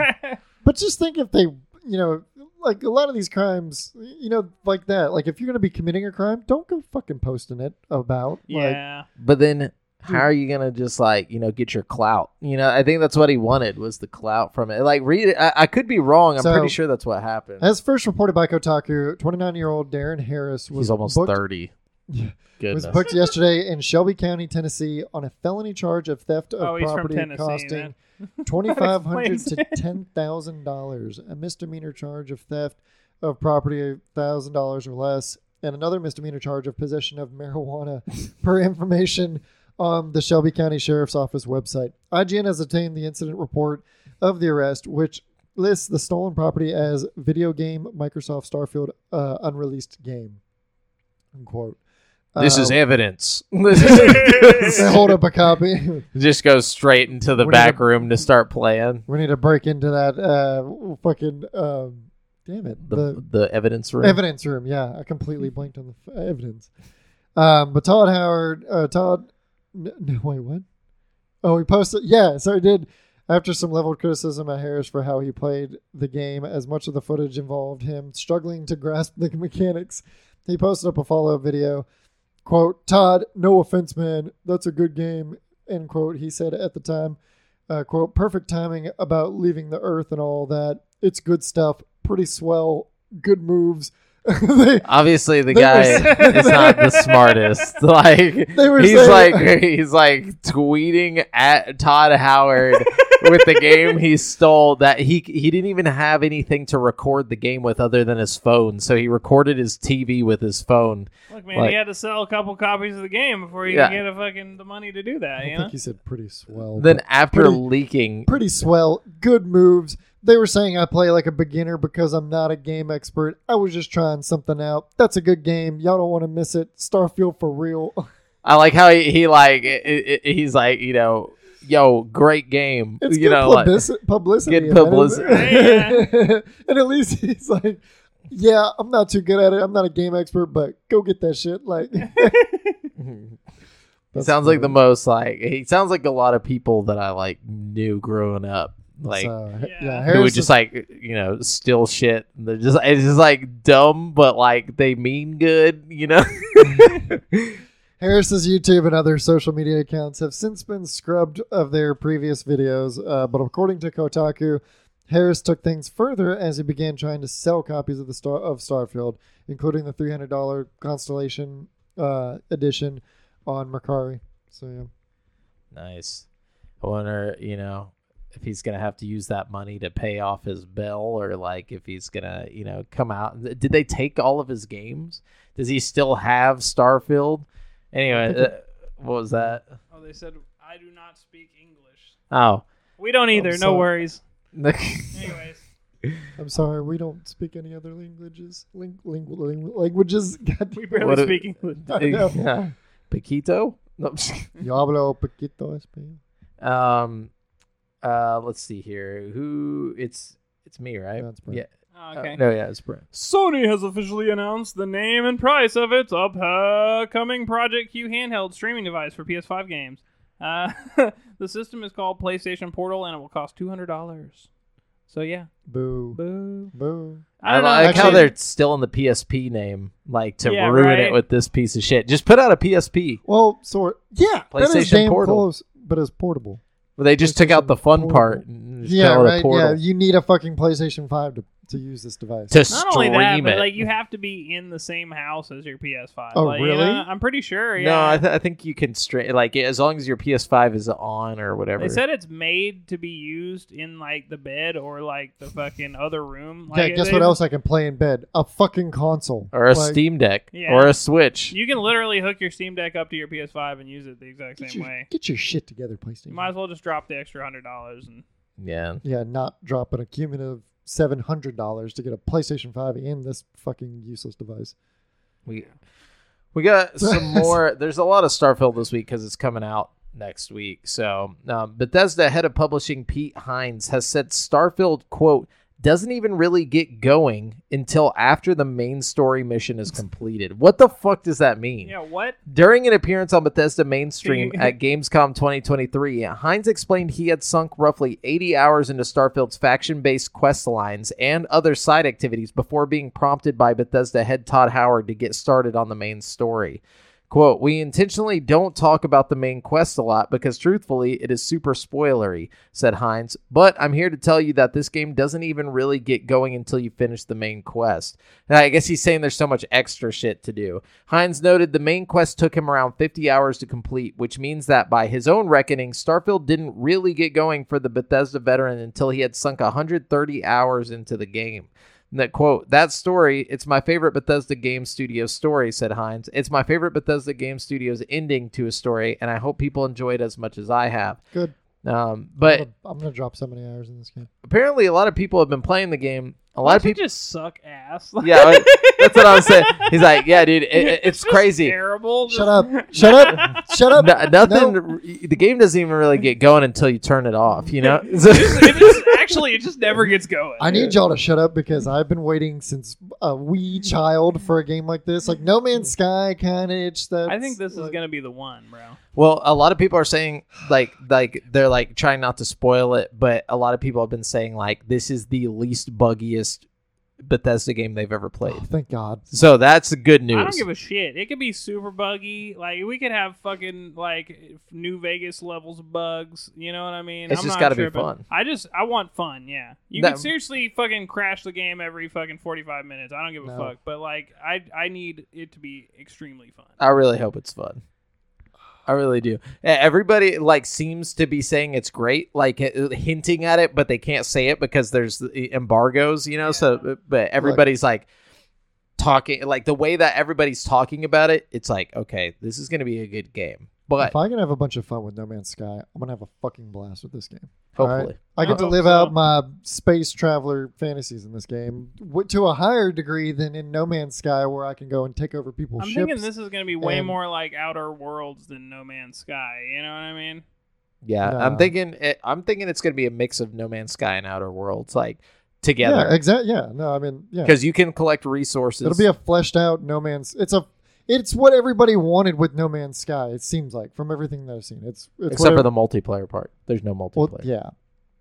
But just think if they, you know, like a lot of these crimes, you know, like that. Like if you're going to be committing a crime, don't go fucking posting it about. Like, yeah. but then how are you gonna just like you know get your clout you know i think that's what he wanted was the clout from it like read it i, I could be wrong i'm So- pretty sure that's what happened As first reported by Kotaku, 29 year old Darren Harris was he's almost booked 30 Yeah. goodness was booked yesterday in Shelby County, Tennessee, on a felony charge of theft of Oh, he's from property Tennessee, costing man. twenty five hundred explains to ten thousand dollars. A misdemeanor charge of theft of property thousand dollars or less, and another misdemeanor charge of possession of marijuana, per information on the Shelby County Sheriff's Office website. IGN has obtained the incident report of the arrest, which lists the stolen property as video game Microsoft Starfield uh, unreleased game. Unquote. This is Um, evidence they hold up a copy. just goes straight into the We need back to- room to start playing We need to break into that uh, fucking um, damn it the, the, evidence room evidence room. Yeah, I completely blanked on the f- evidence. Um, but Todd Howard, uh, Todd, no, no, wait, what? Oh, he posted. Yeah, so he did. After some leveled criticism at Harris for how he played the game, as much of the footage involved him struggling to grasp the mechanics, he posted up a follow up video. Quote, Todd, no offense, man. That's a good game. End quote. He said at the time, uh, quote, perfect timing about leaving the earth and all that. It's good stuff. Pretty swell. Good moves. They- obviously the guy were- is not the smartest like They were he's saying- like he's like tweeting at todd howard with the game he stole that he he didn't even have anything to record the game with other than his phone so he recorded his tv with his phone Look, man, Like- he had to sell a couple copies of the game before he Yeah. could get a fucking the money to do that. I You know? think he said pretty swell. then after pretty- leaking pretty swell. Good moves. They were saying I play like a beginner because I'm not a game expert. I was just trying something out. That's a good game. Y'all don't want to miss it. Starfield for real. i like how he, he like it, it, he's like you know yo great game It's you good know like, publicity. Good publicity. and at least he's like, yeah, I'm not too good at it. I'm not a game expert, but go get that shit. Like, sounds like the most like he sounds like a lot of people that I like knew growing up. Like so, Yeah. yeah, who would just like you know steal shit. They're just it's just like dumb, but like they mean good, you know. Harris's YouTube and other social media accounts have since been scrubbed of their previous videos, uh, but according to Kotaku, Harris took things further as he began trying to sell copies of the Star of Starfield, including the three hundred dollar Constellation uh, edition on Mercari. So yeah, nice. I wonder, you know, if he's gonna have to use that money to pay off his bill, or like if he's gonna, you know, come out. Did they take all of his games? Does he still have Starfield? Anyway, uh, what was that? Oh, they said I do not speak English. Oh, We don't either. I'm no worries. Anyways, I'm sorry, we don't speak any other languages. Ling- ling- ling- languages. God we damn. barely What a- speak English. I know. yeah. Paquito. No. Yo hablo poquito español. Um, uh, let's see here. Who? It's it's me, right? Yeah, it's Brent. yeah. Oh, Uh, okay. no, yeah, it's Brent. Sony has officially announced the name and price of its upcoming Project Q handheld streaming device for PS5 games. Uh, the system is called PlayStation Portal, and it will cost two hundred dollars. So yeah, Boo. boo. Boo. I don't know. like how they're still in the PSP name, like to Yeah, ruin right. it with this piece of shit. Just put out a PSP. Well, sort yeah, that is PlayStation damn Portal. close, but it's portable. Well, they just took out the fun part. And yeah, call it a right. Yeah, you need a fucking PlayStation Five to, to use this device. to Not only that, stream but it. like you have to be in the same house as your PS5. Oh, Like, you really? know, I'm pretty sure. Yeah. No, I, th- I think you can straight like as long as your PS5 is on or whatever. They said it's made to be used in like the bed or like the fucking other room. yeah, Like, guess they- what else I can play in bed? A fucking console or a Like, Steam Deck Yeah. or a Switch. You can literally hook your Steam Deck up to your PS5 and use it the exact Get same your, way. get your shit together, PlayStation. You might as well just drop the extra hundred dollars and yeah. yeah, not drop an cumulative seven hundred dollars to get a PlayStation Five and this fucking useless device. We we got some more. There's a lot of Starfield this week because it's coming out next week. So um, Bethesda head of publishing Pete Hines has said Starfield quote doesn't even really get going until after the main story mission is completed. What the fuck does that mean? yeah, what? During an appearance on Bethesda mainstream at Gamescom 2023, Hines explained he had sunk roughly 80 hours into Starfield's faction based quest lines and other side activities before being prompted by Bethesda head Todd Howard to get started on the main story. Quote, we intentionally don't talk about the main quest a lot because truthfully, it is super spoilery, said Hines. But I'm here to tell you that this game doesn't even really get going until you finish the main quest. And I guess he's saying there's so much extra shit to do. Hines noted the main quest took him around 50 hours to complete, which means that by his own reckoning, Starfield didn't really get going for the Bethesda veteran until he had sunk 130 hours into the game. And that quote, that story, it's my favorite Bethesda Game Studios story, said Hines. It's my favorite Bethesda Game Studios ending to a story, and I hope people enjoy it as much as I have. Good. Um, but I'm gonna, I'm gonna drop so many hours in this game. apparently, a lot of people have been playing the game. A lot Why of people. just suck ass. Yeah, like, that's what I was saying. He's like, yeah, dude, it, it- it's crazy. Terrible. Shut up! Shut up! Shut up! No, nothing. No. The game doesn't even really get going until you turn it off. You know. it just, actually, it just never gets going. I need y'all to shut up because I've been waiting since a wee child for a game like this. Like No Man's mm. Sky kind of itch that. I think this is gonna be the one, bro. well, a lot of people are saying like like they're like trying not to spoil it, but a lot of people have been saying like this is the least buggiest Bethesda game they've ever oh, played. Oh, thank God. So that's good news. I don't give a shit. It could be super buggy. Like we could have fucking like New Vegas levels of bugs. You know what I mean? It's I'm just gotta be fun. I just I want fun. Yeah, you That- can seriously fucking crash the game every fucking 45 minutes. I don't give a No. fuck. But like I I need it to be extremely fun. I really hope it's fun. I really do. Everybody like seems to be saying it's great, like uh, hinting at it, but they can't say it because there's the embargoes, you know. So, but everybody's like talking, like the way that everybody's talking about it. It's like, okay, this is gonna be a good game, but if I can have a bunch of fun with No Man's Sky, I'm gonna have a fucking blast with this game. hopefully, I I get to live so. out my space traveler fantasies in this game to a higher degree than in No Man's Sky, where I can go and take over people's I'm ships. thinking this is gonna be way and- more like Outer Worlds than No Man's Sky. You know what I mean? yeah. No. I'm thinking, it, I'm thinking it's gonna be a mix of No Man's Sky and Outer Worlds, like Yeah, together, exactly. Yeah, no, I mean, yeah, because you can collect resources. it'll be a fleshed out No Man's. It's a, it's what everybody wanted with No Man's Sky. It seems like from everything that I've seen, it's, it's except for the multiplayer part. There's no multiplayer. Well, yeah.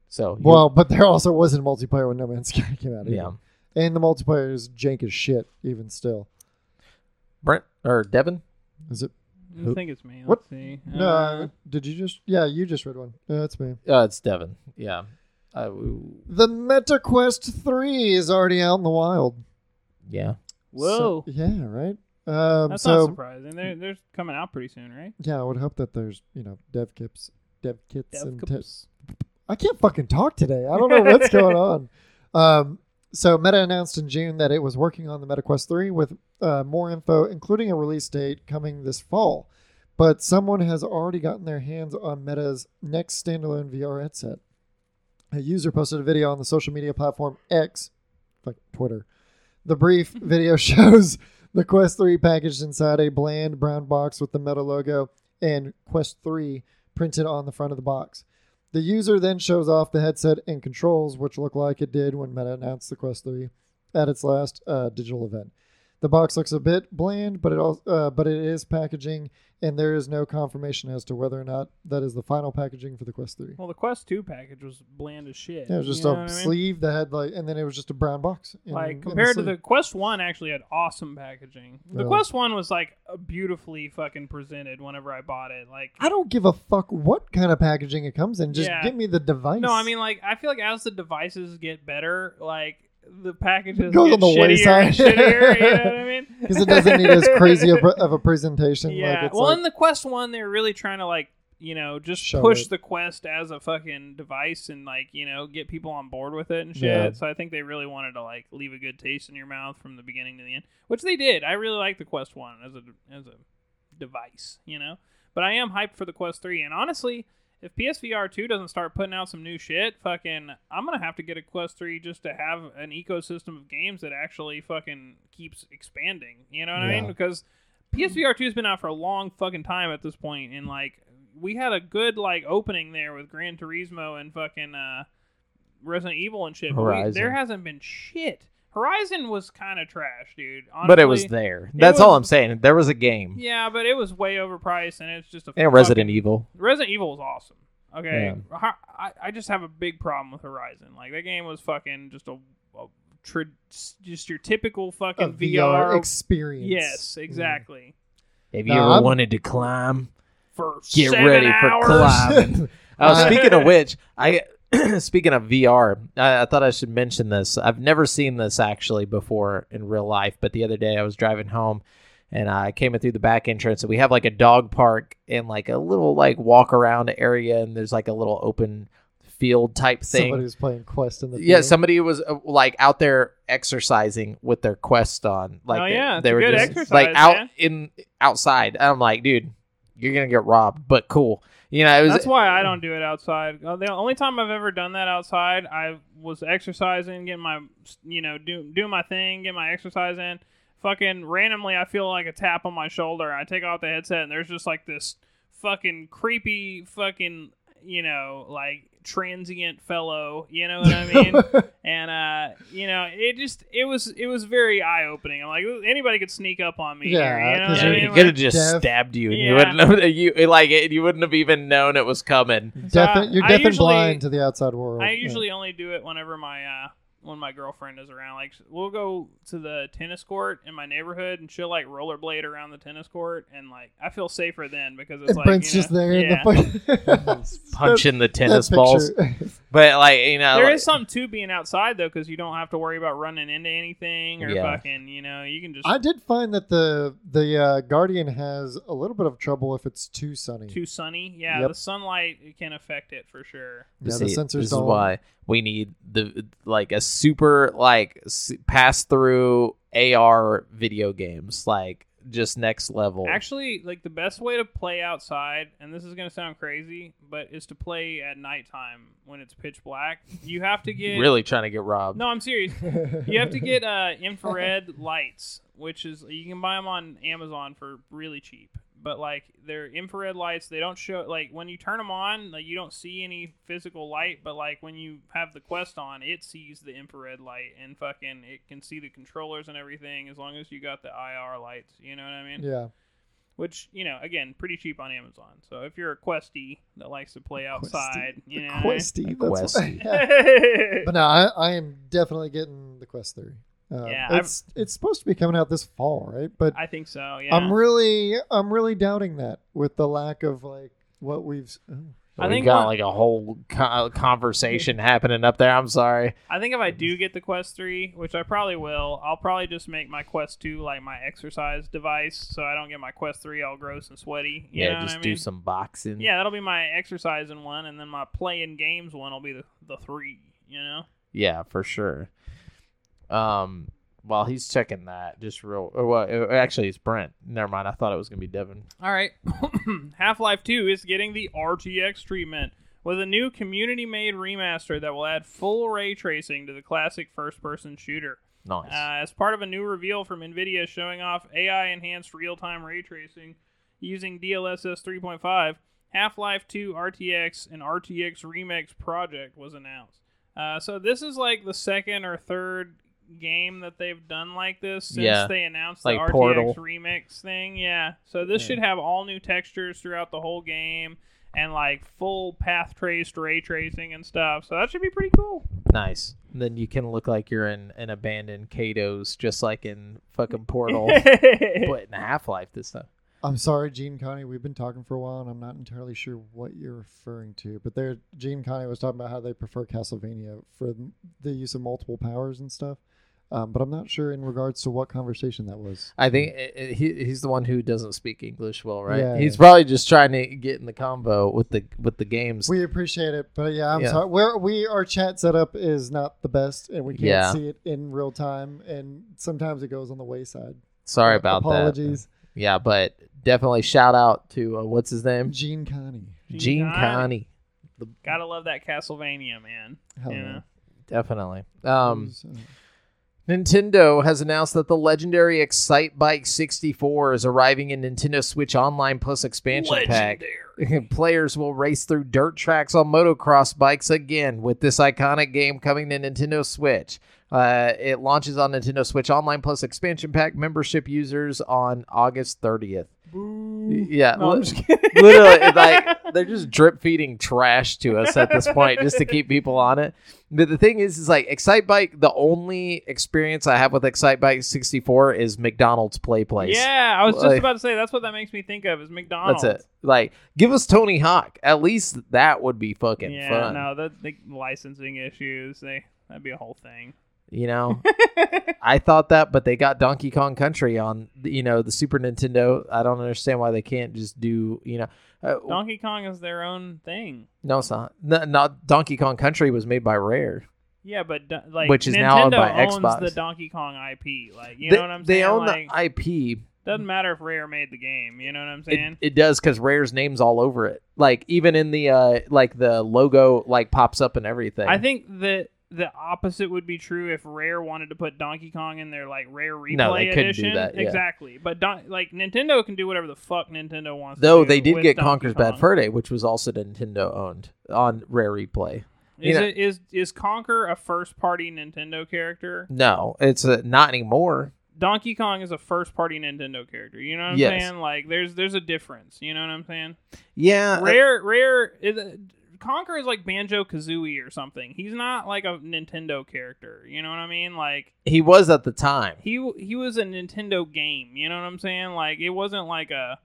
So Well, but there also wasn't multiplayer when No Man's Sky came out. Either. yeah, and the multiplayer is jank as shit. Even still, Brent or Devin. is it? I Who- think it's me. What? Let's see. No, Uh, did you just? Yeah, you just read one. Yeah, that's me. Uh, it's Devin. Yeah. Uh, The Meta Quest Three is already out in the wild. yeah. whoa. So- yeah, right. Um, That's so not surprising. They're they're coming out pretty soon, right? yeah, I would hope that there's you know dev kits, dev kits, Dev and tips. I can't fucking talk today. I don't know what's going on. Um, so Meta announced in June that it was working on the MetaQuest 3 with uh, more info, including a release date coming this fall. But someone has already gotten their hands on Meta's next standalone VR headset. A user posted a video on the social media platform X, like Twitter. The brief video shows the Quest 3 packaged inside a bland brown box with the Meta logo and Quest 3 printed on the front of the box. The user then shows off the headset and controls, which look like it did when Meta announced the Quest 3 at its last uh, digital event. The box looks a bit bland, but it also, uh, but it is packaging, and there is no confirmation as to whether or not that is the final packaging for the Quest 3. Well, the Quest Two package was bland as shit. Yeah, it was just You know a I mean? sleeve that had like, and then it was just a brown box. in- Like compared to the Quest One, actually had awesome packaging. The Really? Quest One was like beautifully fucking presented whenever I bought it. Like I don't give a fuck what kind of packaging it comes in. Just Yeah. give me the device. No, I mean like I feel like as the devices get better, like the packages Goes get on the wayside. shittier. You know what I mean? because it doesn't need as crazy of a, of a presentation. Yeah. Like it's well, like, in the Quest One, they're really trying to like you know just push it. the Quest as a fucking device and like you know get people on board with it and shit. Yeah. So I think they really wanted to like leave a good taste in your mouth from the beginning to the end, which they did. I really like the Quest One as a as a device, you know. But I am hyped for the Quest Three, and honestly. If PSVR 2 doesn't start putting out some new shit, fucking, I'm gonna have to get a Quest 3 just to have an ecosystem of games that actually fucking keeps expanding. You know what I mean? Because PSVR 2 has been out for a long fucking time at this point, and like we had a good like opening there with Gran Turismo and fucking uh, Resident Evil and shit. But we, there hasn't been shit. Horizon was kind of trash, dude. Honestly. but it was there. That's all I'm saying. There was a game. Yeah, but it was way overpriced, and it's just a And Resident Evil. Resident Evil was awesome. Okay, Ho- I, I just have a big problem with Horizon. Like that game was fucking just a, a tra- just your typical a fucking VR, VR. experience. yes, exactly. Have you No, ever I'm- wanted to climb? For Get seven ready hours. for climbing. Uh, speaking of which, I speaking of VR, I, I thought I should mention this. I've never seen this actually before in real life, but the other day I was driving home and I came in through the back entrance and we have like a dog park and like a little like walk around area and there's like a little open field type thing. Somebody was playing Quest in the yeah, somebody was uh, like out there exercising with their quest on. Like Oh, yeah, it's they were good just exercise, like out man. in outside. I'm like, dude, you're gonna get robbed, but cool. You know, it was That's why I don't do it outside. Uh, The only time I've ever done that outside, I was exercising, getting my, you know, do, doing my thing, getting my exercise in. Fucking randomly, I feel like a tap on my shoulder. I take off the headset, and there's just like this fucking creepy, fucking, you know, like transient fellow. You know what I mean? and uh, you know, it just it was it was very eye opening. I'm like, anybody could sneak up on me. Yeah, here, you know 'cause what I mean? he could have Like- just Deaf. stabbed you, and you Yeah. wouldn't have you like. You wouldn't have even known it was coming. Deaf, So, you're I deaf and blind to the outside world. I Yeah. usually only do it whenever my uh when my girlfriend is around. Like we'll go to the tennis court in my neighborhood and she'll like rollerblade around the tennis court and like I feel safer then because it's And like Brent's you know, just there Yeah. in the fucking Punching the tennis balls, but like you know, There like- is something to being outside though because you don't have to worry about running into anything or Yeah. fucking you know you can just I did find that the the uh, Guardian has a little bit of trouble if it's too sunny. too sunny. Yeah, Yep. the sunlight can affect it for sure. yeah, See, the sensors this is don't. why we need the like a super like pass through AR video games, like just next level. Actually, like the best way to play outside, and this is gonna sound crazy, but is to play at nighttime when it's pitch black. You have to get really trying to get robbed. No, I'm serious. You have to get uh, infrared lights, which is you can buy them on Amazon for really cheap. But like they're infrared lights, they don't show like when you turn them on, like you don't see any physical light. But like when you have the Quest on, it sees the infrared light and fucking it can see the controllers and everything as long as you got the IR lights. You know what I mean? yeah. which you know, again, pretty cheap on Amazon. So if you're a Questy that likes to play outside, you know, Questy. Questy. what- but no, I, I am definitely getting the Quest 3. Um, Yeah, I've- it's it's supposed to be coming out this fall, right? But I think so. Yeah, I'm really I'm really doubting that with the lack of like what we've. s- Oh. I we think got one- like a whole co- conversation happening up there. I'm sorry. I think if I do get the Quest 3, which I probably will, I'll probably just make my Quest 2 like my exercise device so I don't get my Quest 3 all gross and sweaty. You know yeah, what just I do mean? some boxing. Yeah, that'll be my exercising one, and then my playing games one will be the, the 3, you know? Yeah, for sure. Um, while he's checking that, just real. Or well, uh, actually, it's Brent. Never mind. I thought it was gonna be Devin. All right. Half Life 2 is getting the RTX treatment with a new community made remaster that will add full ray tracing to the classic first person shooter. Nice. Uh, as part of a new reveal from NVIDIA showing off AI enhanced real time ray tracing using DLSS 3.5, Half Life 2 RTX and RTX Remix project was announced. Uh, so, this is like the second or third game that they've done like this since Yeah. they announced Like the RTX Portal. Remix thing. Yeah. So, this Yeah. should have all new textures throughout the whole game and like full path traced ray tracing and stuff. So, that should be pretty cool. nice. Then you can look like you're in an abandoned Kato's, just like in fucking Portal, but in Half Life this time. I'm sorry, Gene Connie. We've been talking for a while, and I'm not entirely sure what you're referring to. But there, Gene Connie was talking about how they prefer Castlevania for the use of multiple powers and stuff. Um, but I'm not sure in regards to what conversation that was. I think uh, uh, he he's the one who doesn't speak English well, right? Yeah. He's probably just trying to get in the combo with the with the games. We appreciate it, but yeah, I'm Yeah. sorry. Where we our chat setup is not the best, and we can't Yeah. see it in real time, and sometimes it goes on the wayside. Sorry about apologies. that. Apologies. Yeah, but definitely shout out to uh, what's his name, Gene Connie. Gene Connie. Gotta love that Castlevania, man. Hell You yeah. Definitely. Um, Who's, uh, Nintendo has announced that the legendary Excitebike 64 is arriving in Nintendo Switch Online Plus expansion pack. Players will race through dirt tracks on motocross bikes again with this iconic game coming to Nintendo Switch. Uh, it launches on Nintendo Switch Online Plus expansion pack membership users on August 30th. Yeah, No, I'm li- just literally, like they're just drip feeding trash to us at this point just to keep people on it. But the thing is, is like Excitebike. The only experience I have with Excitebike 64 is McDonald's Play Place. Yeah, I was just Like- about to say that's what that makes me think of is McDonald's. That's it. Like, give us Tony Hawk. At least that would be fucking Yeah, fun. no, the, the licensing issues, they that'd be a whole thing. You know, I thought that, but they got Donkey Kong Country on, you know, the Super Nintendo. I don't understand why they can't just do, you know, uh, Donkey Kong is their own thing. no, it's not. No, not Donkey Kong Country was made by Rare. Yeah, but like Which is Nintendo now owned by owns Xbox. the Donkey Kong IP. Like you they, know what I'm saying? they own like, the IP. doesn't matter if Rare made the game. You know what I'm It, saying? it does because Rare's name's all over it. Like even in the uh, like the logo like pops up and everything. I think that the opposite would be true if Rare wanted to put Donkey Kong in their like Rare Replay No, they couldn't do edition. that, yeah. Exactly, but Don- like Nintendo can do whatever the fuck Nintendo wants. Though to do they did get Donkey Conker's Bad Kong. Fur Day, which was also Nintendo owned on Rare Replay. you Is know- it is is Conker a first party Nintendo character? No, it's uh, not anymore. Donkey Kong is a first party Nintendo character. You know what I'm Yes. saying? Like there's there's a difference. You know what I'm saying? Yeah, uh, Rare Rare is Conker is like Banjo Kazooie or something. He's not like a Nintendo character. You know what I mean? Like he was at the time. he he was a Nintendo game. You know what I'm saying? Like it wasn't like a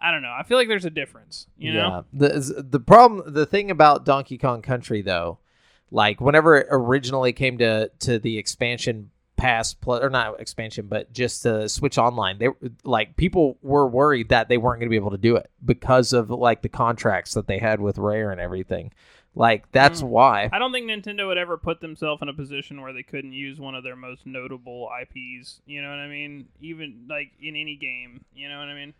I don't know. I feel like there's a difference. You know? Yeah. The the problem, the thing about Donkey Kong Country though, like whenever it originally came to to the expansion pass plus or not expansion, but just to Switch Online, they like people were worried that they weren't going to be able to do it because of like the contracts that they had with Rare and everything. Like that's Mm. why. I don't think Nintendo would ever put themselves in a position where they couldn't use one of their most notable IPs. You know what I mean? Even like in any game. You know what I mean?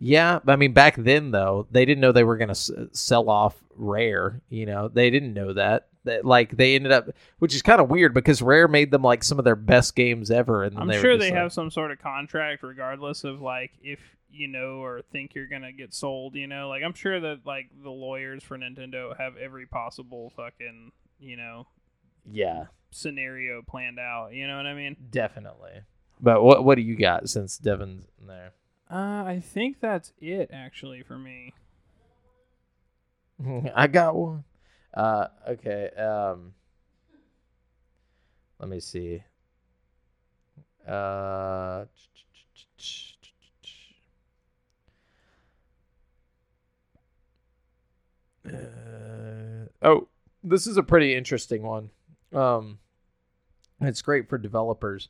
Yeah, I mean back then though, they didn't know they were going to s- sell off Rare, you know. They didn't know that. That like they ended up which is kind of weird because Rare made them like some of their best games ever and I'm they sure they like- have some sort of contract, regardless of like if you know or think you're gonna get sold. You know, like I'm sure that like the lawyers for Nintendo have every possible fucking you know Yeah, scenario planned out. You know what I mean? definitely. But what what do you got since Devin's there? Uh, I think that's it actually for me. I got one. Uh, okay. Um, let me see. Uh, oh, this is a pretty interesting one. Um, it's great for developers.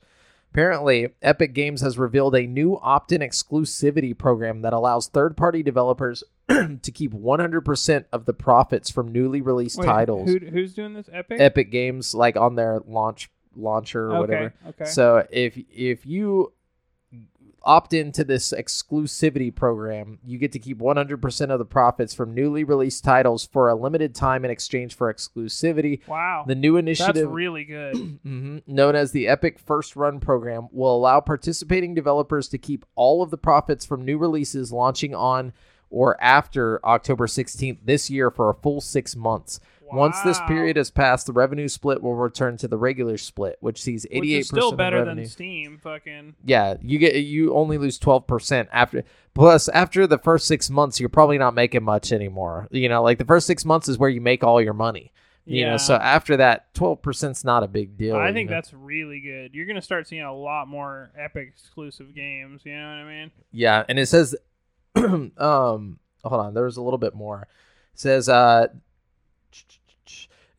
Apparently, Epic Games has revealed a new opt in exclusivity program that allows third party developers to keep 100% of the profits from newly released Wait, titles. Who, who's doing this? Epic. Epic Games, like on their launch launcher or okay. whatever. Okay. So if if you opt into this exclusivity program, you get to keep 100% of the profits from newly released titles for a limited time in exchange for exclusivity. wow. The new initiative, That's really good. Mhm. known as the Epic First Run program, will allow participating developers to keep all of the profits from new releases launching on or after October 16th this year for a full six months. Once this period has passed, the revenue split will return to the regular split, which sees 88% Which is still of better revenue. than Steam. Fucking. yeah, you get you only lose 12% after plus after the first 6 months you're probably not making much anymore. You know, like the first 6 months is where you make all your money. You know, so after that 12%'s not a big deal. I you think know? that's really good. You're gonna start seeing a lot more Epic exclusive games. You know what I mean? Yeah, and it says, um, hold on, there was a little bit more. It says, uh, Ch -ch -ch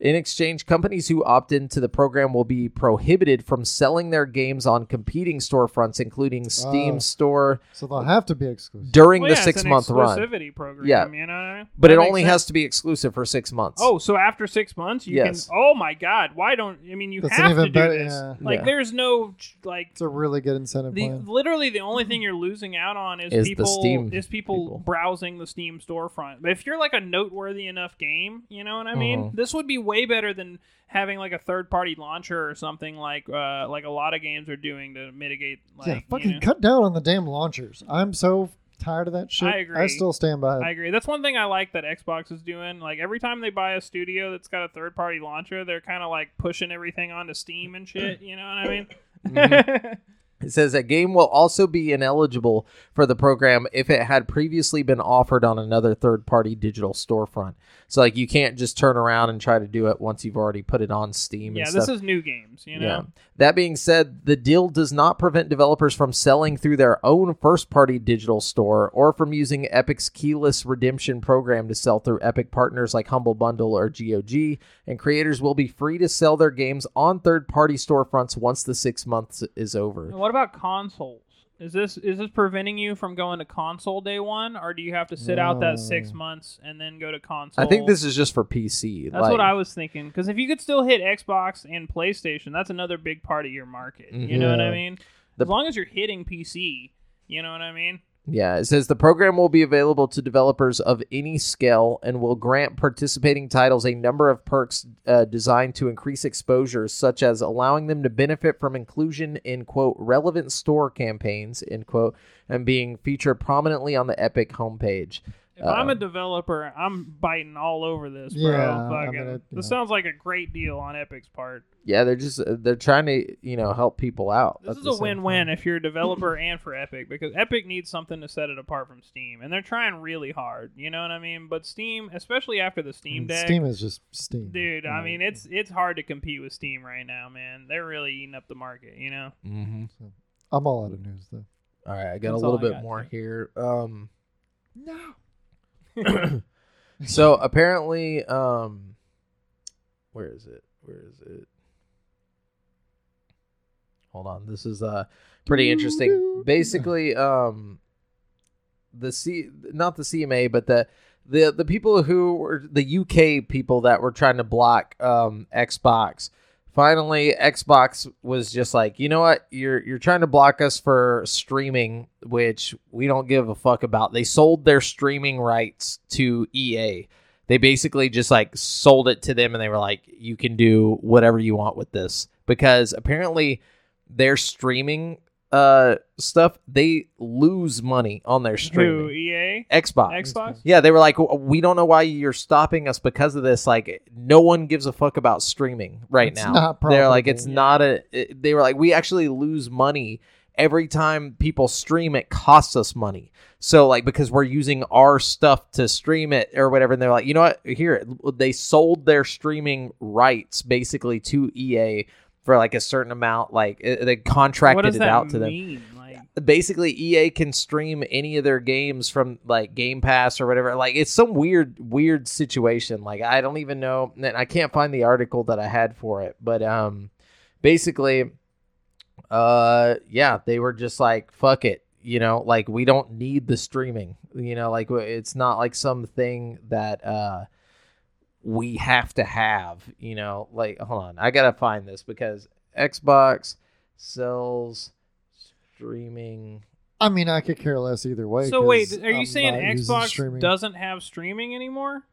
in exchange, companies who opt into the program will be prohibited from selling their games on competing storefronts, including Steam Oh. Store, So they'll have to be exclusive. during Well, the yeah, it's six an month run. exclusivity program. Yeah. You know what I mean? But That it makes only sense. has to be exclusive for six months. Oh, so after six months, you Yes. can. Oh my God! Why don't I mean you That's have an to even do better- this? yeah. Like, Yeah. there's no like It's a really good incentive the plan. literally the only thing you're losing out on is, Is the people Steam is people, people. browsing the Steam storefront. But if you're like a noteworthy enough game, you know what I mean. Mhm. This would be way better than having like a third party launcher or something like uh like a lot of games are doing to mitigate. Like, yeah, you fucking know. cut down on the damn launchers. I'm so tired of that shit. I agree. I still stand by it. I agree. That's one thing I like that Xbox is doing. Like every time they buy a studio that's got a third party launcher, they're kind of like pushing everything onto Steam and shit. You know what I mean? Mhm. It says a game will also be ineligible for the program if it had previously been offered on another third party digital storefront. So, like, you can't just turn around and try to do it once you've already put it on Steam yeah, this is new games. You know. Yeah. That being said, the deal does not prevent developers from selling through their own first party digital store or from using Epic's keyless redemption program to sell through Epic partners like Humble Bundle or GOG, and creators will be free to sell their games on third party storefronts once the six months is over. And What about consoles? Is this is this preventing you from going to console day one, or do you have to sit out that six months and then go to console? I think this is just for PC. That's like- what I was thinking. Because if you could still hit Xbox and PlayStation, that's another big part of your market. You know what I mm-hmm. mean? The- as long as you're hitting PC, you know what I mean? Yeah, it says the program will be available to developers of any scale and will grant participating titles a number of perks uh, designed to increase exposure, such as allowing them to benefit from inclusion in quote relevant store campaigns end quote and being featured prominently on the Epic homepage. If I'm a Uh, developer, I'm biting all over this, bro. Yeah, I Fucking- mean, it- This yeah. sounds like a great deal on Epic's part. Yeah, they're just uh, they're trying to you know help people out. This is a win-win time. if you're a developer and for Epic because Epic needs something to set it apart from Steam, and they're trying really hard. You know what I mean? But Steam, especially after the Steam And Deck, Steam is just Steam. dude. I Right. mean, it's it's hard to compete with Steam right now, man. They're really eating up the market. You know? Mhm. I'm all out of news though. All right, I got That's a little bit got, more too. here. Um, No. so apparently, um, where is it? Where is it? Hold on. This is uh pretty interesting. Basically, um, the C not the CMA, but the the the people who were the UK people that were trying to block um Xbox. Finally, Xbox was just like, you know what? You're you're trying to block us for streaming, which we don't give a fuck about. They sold their streaming rights to EA. They basically just like sold it to them, and they were like, you can do whatever you want with this because apparently their streaming uh stuff they lose money on their Who streaming. EA? Xbox. Xbox? Yeah, they were like, we don't know why you're stopping us because of this. Like, no one gives a fuck about streaming right It's now. They're like, profitable. it's not a. it- They were like, we actually lose money every time people stream, it costs us money. So like because we're using our stuff to stream it or whatever, and they're like, you know what? Here they sold their streaming rights basically to EA for like a certain amount. Like it, they contracted it out to them? Like, basically EA can stream any of their games from like Game Pass or whatever. Like it's some weird weird situation. Like I don't even know and I can't find the article that I had for it, but um basically uh yeah, they were just like fuck it, you know, like we don't need the streaming. You know, like it's not like something that uh we have to have, you know, like hold on. I got to find this because Xbox sells streaming. I mean, I could care less either way. so wait, are you I'm saying Xbox doesn't have streaming anymore?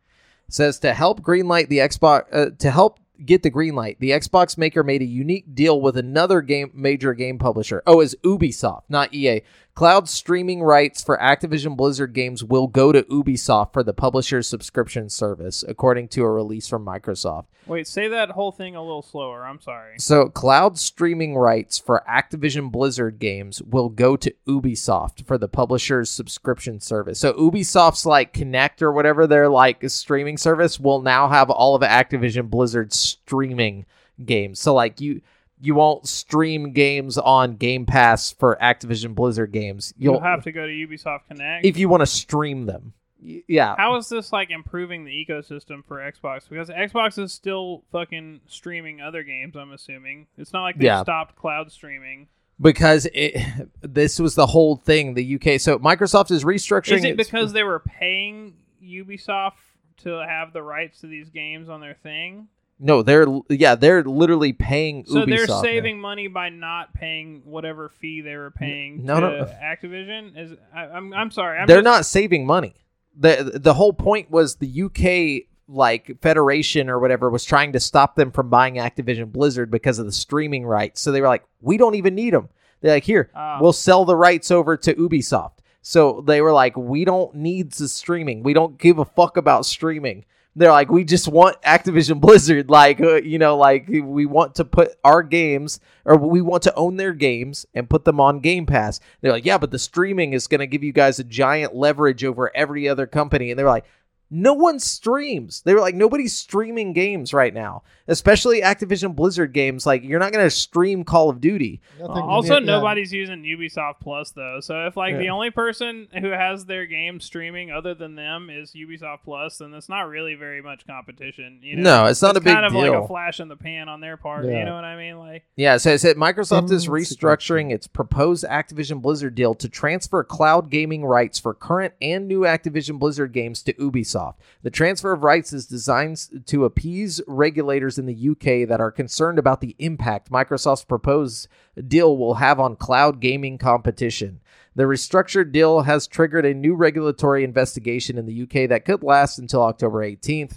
says to help greenlight the Xbox uh, to help get the green light, the Xbox maker made a unique deal with another game major game publisher. Oh, is Ubisoft, not EA. Cloud streaming rights for Activision Blizzard games will go to Ubisoft for the publisher's subscription service, according to a release from Microsoft. Wait, say that whole thing a little slower. I'm sorry. So, cloud streaming rights for Activision Blizzard games will go to Ubisoft for the publisher's subscription service. So, Ubisoft's like Connect or whatever their like streaming service will now have all of Activision Blizzard's streaming games. So, like you you won't stream games on Game Pass for Activision Blizzard games. You'll, You'll, have to go to Ubisoft Connect. if you want to stream them. Yeah. How is this like improving the ecosystem for Xbox? Because Xbox is still fucking streaming other games. I'm assuming it's not like they Yeah. stopped cloud streaming. because it this was the whole thing the UK so Microsoft is restructuring Is it its- because they were paying Ubisoft to have the rights to these games on their thing? No, they're yeah, they're literally paying So Ubisoft. they're now. saving money by not paying whatever fee they were paying no, to no. Activision. Is I, I'm I'm sorry. I'm they're just- not saving money. the The whole point was the UK like federation or whatever was trying to stop them from buying Activision Blizzard because of the streaming rights. So they were like, we don't even need them. They're like, here, Ah. we'll sell the rights over to Ubisoft. So they were like, we don't need the streaming. We don't give a fuck about streaming. They're like, we just want Activision Blizzard, like uh, you know, like we want to put our games or we want to own their games and put them on Game Pass. They're like, yeah, but the streaming is going to give you guys a giant leverage over every other company, and they're like. No one streams. They were like, nobody's streaming games right now, especially Activision Blizzard games. Like, you're not going to stream Call of Duty. Nothing- also, yeah, nobody's using Ubisoft Plus though. So if like the only person who has their game streaming other than them is Ubisoft Plus, then it's not really very much competition. You know? No, it's not a big kind of deal. like a flash in the pan on their part. Yeah. You know what I mean? Like Yeah, so it said Microsoft is restructuring its proposed Activision Blizzard deal to transfer cloud gaming rights for current and new Activision Blizzard games to Ubisoft. The transfer of rights is designed to appease regulators in the UK that are concerned about the impact Microsoft's proposed deal will have on cloud gaming competition. The restructured deal has triggered a new regulatory investigation in the UK that could last until October 18th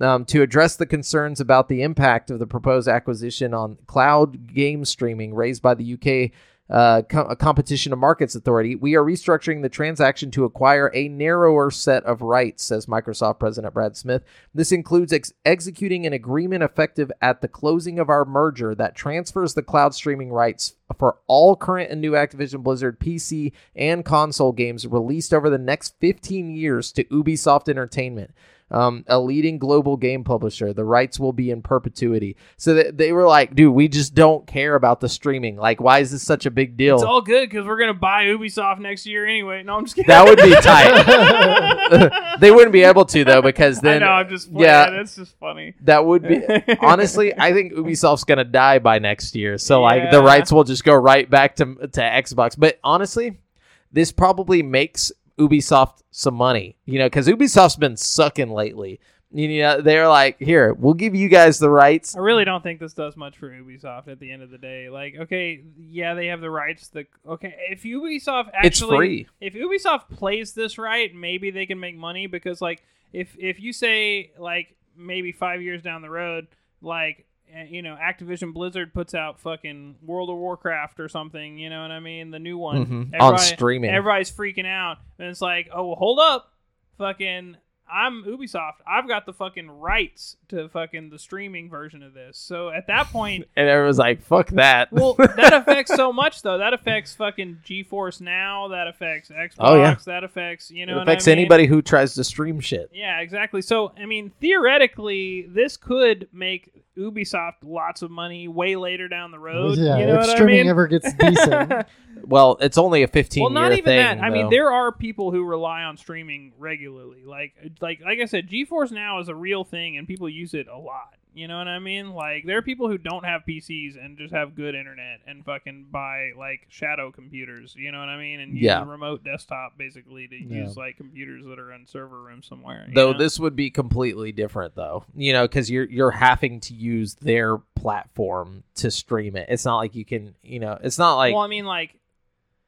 um, to address the concerns about the impact of the proposed acquisition on cloud game streaming raised by the UK uh, Co- Competition and Markets Authority. We are restructuring the transaction to acquire a narrower set of rights, says Microsoft President Brad Smith. This includes ex- executing an agreement effective at the closing of our merger that transfers the cloud streaming rights for all current and new Activision Blizzard PC and console games released over the next 15 years to Ubisoft Entertainment um, a leading global game publisher. The rights will be in perpetuity. So th- they were like, dude, we just don't care about the streaming. Like, why is this such a big deal? it's all good because we're gonna buy Ubisoft next year anyway. No, I'm just kidding. that would be tight. they wouldn't be able to though because then I know. I'm just playing. yeah. Yeah, that's just funny. that would be honestly. I think Ubisoft's gonna die by next year. So like the rights will just go right back to to Xbox. But honestly, this probably makes Ubisoft some money. You know, because Ubisoft's been sucking lately. You know, they're like, here, we'll give you guys the rights. I really don't think this does much for Ubisoft at the end of the day. Like, okay, yeah, they have the rights. The okay, if Ubisoft actually, It's free. if Ubisoft plays this right, maybe they can make money because, like, if if you say like maybe five years down the road, like you know, Activision Blizzard puts out fucking World of Warcraft or something, you know what I mean? The new one Mhm. On streaming. Everybody's freaking out, and it's like, oh, well, hold up, fucking I'm Ubisoft. I've got the fucking rights to fucking the streaming version of this. So at that point, And everyone's like, "Fuck that." well, that affects so much though. That affects fucking GeForce Now. That affects Xbox. Oh, yeah. That affects you know. it what I affects mean? anybody who tries to stream shit. Yeah, exactly. So, I mean, theoretically, this could make Ubisoft lots of money way later down the road. yeah, you know if what I streaming mean? ever gets decent, Well, it's only a 15 well, not year even thing. that. I mean, there are people who rely on streaming regularly. Like, like, like I said, GeForce Now is a real thing, and people use it a lot. You know what I mean? Like, there are people who don't have PCs and just have good internet and fucking buy like shadow computers. You know what I mean? And use Yeah. a remote desktop basically to Yeah. use like computers that are in server room somewhere. you Though know? this would be completely different, though, you know, because you're you're having to use their platform to stream it. It's not like you can, you know, it's not like well, I mean, like,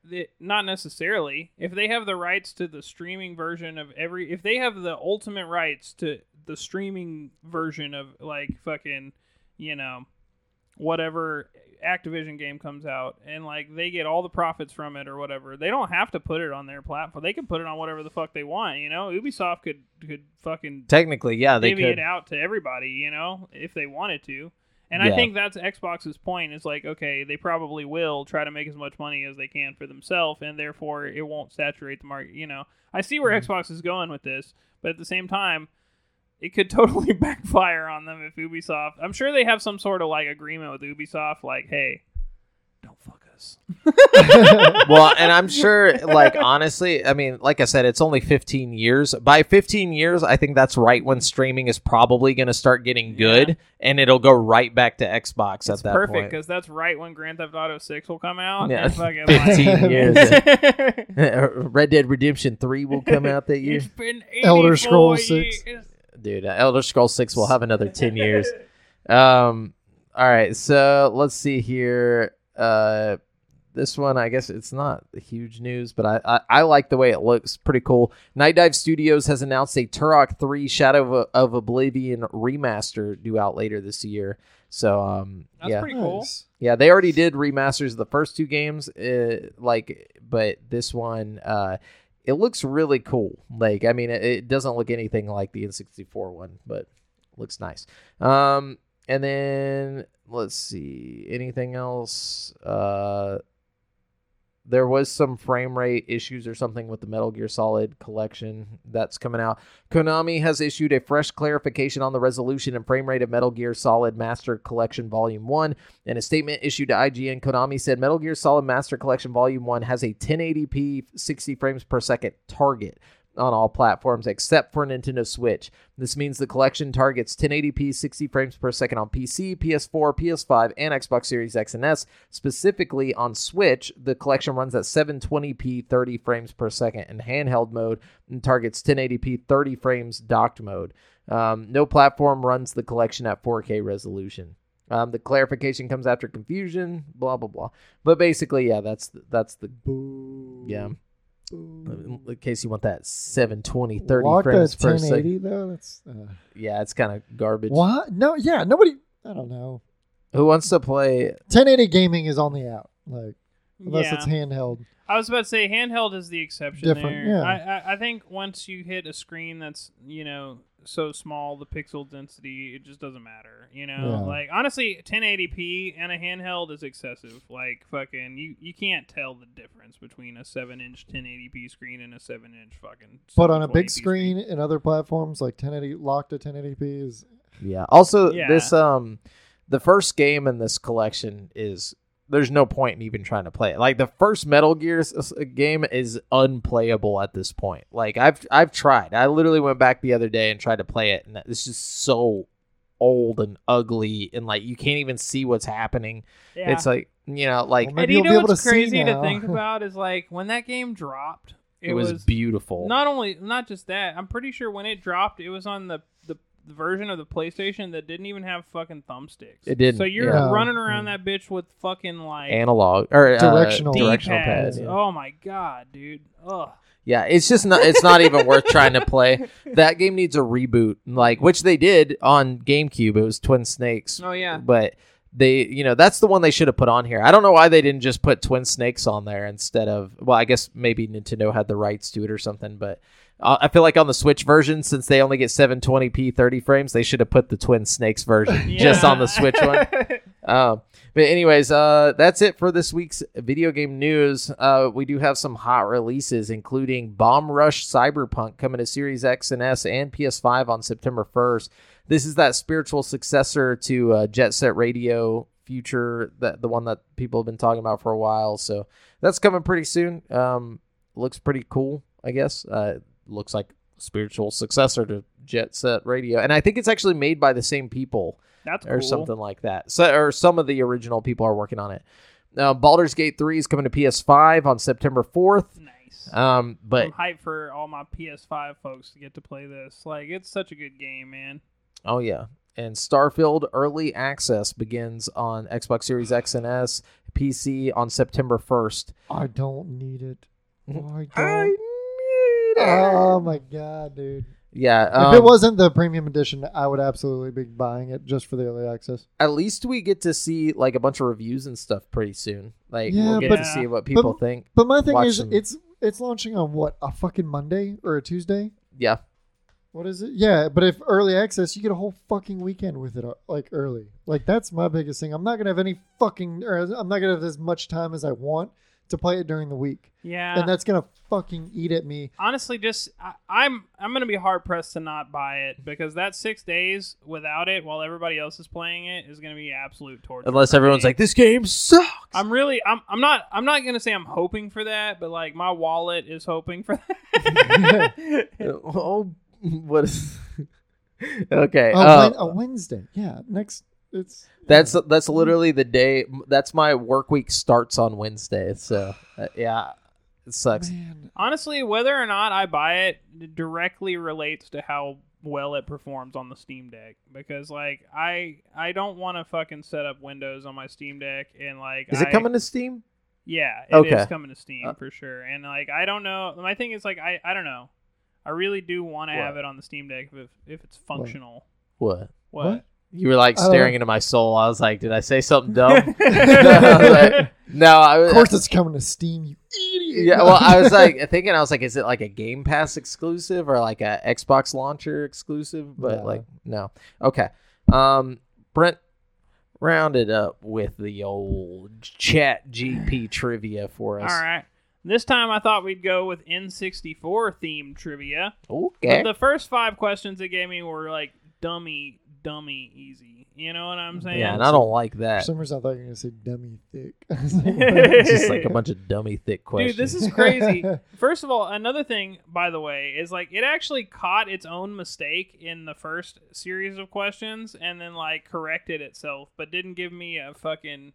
the, not necessarily. If they have the rights to the streaming version of every, if they have the ultimate rights to the streaming version of like fucking, you know, whatever Activision game comes out, and like they get all the profits from it or whatever, they don't have to put it on their platform. They can put it on whatever the fuck they want. You know, Ubisoft could could fucking technically, yeah, they could. it out to everybody, you know, if they wanted to. And I think that's Xbox's point is like, okay, they probably will try to make as much money as they can for themselves, and therefore it won't saturate the market. You know, I see where Mm-hmm. Xbox is going with this, but at the same time, it could totally backfire on them if Ubisoft. I'm sure they have some sort of like agreement with Ubisoft, like, hey, don't fuck us. well, and I'm sure, like, honestly, I mean, like I said, it's only 15 years. By 15 years, I think that's right when streaming is probably going to start getting good, and it'll go right back to Xbox It's at that point. Perfect because that's right when Grand Theft Auto Six will come out. Yeah, and 15 like- years. Red Dead Redemption 3 will come out that year. It's been Elder Scrolls 6. years. Dude, uh, Elder Scrolls 6 will have another 10 years. Um, all right, so let's see here. Uh, this one, I guess it's not huge news, but I, I, I like the way it looks. Pretty cool. Nightdive Studios has announced a Turok 3 Shadow of, of Oblivion remaster due out later this year. So, um, That's yeah. pretty cool. Yeah, they already did remasters of the first two games, uh, like, but this one, uh, it looks really cool. Like, I mean, it, it doesn't look anything like the N64 one, but looks nice. Um, and then let's see, anything else? Uh, there was some frame rate issues or something with the Metal Gear Solid collection that's coming out. Konami has issued a fresh clarification on the resolution and frame rate of Metal Gear Solid Master Collection Volume 1. In a statement issued to IGN, Konami said Metal Gear Solid Master Collection Volume 1 has a 1080p 60 frames per second target on all platforms except for Nintendo Switch. This means the collection targets 1080p 60 frames per second on PC, PS4, PS5, and Xbox Series X and S. Specifically on Switch, the collection runs at 720p 30 frames per second in handheld mode and targets 1080p 30 frames docked mode. Um, no platform runs the collection at 4K resolution. Um, the clarification comes after confusion, blah blah blah. But basically, yeah, that's that's the Boo. yeah. Boo. In case you want that 720 30 Locked frames per 1080 second. though. That's uh, Yeah, it's kind of garbage. what? No, yeah, nobody. I don't know. Who wants to play? 1080 gaming is on the out. Like unless yeah. it's handheld. I was about to say handheld is the exception Different, there. yeah. I, I I think once you hit a screen that's you know so small, the pixel density it just doesn't matter. You know, Yeah. like honestly, 1080p and a handheld is excessive. Like fucking, you you can't tell the difference between a seven inch 1080p screen and a seven inch fucking. But on a big 720p screen and other platforms, like 1080 locked at 1080p is Yeah. Also, Yeah. this um, the first game in this collection is there's no point in even trying to play it. Like the first Metal Gear uh, s- s- game is unplayable at this point. Like I've I've tried. I literally went back the other day and tried to play it, and it's just so old and ugly, and like you can't even see what's happening. Yeah. It's like you know, like Well, and maybe you you'll be know able what's to crazy to think about is like when that game dropped, it, was, beautiful. Not only, not just that. I'm pretty sure when it dropped, it was on the the, the version of the PlayStation that didn't even have fucking thumbsticks. It didn't, So you're yeah. running around Mm. that bitch with fucking like Analog or uh, Directional. directional D-pads. Yeah. Oh my god, dude. Ugh. Yeah, it's just not. It's not even worth trying to play. That game needs a reboot, like which they did on GameCube. It was Twin Snakes, Oh yeah. but they you know that's the one they should have put on here. I don't know why they didn't just put Twin Snakes on there instead of well, I guess maybe Nintendo had the rights to it or something, but uh, I feel like on the Switch version, since they only get 720p 30 frames, they should have put the Twin Snakes version just on the Switch one. Um, but anyways, uh, that's it for this week's video game news. Uh, we do have some hot releases, including Bomb Rush Cyberpunk coming to Series X and S and PS5 on September 1st. This is that spiritual successor to uh, Jet Set Radio Future, that the one that people have been talking about for a while. So that's coming pretty soon. Um, looks pretty cool, I guess. Uh, looks like spiritual successor to Jet Set Radio, and I think it's actually made by the same people That's or cool. something like that. So, or some of the original people are working on it. Now, Baldur's Gate 3 is coming to PS5 on September 4th. Nice. Um, but I'm hyped for all my PS5 folks to get to play this. Like, it's such a good game, man. oh yeah, and Starfield early access begins on Xbox Series X and S, PC on September 1st. I don't need it. I I don't. Oh my god, dude! Yeah, if um, it wasn't the premium edition, I would absolutely be buying it just for the early access. at least we get to see like a bunch of reviews and stuff pretty soon. Like Yeah, we'll get but- to see what people but- think. But my thing Watch is, some- it's it's launching on what a fucking Monday or a Tuesday. Yeah, What is it? Yeah, but if early access, you get a whole fucking weekend with it, uh, like early. Like that's my biggest thing. I'm not gonna have any fucking, or I'm not gonna have as much time as I want to play it during the week, Yeah. and that's gonna fucking eat at me. honestly just I, i'm i'm gonna be hard pressed to not buy it because that six days without it while everybody else is playing it is gonna be absolute torture unless everyone's me. like, "This game sucks." i'm really I'm, I'm not i'm not gonna say i'm hoping for that but like my wallet is hoping for that oh, what is? okay, Oh, uh, a Wednesday. Yeah, next. It's that's that's literally the day. That's my work week starts on Wednesday. So uh, yeah, it sucks. man. honestly whether or not i buy it directly relates to how well it performs on the steam deck because like i i don't want to fucking set up windows on my steam deck and like Is it I- coming to Steam? Yeah, it is Okay. coming to Steam Uh, for sure. And like I don't know, my thing is like I I don't know. I really do want to have it on the Steam Deck if if it's functional. What? What? What? You were like staring know. into my soul. I was like, did I say something dumb? I was like, no, I was. Of course, it's coming to Steam. You idiot. Yeah, well, I was like thinking, I was like, is it like a Game Pass exclusive or like a Xbox launcher exclusive? But No. like, no. Okay. Um, Brent, round it up with the old Chat GP trivia for us. All right. This time I thought we'd go with N64 themed trivia. Okay. But the first five questions it gave me were like dummy, dummy easy. You know what I'm saying? yeah, and I don't like For that. some reason, I thought you were gonna say dummy thick. It's just like a bunch of dummy thick questions. Dude, this is crazy. First of all, another thing, by the way, is like it actually caught its own mistake in the first series of questions and then like corrected itself, but didn't give me a fucking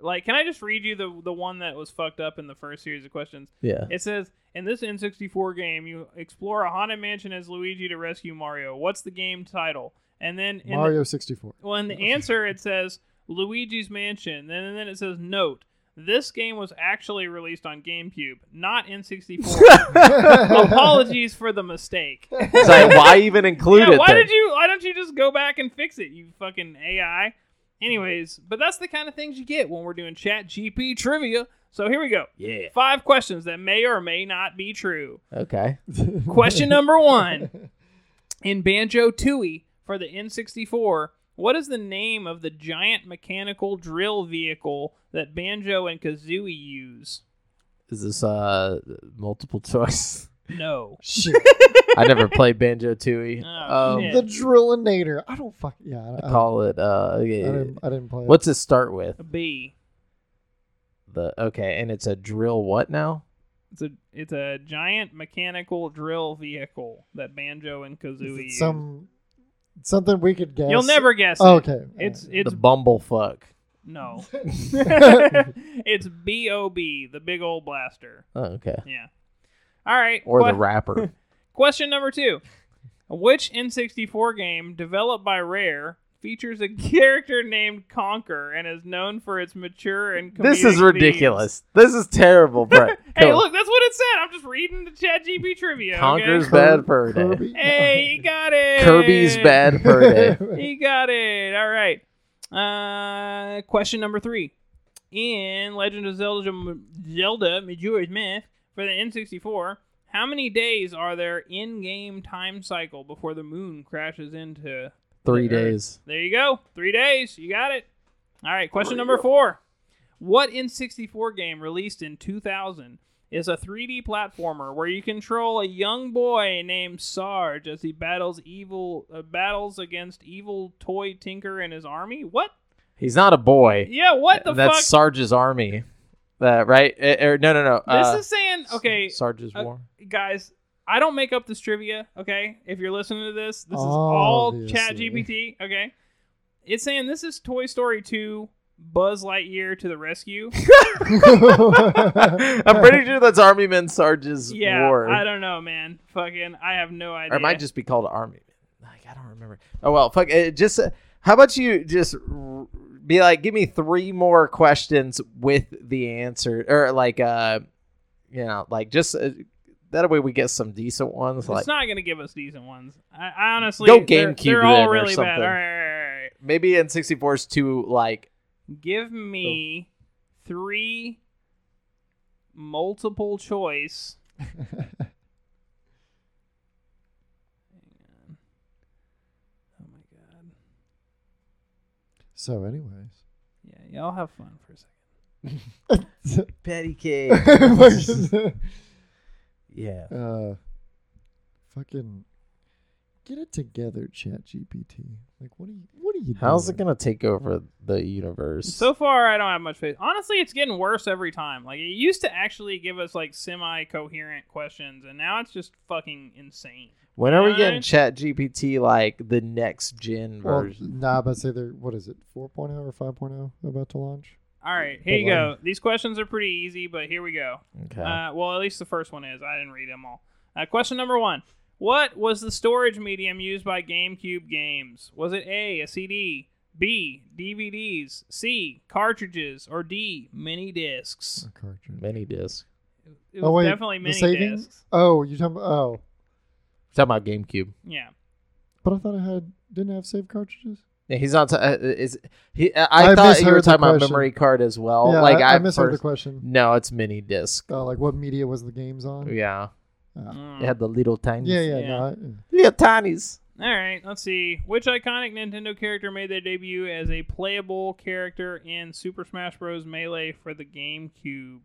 like. Can I just read you the the one that was fucked up in the first series of questions? yeah. It says in this N64 game, you explore a haunted mansion as Luigi to rescue Mario. What's the game title? And then in the, Mario 64. well, in the answer, it says Luigi's Mansion. Then and then it says note. This game was actually released on GameCube, not N64. Apologies for the mistake. It's like, why even include Yeah, it? why then? did you? Why don't you just go back and fix it? You fucking AI. Anyways, but that's the kind of things you get when we're doing Chat GP trivia. So here we go. Yeah. Five questions that may or may not be true. Okay. Question number one: In Banjo Tooie for the N64, what is the name of the giant mechanical drill vehicle that Banjo and Kazooie use? Is this uh multiple choice? No. Shit. I never played Banjo Tooie. Oh, um, the Drillinator. I don't fuck. Yeah. I, I I, call it uh I didn't, I didn't play it. What's it start with? A B. The okay, and it's a drill what now? It's a it's a giant mechanical drill vehicle that Banjo and Is Kazooie it use. some something we could guess? You'll never guess. Oh, it. okay. It's it's the bumblefuck. no. it's B O B, the big old blaster. Oh, okay. Yeah. All right. Or the rapper. Question number two: Which N64 game developed by Rare features a character named Conker and is known for its mature and this is comedic ridiculous. This is terrible, Brett. Hey, look, that's what it said. I'm just reading the ChatGPT trivia. Conker's Okay? bad fur day. Kirby? Hey, you got it. Kirby's bad fur day. He got it. All right. Uh, question number three. In Legend of Zelda, Zelda Majora's Mask for the N64, how many days are there in-game time cycle before the moon crashes into Three the Earth? days. There you go. Three days. You got it. All right. Question number four. What N64 game released in 2000 is a 3D platformer where you control a young boy named Sarge as he battles evil uh, battles against evil toy Tinker and his army? What? He's not a boy. Yeah. What the fuck? That's fuck? Sarge's army. Uh, right? Eh, er, no, no, no. this uh, is saying okay, Sarge's uh, war. guys. I don't make up this trivia. Okay, if you're listening to this, this is all Obviously. Chat GPT. Okay, it's saying this is Toy Story 2 Buzz Lightyear to the rescue. I'm pretty sure that's Army Men Sarge's Yeah, war. I don't know, man. Fucking, I have no idea. or it might just be called Army Men. Like I don't remember. Oh well, fuck. It just uh, how about you just r- be like, give me three more questions with the answer, or like, uh, you know, like just uh, that way we get some decent ones. It's Like not gonna give us decent ones. I, I honestly Go they're- GameCube They're, all really something. bad. All right, all right, all right. maybe N64 is too like. Give me oh. three multiple choice. Oh my god. so, anyways. Yeah, y'all have fun for a second. Patty cake. yeah. uh, fucking get it together, Chat GPT. Like, what are you? What are you? How's it gonna take over the universe? So far, I don't have much faith. Honestly, it's getting worse every time. Like it used to actually give us like semi-coherent questions, and now it's just fucking insane. when are we getting I- Chat GPT like the next gen Well, version? nah, but say they're what is it, 4.0 or 5.0 about to launch? All right, here you go. These questions are pretty easy, but here we go. Okay. Uh, well, at least the first one is. I didn't read them all. Uh, question number one: What was the storage medium used by GameCube games? Was it A, a CD, B, DVDs, C, cartridges, or D, mini discs? Or cartridge? Mini disc. It was Oh, wait, definitely the mini saving- discs. Oh, you talking? About, oh, Talking about GameCube. Yeah. but I thought I had didn't have save cartridges. Yeah, he's not. T- uh, is he? I, I thought you were talking about memory card as well. yeah, like I, I I misheard first, the question. No, it's mini disc. Uh, like, what media was the games on? Yeah, Uh, Mm. it had the little tiny. yeah, yeah, Yeah. no, I, little tinies. All right, let's see. Which iconic Nintendo character made their debut as a playable character in Super Smash Bros. Melee for the GameCube?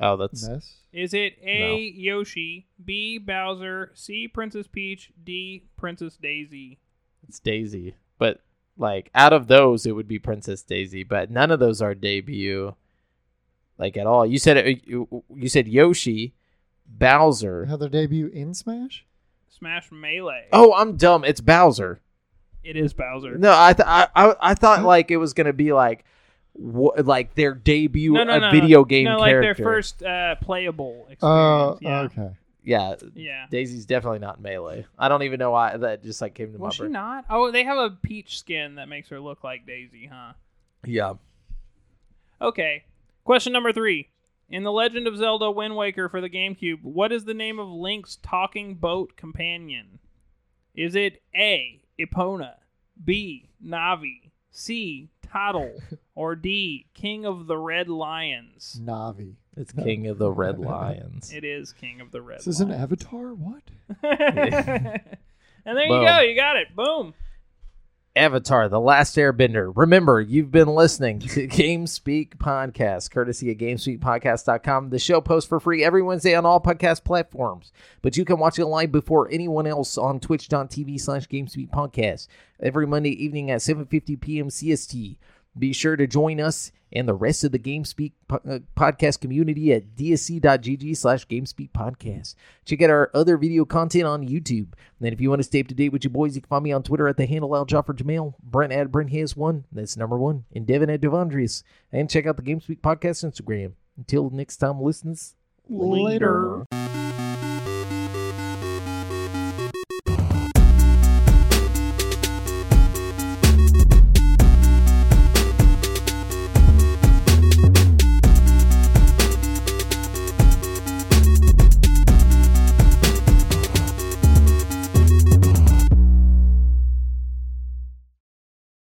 Oh, that's Ness. Is it A. Yoshi, B. Bowser, C. Princess Peach, D. Princess Daisy? it's Daisy. But like out of those, it would be Princess Daisy. But none of those are debut, like at all. You said it, you, you said Yoshi, Bowser. Had their debut in Smash. Smash Melee. Oh, I'm dumb. It's Bowser. It is Bowser. No, I th- I, I I thought like it was gonna be like, wha- like their debut no, no, a no, video game no, like character. their first uh, playable experience. Oh, yeah. okay. Yeah, Yeah. Daisy's definitely not melee. I don't even know why that just like came to my Was she brain. not? Oh, they have a peach skin that makes her look like Daisy, huh? Yeah. Okay. Question number three. In The Legend of Zelda Wind Waker for the GameCube, what is the name of Link's talking boat companion? Is it A. Epona, B. Navi, C. Toddle, or D. King of the Red Lions? Navi. It's King of the Red Lions. It is King of the Red This is an Lions. Avatar. What? and there Boom. you go. You got it. Boom. Avatar: The Last Airbender. Remember, you've been listening to GameSpeak Podcast, courtesy of GameSpeakPodcast.com. The show posts for free every Wednesday on all podcast platforms, but you can watch it live before anyone else on Twitch.tv slash GameSpeak Podcast every Monday evening at 7.50 p.m. CST. Be sure to join us and the rest of the GameSpeak uh, podcast community at dsc.gg slash GameSpeak Podcast. Check out our other video content on YouTube. And if you want to stay up to date with your boys, you can find me on Twitter at the handle Al Joffer Jamil, Brent at Brent has one, that's number one, and Devin at Devondrius. And check out the GameSpeak Podcast Instagram. Until next time, listeners, Later. later.